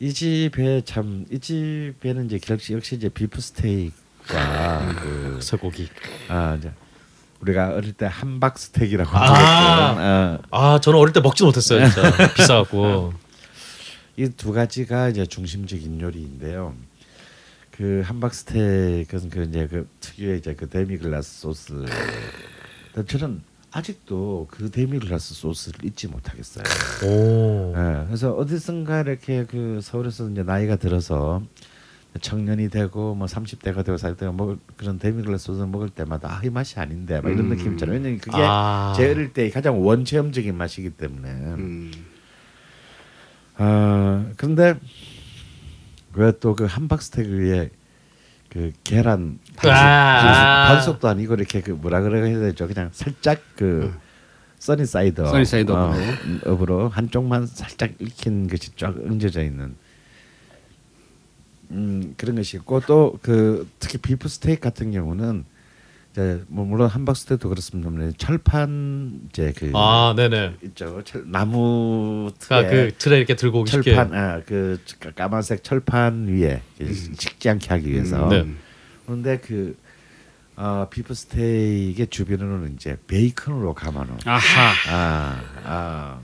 이 집에 참 이 집에는 이제 역시 역시 이제 비프 스테이크와 그, 쇠고기. 아 이제 우리가 어릴 때 함박 스테이크라고 아. 어, 아, 저는 어릴 때 먹지 못했어요, 진짜. [laughs] 비싸갖고. 이 두 가지가 이제 중심적인 요리인데요. 그 함박 스테이크는 그 이제 그 특유의 이제 그 데미글라스 소스. 저는 아직도 그 데미글라스 소스를 잊지 못하겠어요. 오. 예, 그래서 어디선가 이렇게 그 서울에서 이제 나이가 들어서 청년이 되고 뭐 30대가 되고 40대가 먹을 그런 데미글라스 소스를 먹을 때마다 아, 이 맛이 아닌데 막 이런 음. 느낌 있잖아요. 왜냐면 그게 아. 제 어릴 때 가장 원체험적인 맛이기 때문에. 음. 아 그런데 왜 또 그 함박 스테이크 위에 그 계란 반숙, 아. 반숙도 아니고 이렇게 그 뭐라 그래야 되죠? 그냥 살짝 그 sunny side sunny side 어, up으로. up으로 한쪽만 살짝 익힌 것이 쫙 얹어져 있는 음 그런 것이 있고 또 그 특히 비프 스테이크 같은 경우는 이제 뭐 물론 함박 스테이크도 그렇습니다만 철판 이제 그 아, 네네. 있죠 철, 나무 아, 틀에 그 트레 이렇게 들고 오기 쉽게. 철판 아그 까만색 철판 위에 식지 않게 하기 위해서 네. 그런데 그 어, 비프 스테이크의 주변으로는 이제 베이컨으로 감아놓은 아하. 아, 아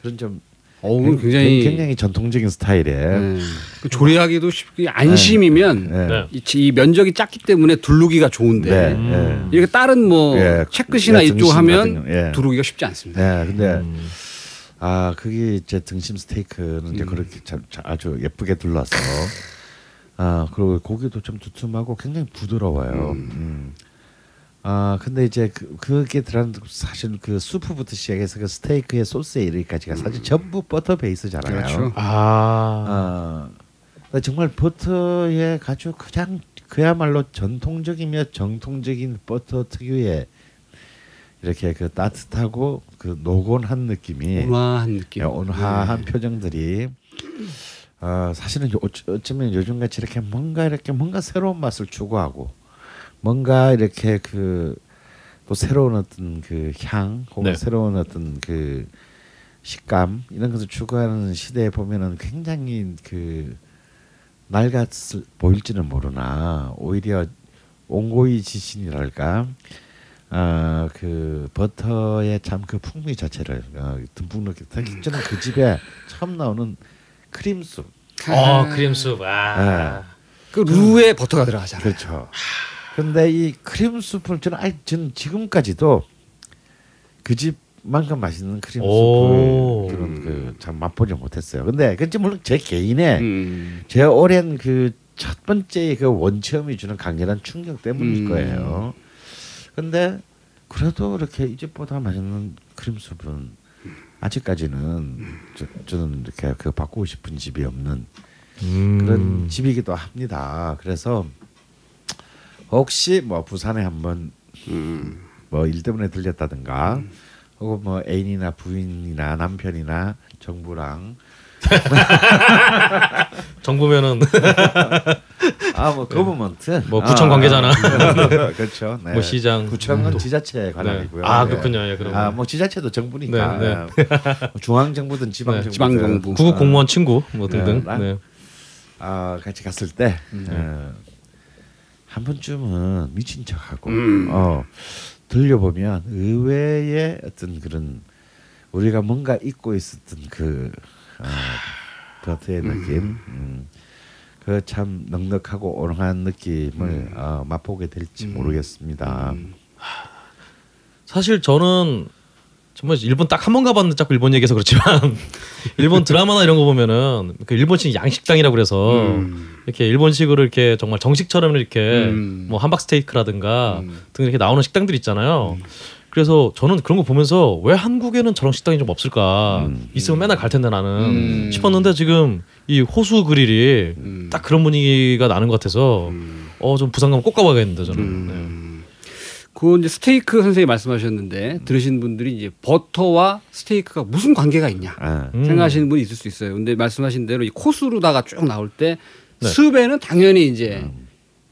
그런 좀 어우 굉장히 굉장히 전통적인 스타일의 네. 그 조리하기도 쉽게 안심이면 네. 네. 이, 이 면적이 작기 때문에 두르기가 좋은데 네, 음. 이렇게 다른 뭐 예, 채끝이나 예, 이쪽 하면 예. 두르기가 쉽지 않습니다. 네, 근데 음. 아 그게 이제 등심 스테이크는 이제 음. 그렇게 참, 참 아주 예쁘게 둘러서 아 그리고 고기도 좀 두툼하고 굉장히 부드러워요. 음. 아 근데 이제 그, 그게 들어간 사실 그 수프부터 시작해서 그 스테이크의 소스에 이르기까지가 사실 전부 버터 베이스잖아요. 그렇죠. 아. 아 근데 정말 버터의 아주 그냥 그야말로 전통적이며 정통적인 버터 특유의 이렇게 그 따뜻하고 그 노곤한 느낌이 온화한 느낌. 예, 온화한 네. 표정들이 어, 사실은 어쩌면 요즘 같이 이렇게 뭔가 이렇게 뭔가 새로운 맛을 추구하고 뭔가 이렇게 그 또 새로운 어떤 그 향 혹은 네. 새로운 어떤 그 식감 이런 것을 추구하는 시대에 보면은 굉장히 그 낡았을 보일지는 모르나 오히려 온고이 지신이랄까 아그 버터의 참 그 풍미 자체를 어, 듬뿍 넣게 특히 저는 그 집에 처음 나오는 크림숲 어, 크림숲. 아. 그 루에 버터가 들어가잖아요. 그렇죠. 근데 이 크림숲을 저는 아니 저는 지금까지도 그 집만큼 맛있는 오. 크림숲을 그런 그 참 맛보지 못했어요. 근데 그건 물론 제 개인의 음. 제 오랜 그 첫 번째 그 원체험이 주는 강렬한 충격 때문일 음. 거예요. 근데 그래도 이렇게 이 집보다 맛있는 크림숲은 아직까지는 저, 저는 이렇게 그 바꾸고 싶은 집이 없는 음. 그런 집이기도 합니다. 그래서 혹시 뭐 부산에 한번 뭐일 때문에 들렸다든가 혹은 뭐 애인이나 부인이나 남편이나 정부랑 [laughs] 정부면은 [laughs] 아뭐 government 뭐 구청 관계자나. 그렇죠. [laughs] 네. 뭐 시장. 구청은 지자체 관할이고요. 네. 아 네. 그렇군요. 예, 그럼. 아뭐 지자체도 정부니까 네, 중앙 정부든 지방 네, 정부든 지방정부. 구급 공무원 친구 뭐 등등. 네, 네. 아 같이 갔을 때 음. 어, 한 번쯤은 미친 척하고 음. 어, 들려보면 의외의 어떤 그런 우리가 뭔가 잊고 있었던 그 어, 버터의 느낌, 음. 그 참 넉넉하고 오랑한 느낌을 어, 맛보게 될지 모르겠습니다. 사실 저는 정말 일본 딱 한 번 가봤는데 자꾸 일본 얘기해서 그렇지만 [laughs] 일본 드라마나 이런 거 보면은 그 일본식 양식당이라고 그래서 음. 이렇게 일본식으로 이렇게 정말 정식처럼 이렇게 음. 뭐 함박 스테이크라든가 음. 등 이렇게 나오는 식당들 있잖아요. 그래서 저는 그런 거 보면서 왜 한국에는 저런 식당이 좀 없을까? 음. 있으면 맨날 갈 텐데 나는 음. 싶었는데 지금 이 호수 그릴이 음. 딱 그런 분위기가 나는 것 같아서 음. 어좀 부산 가면 꼭 가봐야겠는데 저는. 음. 그 이제 스테이크 선생님 말씀하셨는데 들으신 분들이 이제 버터와 스테이크가 무슨 관계가 있냐 아, 네. 음. 생각하시는 분이 있을 수 있어요. 근데 말씀하신 대로 이 코스로다가 쭉 나올 때 네. 습에는 당연히 이제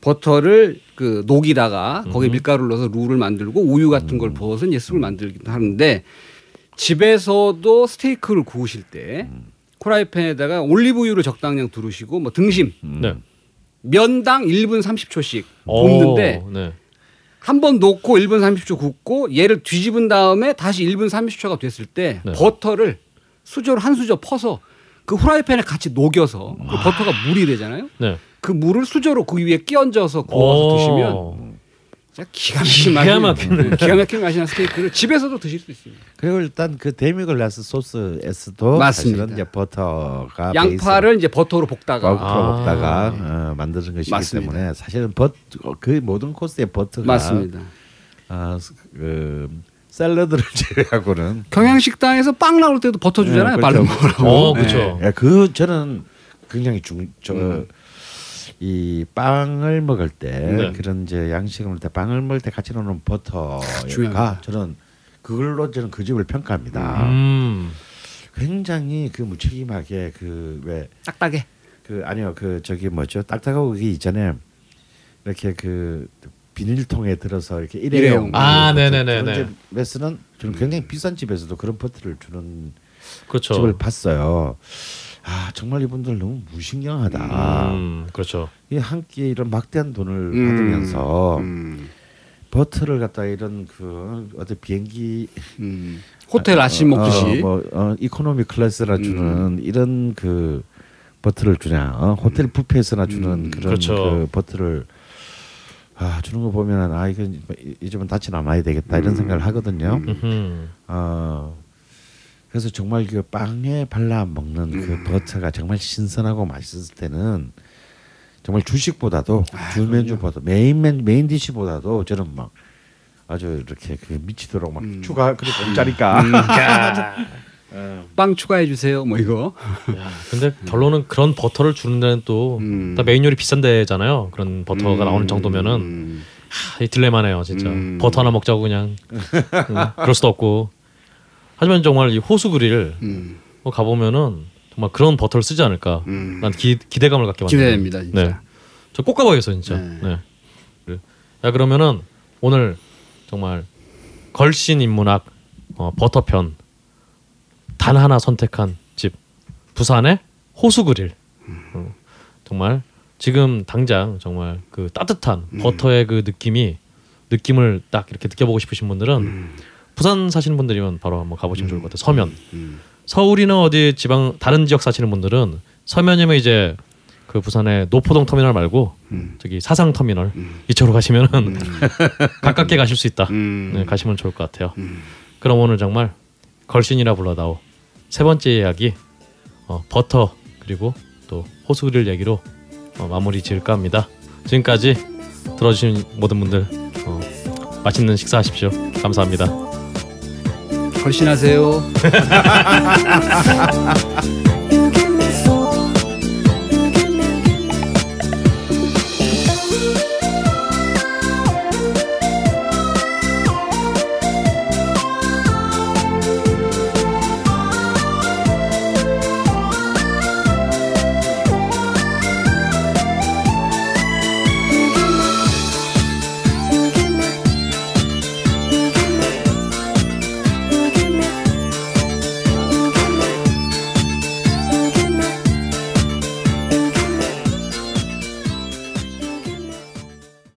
버터를 그 녹이다가 거기에 음. 밀가루를 넣어서 룰을 만들고 우유 같은 걸 부어서 이제 습을 만들기도 하는데 집에서도 스테이크를 구우실 때 프라이팬에다가 올리브유를 적당량 두르시고 뭐 등심 네. 면당 1분 30초씩 어, 굽는데 네. 한 번 놓고 1분 30초 굽고 얘를 뒤집은 다음에 다시 1분 30초가 됐을 때 네. 버터를 수저로 한 수저 퍼서 그 후라이팬에 같이 녹여서 그 버터가 물이 되잖아요. 네. 그 물을 수저로 그 위에 끼얹어서 구워서 오. 드시면 진짜 기가 막힌 기가 막히네. 기가 막힌 맛이 나는 스테이크를 집에서도 드실 수 있습니다. 그리고 일단 그 데미글라스 소스에서도 맞습니다. 사실은 이제 버터가 양파를 이제 버터로 볶다가 버터 아. 먹다가 어, 만드는 것이기 맞습니다. 때문에 사실은 버, 그 모든 코스의 버터가 맞습니다. 아, 그 샐러드를 [laughs] 제외하고는 경양식당에서 빵 나올 때도 버터 주잖아요. 네, 빨리 그렇죠. 먹으라고. 어, 그렇죠. 예, 그 저는 굉장히 중 저 음. 이 빵을 먹을 때 네. 그런 이제 양식을 먹을 때 빵을 먹을 때 같이 넣는 버터가. 저는 그걸로 저는 그 집을 평가합니다. 음. 굉장히 그 무책임하게 그왜그 딱딱해. 아니요 그 저기 뭐죠 딱딱하고 그게 이전에 이렇게 그 비닐통에 들어서 이렇게 일회용. 아, 버터 네네네네. 그런 집에서는 저는 굉장히 비싼 집에서도 그런 버터를 주는 그렇죠. 집을 봤어요. 아 정말 이분들 너무 무신경하다. 음, 그렇죠. 이 한 끼에 이런 막대한 돈을 음. 받으면서 음. 버터를 갖다 이런 그 어떤 비행기 음. 호텔 아침 먹듯이. 어, 뭐 어, 이코노미 클래스라 음. 주는 이런 그 버터를 주냐 어, 호텔 뷔페에서나 주는 음. 그런 그렇죠. 그 버터를 아 주는 거 보면 아 이거 이 집은 가지 않아야 되겠다 이런 음. 생각을 하거든요. 어 그래서 정말 그 빵에 발라 먹는 그 음. 버터가 정말 신선하고 맛있을 때는 정말 주식보다도 아, 주 메뉴보다 메인 메 main dish보다도 저는 막 아주 이렇게 그 미치도록 막 음. 추가 그리고 공짜니까 [laughs] 빵 추가해 주세요. 뭐 이거. 야, 근데 결론은 그런 버터를 주는 데는 또 음. 다 메인 요리 비싼 데잖아요. 그런 버터가 음. 나오는 정도면은 음. 하, 이 딜레마네요, 진짜. 음. 버터 하나 먹자고 그냥 음, 그럴 수도 없고. 하지만 정말 이 호수 그릴 음. 어, 가보면은 정말 그런 버터를 쓰지 않을까. 음. 난 기, 기대감을 갖게 만드는. 기대됩니다, 진짜. 네. 저 꼭 가봐야겠어 진짜. 네. 네. 야 그러면은 오늘 정말 걸신 인문학 어, 버터편 단 하나 선택한 집 부산의 호수 그릴. 어, 정말 지금 당장 정말 그 따뜻한 음. 버터의 그 느낌이 느낌을 딱 이렇게 느껴보고 싶으신 분들은 부산 사시는 분들이면 바로 한번 가보시면 좋을 것 같아요. 서면. 음. 서울이나 어디 지방 다른 지역 사시는 분들은 서면이면 이제 그 부산의 노포동 터미널 말고 음. 저기 사상 터미널 이쪽으로 가시면은 [laughs] 가깝게 가실 수 있다. 음. 네, 가시면 좋을 것 같아요. 음. 그럼 오늘 정말 걸신이라 불러다오 세 번째 이야기 어, 버터 그리고 또 호수 그릴 얘기로 어, 마무리 지을까 합니다. 지금까지 들어주신 모든 분들 어, 맛있는 식사하십시오. 감사합니다. 걸신하세요. [laughs]